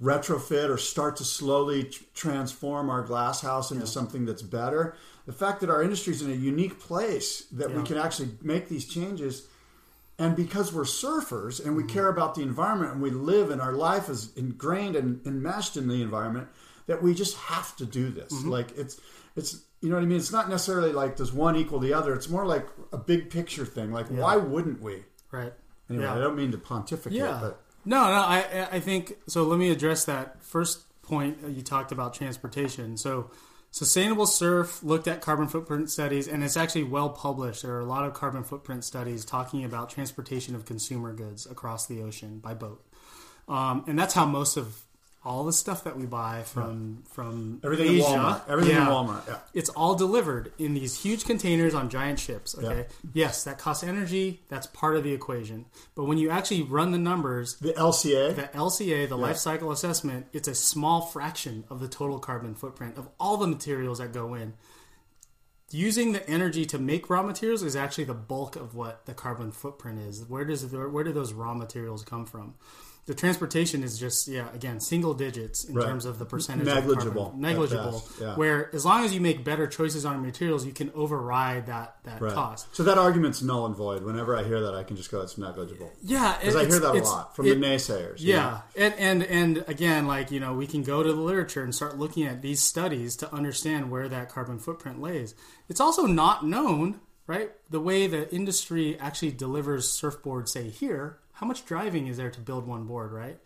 retrofit or start to slowly tr- transform our glass house into something that's better. The fact that our industry is in a unique place that we can actually make these changes, and because we're surfers and we mm-hmm. care about the environment and we live and our life is ingrained and enmeshed in the environment, that we just have to do this. Mm-hmm. Like it's it's you know what I mean. It's not necessarily like does one equal the other. It's more like a big picture thing. Like why wouldn't we? right Anyway, Yeah. I don't mean to pontificate, Yeah. but No, no, I I think so. Let me address that first point. You talked about transportation. So, sustainable surf looked at carbon footprint studies, and it's actually well published. There are a lot of carbon footprint studies talking about transportation of consumer goods across the ocean by boat, um, and that's how most of all the stuff that we buy from from everything Asia, in Walmart, everything yeah, in Walmart, yeah. it's all delivered in these huge containers on giant ships. Okay, yes, that costs energy. That's part of the equation. But when you actually run the numbers, The LCA, the LCA, the life cycle assessment, it's a small fraction of the total carbon footprint of all the materials that go in. Using the energy to make raw materials is actually the bulk of what the carbon footprint is. Where does where do those raw materials come from? The transportation is just yeah again single digits in Right. terms of the percentage Negligible, of carbon. negligible yeah. where as long as you make better choices on materials you can override that that Right. cost So that argument's null and void. Whenever I hear that, I can just go, "It's negligible." yeah Because I hear that a lot from it- the naysayers. you Yeah, know? and and and again, like you know, we can go to the literature and start looking at these studies to understand where that carbon footprint lays. It's also not known, right? The way the industry actually delivers surfboards, say here, how much driving is there to build one board, right?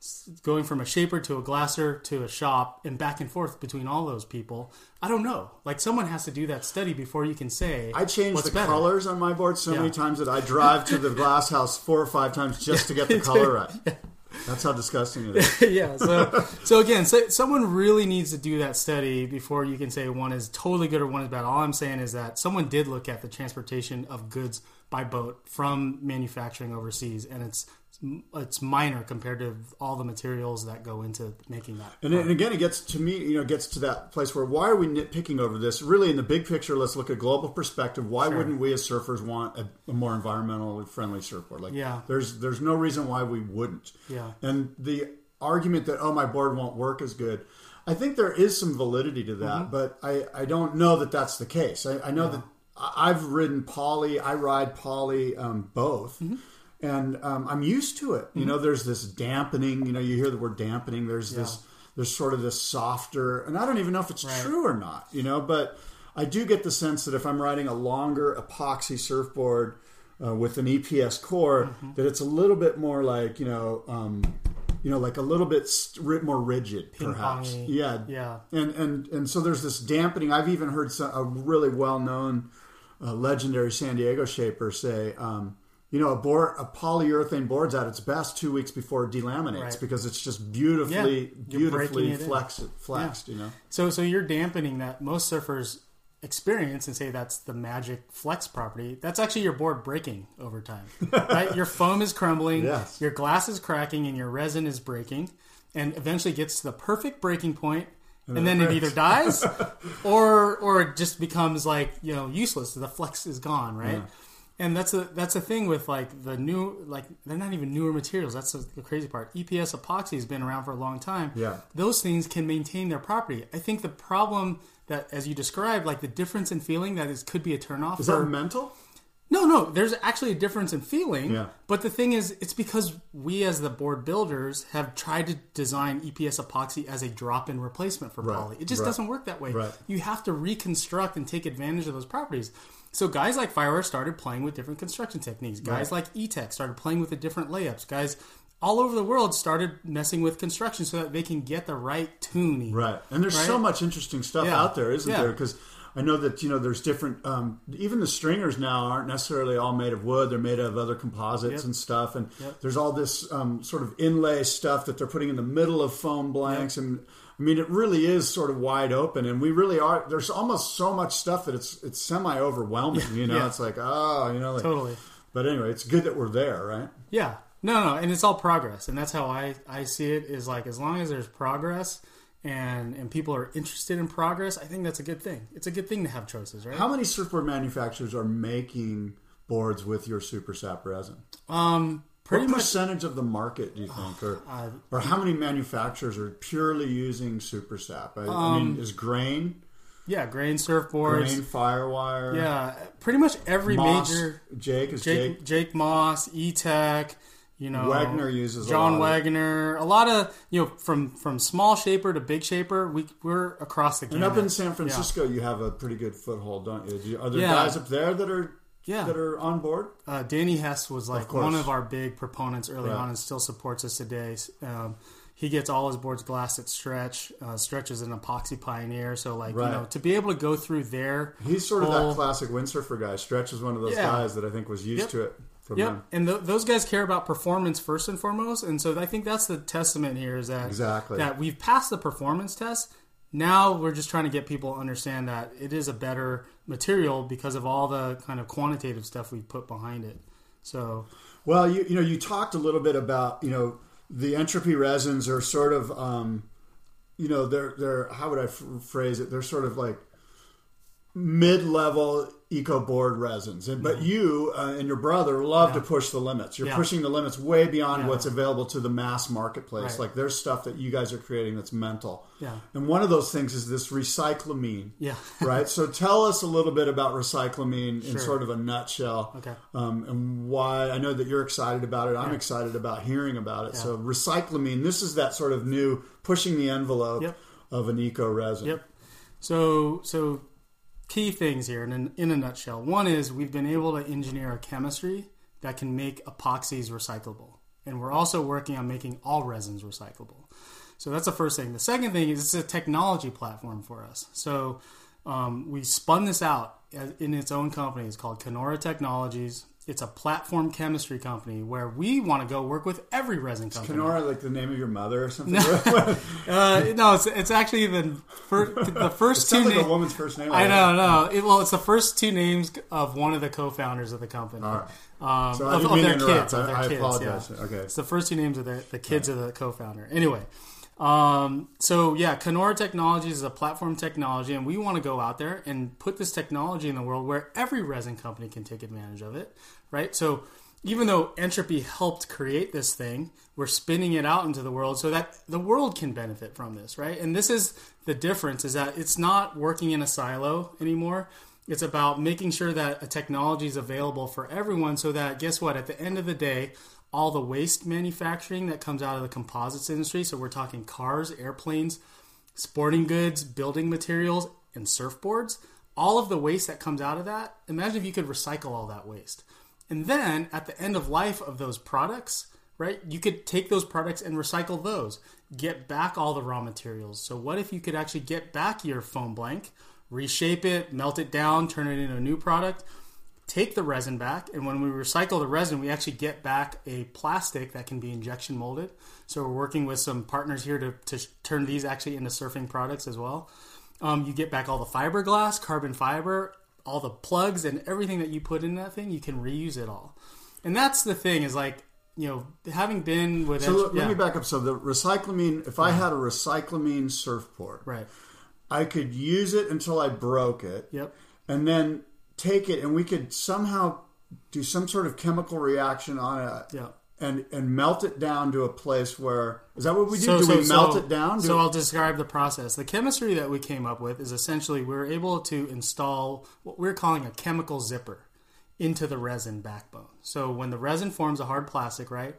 s- going from a shaper to a glasser to a shop and back and forth between all those people. I don't know. Like someone has to do that study before you can say. I change the better. colors on my board so many times that I drive to the glass house four or five times just to get the color right. That's how disgusting it is. yeah. So, so again, so someone really needs to do that study before you can say one is totally good or one is bad. All I'm saying is that someone did look at the transportation of goods by boat from manufacturing overseas, and it's it's minor compared to all the materials that go into making that. And, and again, it gets to me, you know, gets to that place where why are we nitpicking over this? Really, in the big picture, let's look at global perspective. Why wouldn't we as surfers want a, a more environmentally friendly surfboard? Like, Yeah. there's there's no reason why we wouldn't. Yeah. And the argument that oh my board won't work as good, I think there is some validity to that, Mm-hmm. but I I don't know that that's the case. I, I know that I- I've ridden poly, I ride poly um, both. Mm-hmm. And um, I'm used to it. You know, there's this dampening. You know, you hear the word dampening. There's this there's sort of this softer, and I don't even know if it's true or not, you know, but I do get the sense that if I'm riding a longer epoxy surfboard uh, with an EPS core, Mm-hmm. that it's a little bit more like, you know, um, you know, like a little bit st- more rigid, perhaps. Ping-pongy. Yeah, Yeah. and and and so there's this dampening. I've even heard some, a really well known, uh, legendary San Diego shaper say. Um, you know, a board, a polyurethane board's at its best two weeks before it delaminates Right. because it's just beautifully, Yeah, beautifully flexed, flexed. You know, So, so you're dampening that most surfers experience and say that's the magic flex property. That's actually your board breaking over time, right? Your foam is crumbling, Yes. your glass is cracking, and your resin is breaking, and eventually gets to the perfect breaking point, and, then it either dies or or it just becomes like you know useless. The flex is gone, right? And that's a that's a thing with like the new like they're not even newer materials. That's the crazy part. EPS epoxy has been around for a long time. Yeah. those things can maintain their property. I think the problem that, as you described, like the difference in feeling that is could be a turnoff. is for, that mental? No, no, there's actually a difference in feeling. Yeah. But the thing is, it's because we as the board builders have tried to design EPS epoxy as a drop-in replacement for Right, poly. It just right, doesn't work that way. right. You have to reconstruct and take advantage of those properties. So guys like Firewire started playing with different construction techniques. Guys like E-Tech started playing with the different layups. Guys all over the world started messing with construction so that they can get the right tuning. Right. And there's so much interesting stuff Yeah. out there, isn't Yeah. there? Because I know that you know there's different. Um, even the stringers now aren't necessarily all made of wood; they're made of other composites Yep. and stuff. And Yep. there's all this um, sort of inlay stuff that they're putting in the middle of foam blanks. And I mean, it really is sort of wide open. And we really are. There's almost so much stuff that it's it's semi overwhelming. You know, Yeah. it's like oh, you know, like, Totally. But anyway, it's good that we're there, right? Yeah. No, no, and it's all progress, and that's how I I see it. Is like as long as there's progress, and and people are interested in progress, I think that's a good thing. It's a good thing to have choices, right? How many surfboard manufacturers are making boards with your super sap resin? um, pretty what much. percentage of the market do you think, or or how many manufacturers are purely using super sap? I, I mean, is grain, Yeah, grain surfboards. grain, firewire, Yeah, pretty much every Moss, major Jake is Jake Jake. Jake Moss, E Tech, you know Wagner uses a John lot of- Wagner, a lot of you know from from small shaper to big shaper, we we're across the And up in San Francisco, you have a pretty good foothold, don't you? Are there Yeah. guys up there that are Yeah. that are on board? uh, Danny Hess was like course. one of our big proponents early Right. on and still supports us today. Um, he gets all his boards glassed at Stretch. Uh, Stretch is an epoxy pioneer, so like Right. you know to be able to go through there. He's sort of that classic windsurfer guy. Stretch is one of those Yeah. guys that I think was used Yep. to it Yep, them. and th- those guys care about performance first and foremost, and so I think that's the testament here is that Exactly. that we've passed the performance test. Now we're just trying to get people to understand that it is a better material because of all the kind of quantitative stuff we put behind it. So Well, you you know, you talked a little bit about you know the entropy resins are sort of um, you know they're they're how would I f- phrase it? They're sort of like mid level eco board resins, and but you uh, and your brother love to push the limits. You're. Yeah. pushing the limits way beyond Yeah. what's available to the mass marketplace. Right. Like there's stuff that you guys are creating that's mental. Yeah. and one of those things is this recyclamine. Yeah. right. So tell us a little bit about recyclamine in sort of a nutshell Okay. um, and why I know that you're excited about it. I'm excited about hearing about it. So recyclamine, this is that sort of new pushing the envelope Yep. of an eco resin. Yep. So so key things here in in a nutshell. One is we've been able to engineer a chemistry that can make epoxies recyclable. and we're also working on making all resins recyclable. So that's the first thing. The second thing is it's a technology platform for us. So um, we spun this out in its own company. It's called Connora Technologies. It's a platform chemistry company where we want to go work with every resin company. Connora, like the name of your mother or something? uh, no, it's, it's actually the, fir- the first two like names. a woman's first name. I know, no. It, well, it's the first two names of one of the co-founders of the company. All right. Um, So I of, of their kids. Of their I- I kids, apologize. yeah. Okay. It's the first two names of the, the kids of the co-founder. Anyway, um, so yeah, Connora Technologies is a platform technology, and we want to go out there and put this technology in the world where every resin company can take advantage of it, right? So even though Entropy helped create this thing, we're spinning it out into the world so that the world can benefit from this, right? And this is the difference: is that it's not working in a silo anymore. It's about making sure that a technology is available for everyone, so that guess what? At the end of the day, all the waste manufacturing that comes out of the composites industry. So we're talking cars, airplanes, sporting goods, building materials, and surfboards. All of the waste that comes out of that, imagine if you could recycle all that waste. And then at the end of life of those products, right, you could take those products and recycle those, get back all the raw materials. So, what if you could actually get back your foam blank, reshape it, melt it down, turn it into a new product? Take the resin back, and when we recycle the resin, we actually get back a plastic that can be injection molded. So we're working with some partners here to, to turn these actually into surfing products as well. Um, you get back all the fiberglass, carbon fiber, all the plugs, and everything that you put in that thing. You can reuse it all, and that's the thing is like you know having been with So Edge- let, let yeah, me back up. So the recyclamine, if I had a recyclamine surfboard, right. I could use it until I broke it, Yep. and then take it, and we could somehow do some sort of chemical reaction on it, Yeah. and and melt it down to a place where is that what we do? So- do so- we melt so- it down? Do So I'll describe the process. The chemistry that we came up with is essentially we're able to install what we're calling a chemical zipper into the resin backbone. So when the resin forms a hard plastic, right,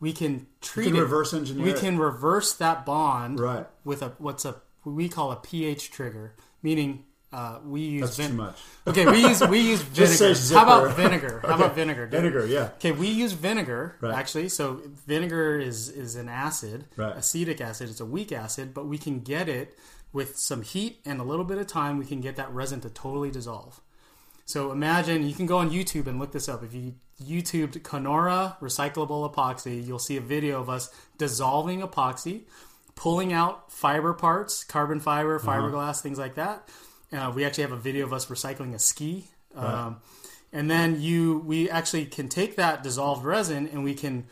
we can treat can it. reverse engineer We it. can reverse that bond Right. with a what's a what we call a pH trigger, meaning uh, we use That's too much. Okay, we use we use Just say vinegar. How about vinegar? How about vinegar? dude? Vinegar, yeah. Okay, we use vinegar Right. actually. So vinegar is is an acid, Right. acetic acid. It's a weak acid, but we can get it with some heat and a little bit of time. We can get that resin to totally dissolve. So imagine you can go on YouTube and look this up. If you YouTubed Connora recyclable epoxy, you'll see a video of us dissolving epoxy, pulling out fiber parts, carbon fiber, fiberglass, things like that. Uh, we actually have a video of us recycling a ski. Um, and then you, we actually can take that dissolved resin and we can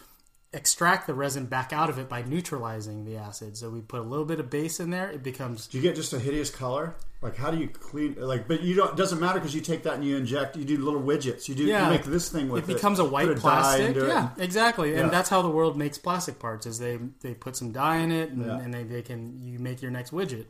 extract the resin back out of it by neutralizing the acid. So we put a little bit of base in there. It becomes Do you get just a hideous color? Like how do you clean? Like, but you don't. It doesn't matter because you take that and you inject. You do little widgets. You do. Yeah. You make this thing with it becomes a white dye plastic. into it. Yeah, exactly. Yeah. And that's how the world makes plastic parts. Is they they put some dye in it, and, Yeah. and they, they can you make your next widget.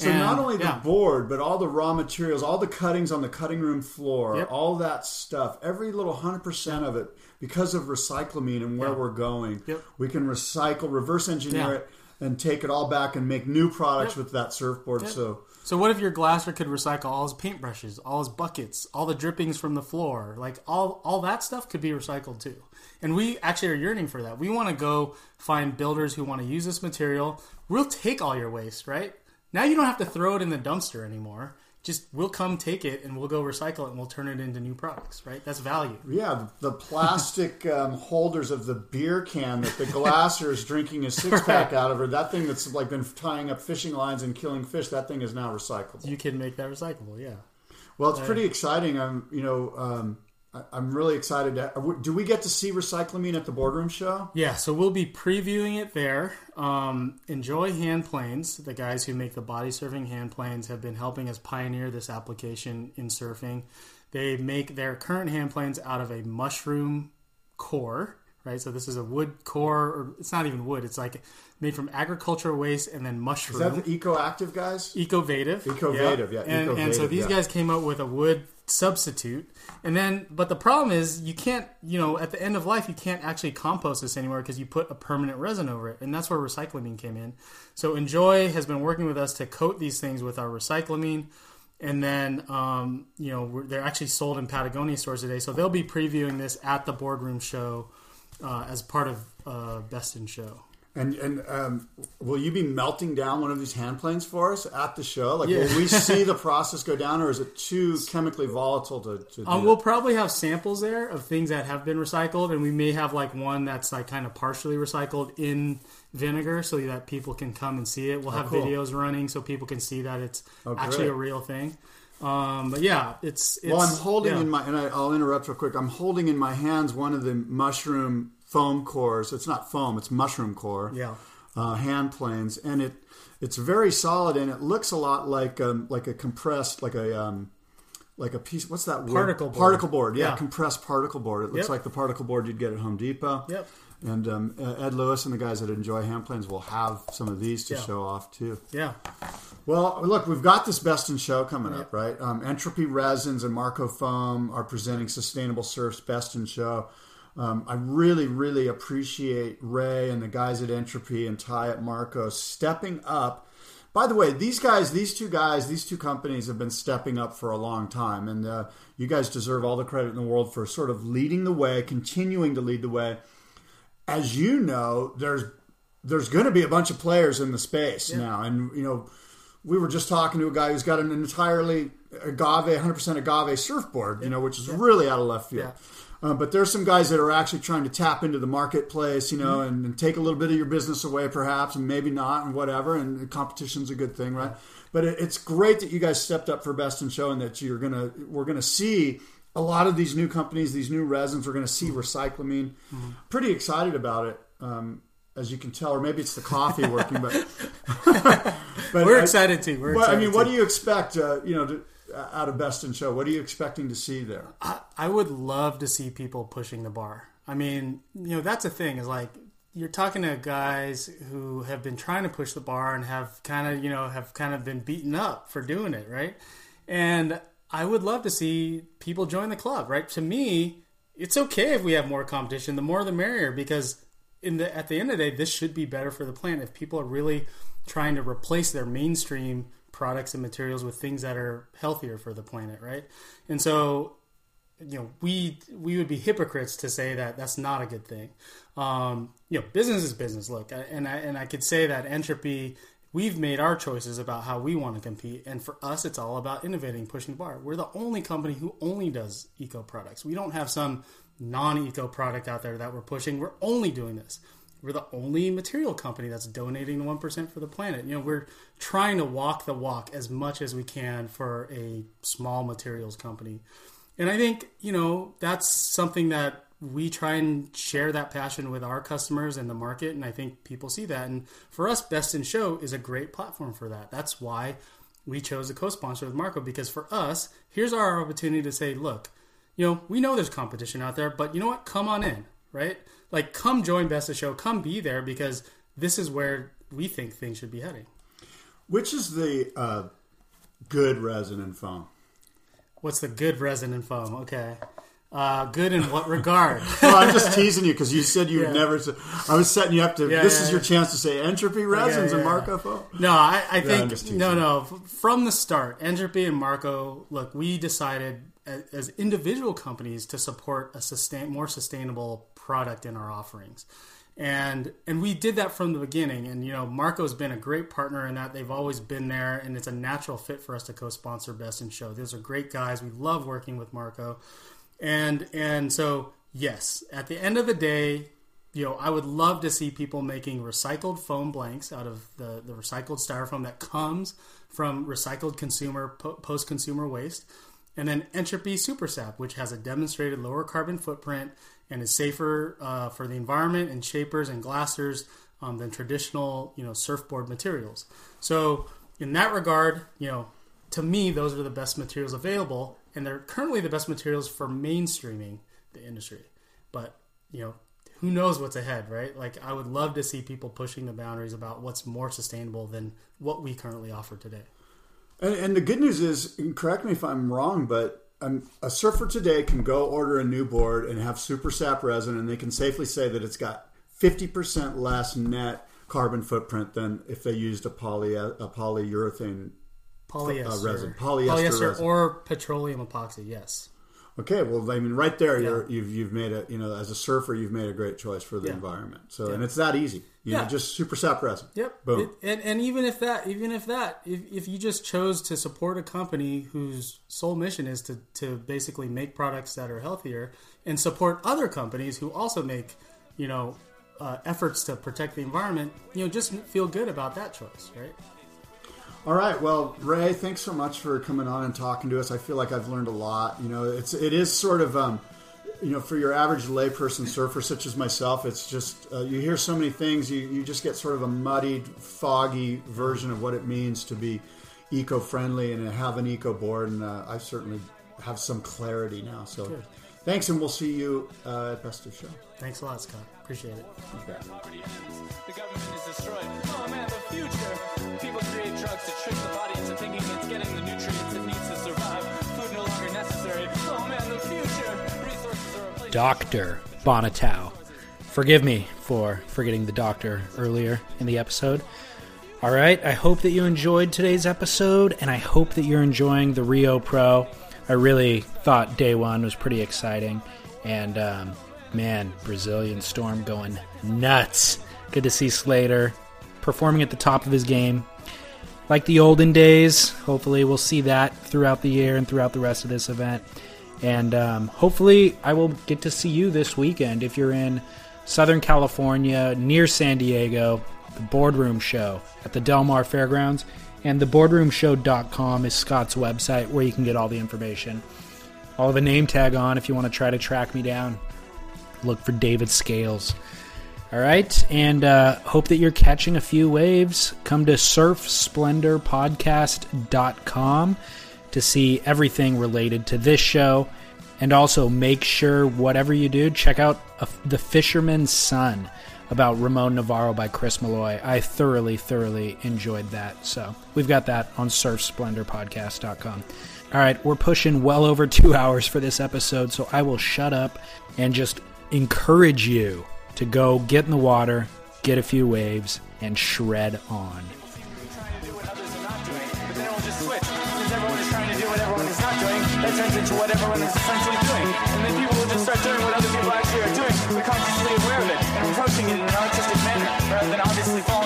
So And, not only the yeah. board, but all the raw materials, all the cuttings on the cutting room floor, Yep. all that stuff, every little hundred percent of it, because of recyclamine and where Yeah. we're going, Yep. we can recycle, reverse engineer it, and take it all back and make new products Yep. with that surfboard. Yep. So So what if your glasser could recycle all his paintbrushes, all his buckets, all the drippings from the floor, like all all that stuff could be recycled too. And we actually are yearning for that. We want to go find builders who want to use this material. We'll take all your waste, right? Now you don't have to throw it in the dumpster anymore. Just we'll come take it and we'll go recycle it and we'll turn it into new products, right? That's value. yeah, the plastic um, holders of the beer can that the glasser is drinking a six pack out of, or that thing that's like been tying up fishing lines and killing fish, that thing is now recyclable. You can make that recyclable, yeah. Well, it's pretty exciting. I'm, you know, um, I- I'm really excited. To, do we get to see recyclamine at the boardroom show? Yeah, so we'll be previewing it there. Um, Enjoy Hand Planes, the guys who make the body surfing hand planes, have been helping us pioneer this application in surfing. They make their current hand planes out of a mushroom core, right? So this is a wood core, or it's not even wood. It's like made from agricultural waste and then mushroom. Is that the EcoActive guys? Ecovative. Ecovative, yeah, And, and so these yeah. guys came up with a wood substitute. And then, but the problem is you can't, you know, at the end of life, you can't actually compost this anymore because you put a permanent resin over it. And that's where recyclamine came in. So Enjoy has been working with us to coat these things with our recyclamine. And then, um, you know, we're, they're actually sold in Patagonia stores today. So they'll be previewing this at the boardroom show uh, as part of uh, Best in Show. And and um, will you be melting down one of these hand planes for us at the show? Like, Yeah. will we see the process go down, or is it too chemically volatile to? to Um, we'll probably have samples there of things that have been recycled, and we may have like one that's like kind of partially recycled in vinegar, so that people can come and see it. We'll have cool. videos running so people can see that it's Oh, actually a real thing. Um, but yeah, it's, it's Well, I'm holding yeah. in my, and I, I'll interrupt real quick. I'm holding in my hands one of the mushroom foam cores. It's not foam; it's mushroom core. Yeah. uh, hand planes, and it it's very solid, and it looks a lot like um, like a compressed, like a um, like a piece. What's that word? Particle board. Particle board. Yeah, Yeah. compressed particle board. It looks Yep. like the particle board you'd get at Home Depot. Yep. And um, Ed Lewis and the guys that enjoy hand planes will have some of these to Yeah. show off too. Yeah. Well, look, we've got this best in show coming up, right? Um, Entropy Resins and Marko Foam are presenting Sustainable Surf's best in show. Um, I really, really appreciate Rey and the guys at Entropy and Ty at Marko stepping up. By the way, these guys, these two guys, these two companies have been stepping up for a long time, and uh, you guys deserve all the credit in the world for sort of leading the way, continuing to lead the way. As you know, there's there's going to be a bunch of players in the space now, and you know we were just talking to a guy who's got an entirely agave, 100% agave surfboard, you know, which is really out of left field. Uh, but there's some guys that are actually trying to tap into the marketplace, you know, and, and take a little bit of your business away, perhaps, and maybe not, and whatever. And competition's a good thing, right? But it, it's great that you guys stepped up for best in show, and that you're gonna, we're gonna see a lot of these new companies, these new resins. We're gonna see recyclamine. Pretty excited about it. Um, as you can tell, or maybe it's the coffee working, but but We're I- excited too. We're I excited mean, what do you expect? Uh, you know, to, uh, out of Best in Show, what are you expecting to see there? I, I would love to see people pushing the bar. I mean, you know, that's the thing is like you're talking to guys who have been trying to push the bar and have kind of, you know, have kind of been beaten up for doing it, right? And I would love to see people join the club, right? To me, it's okay if we have more competition. The more the merrier because in the at the end of the day, this should be better for the planet if people are really trying to replace their mainstream products and materials with things that are healthier for the planet, right? And so you know we we would be hypocrites to say that that's not a good thing um, you know business is business look and I and I could say that entropy we've made our choices about how we want to compete and for us it's all about innovating pushing the bar. We're the only company who only does eco products. We don't have some non-eco product out there that we're pushing. We're only doing this. We're the only material company that's donating 1% for the planet. You know we're trying to walk the walk as much as we can for a small materials company. And I think, you know, that's something that we try and share that passion with our customers and the market. And I think people see that. And for us, Best in Show is a great platform for that. That's why we chose to co sponsor with Marko, because for us, here's our opportunity to say, look, you know, we know there's competition out there, but you know what? Come on in, right? Like, come join Best in Show, come be there, because this is where we think things should be heading. Which is the uh, good resin and foam? What's the good resin and foam? Okay. Uh, good in what regard? Well, I'm just teasing you because you said you would Yeah. never. Say, I was setting you up to. Yeah, this yeah, is your chance to say entropy resins and. Marko. No, I, I think no, no. From the start, Entropy and Marko, look, we decided as, as individual companies to support a sustain more sustainable product in our offerings, and and we did that from the beginning. And you know, Marko's been a great partner in that; they've always been there, and it's a natural fit for us to co-sponsor Best in Show. Those are great guys. We love working with Marko, and and so yes, at the end of the day, you know, I would love to see people making recycled foam blanks out of the, the recycled styrofoam that comes from recycled consumer po- post consumer waste, and then Entropy Super Sap, which has a demonstrated lower carbon footprint and is safer uh, for the environment and shapers and glassers um, than traditional, you know, surfboard materials. So in that regard, you know, to me, those are the best materials available, and they're currently the best materials for mainstreaming the industry. But you know, who knows what's ahead, right? Like, I would love to see people pushing the boundaries about what's more sustainable than what we currently offer today. And, and the good news is, correct me if I'm wrong, but a surfer today can go order a new board and have super sap resin, and they can safely say that it's got 50% less net carbon footprint than if they used a poly a polyurethane Polyester, resin. Polyester resin. or petroleum epoxy. Yes. Okay, well, I mean, right there, you're, you've you've made a you know as a surfer, you've made a great choice for the Yeah. environment. So, and it's that easy. You know, Yeah. just super sap resin. Yep. Boom. It- and and even if that, even if that, if, if you just chose to support a company whose sole mission is to to basically make products that are healthier and support other companies who also make, you know, uh, efforts to protect the environment, you know, just feel good about that choice, right? All right. Well, Rey, thanks so much for coming on and talking to us. I feel like I've learned a lot. You know, it's it is sort of um, you know, for your average layperson surfer such as myself, it's just uh, you hear so many things, you you just get sort of a muddied, foggy version of what it means to be eco-friendly and have an eco board. And uh, I certainly have some clarity now. So, thanks, and we'll see you uh, at Best of Show. Thanks a lot, Scott. Appreciate it. The government is destroyed. Oh man, the future. People create drugs to trick the body into thinking it's getting the nutrients it needs to survive. Food no longer necessary. Oh man, the future. Resources are replaced. Dr. Banatao. Forgive me for forgetting the doctor earlier in the episode. All right, I hope that you enjoyed today's episode, and I hope that you're enjoying the Rio Pro. I really thought day one was pretty exciting, and um, man, Brazilian Storm going nuts. Good to see Slater performing at the top of his game. Like the olden days, hopefully we'll see that throughout the year and throughout the rest of this event. And um, hopefully, I will get to see you this weekend if you're in Southern California, near San Diego, the Boardroom Show at the Del Mar Fairgrounds. And theboardroomshow.com is Scott's website where you can get all the information. I'll have a name tag on if you want to try to track me down. Look for David Scales. All right, and uh, hope that you're catching a few waves. Come to surfsplendorpodcast.com to see everything related to this show. And also make sure, whatever you do, check out uh, The Fisherman's Son about Ramon Navarro by Chris Malloy. I thoroughly, thoroughly enjoyed that. So we've got that on surfsplendorpodcast.com. All right, we're pushing well over two hours for this episode, so I will shut up and just encourage you to go get in the water, get a few waves, and shred on. that turns into what everyone is essentially doing. And then people will just start doing what other people actually are doing, but consciously aware of it, and approaching it in an artistic manner, rather than obviously following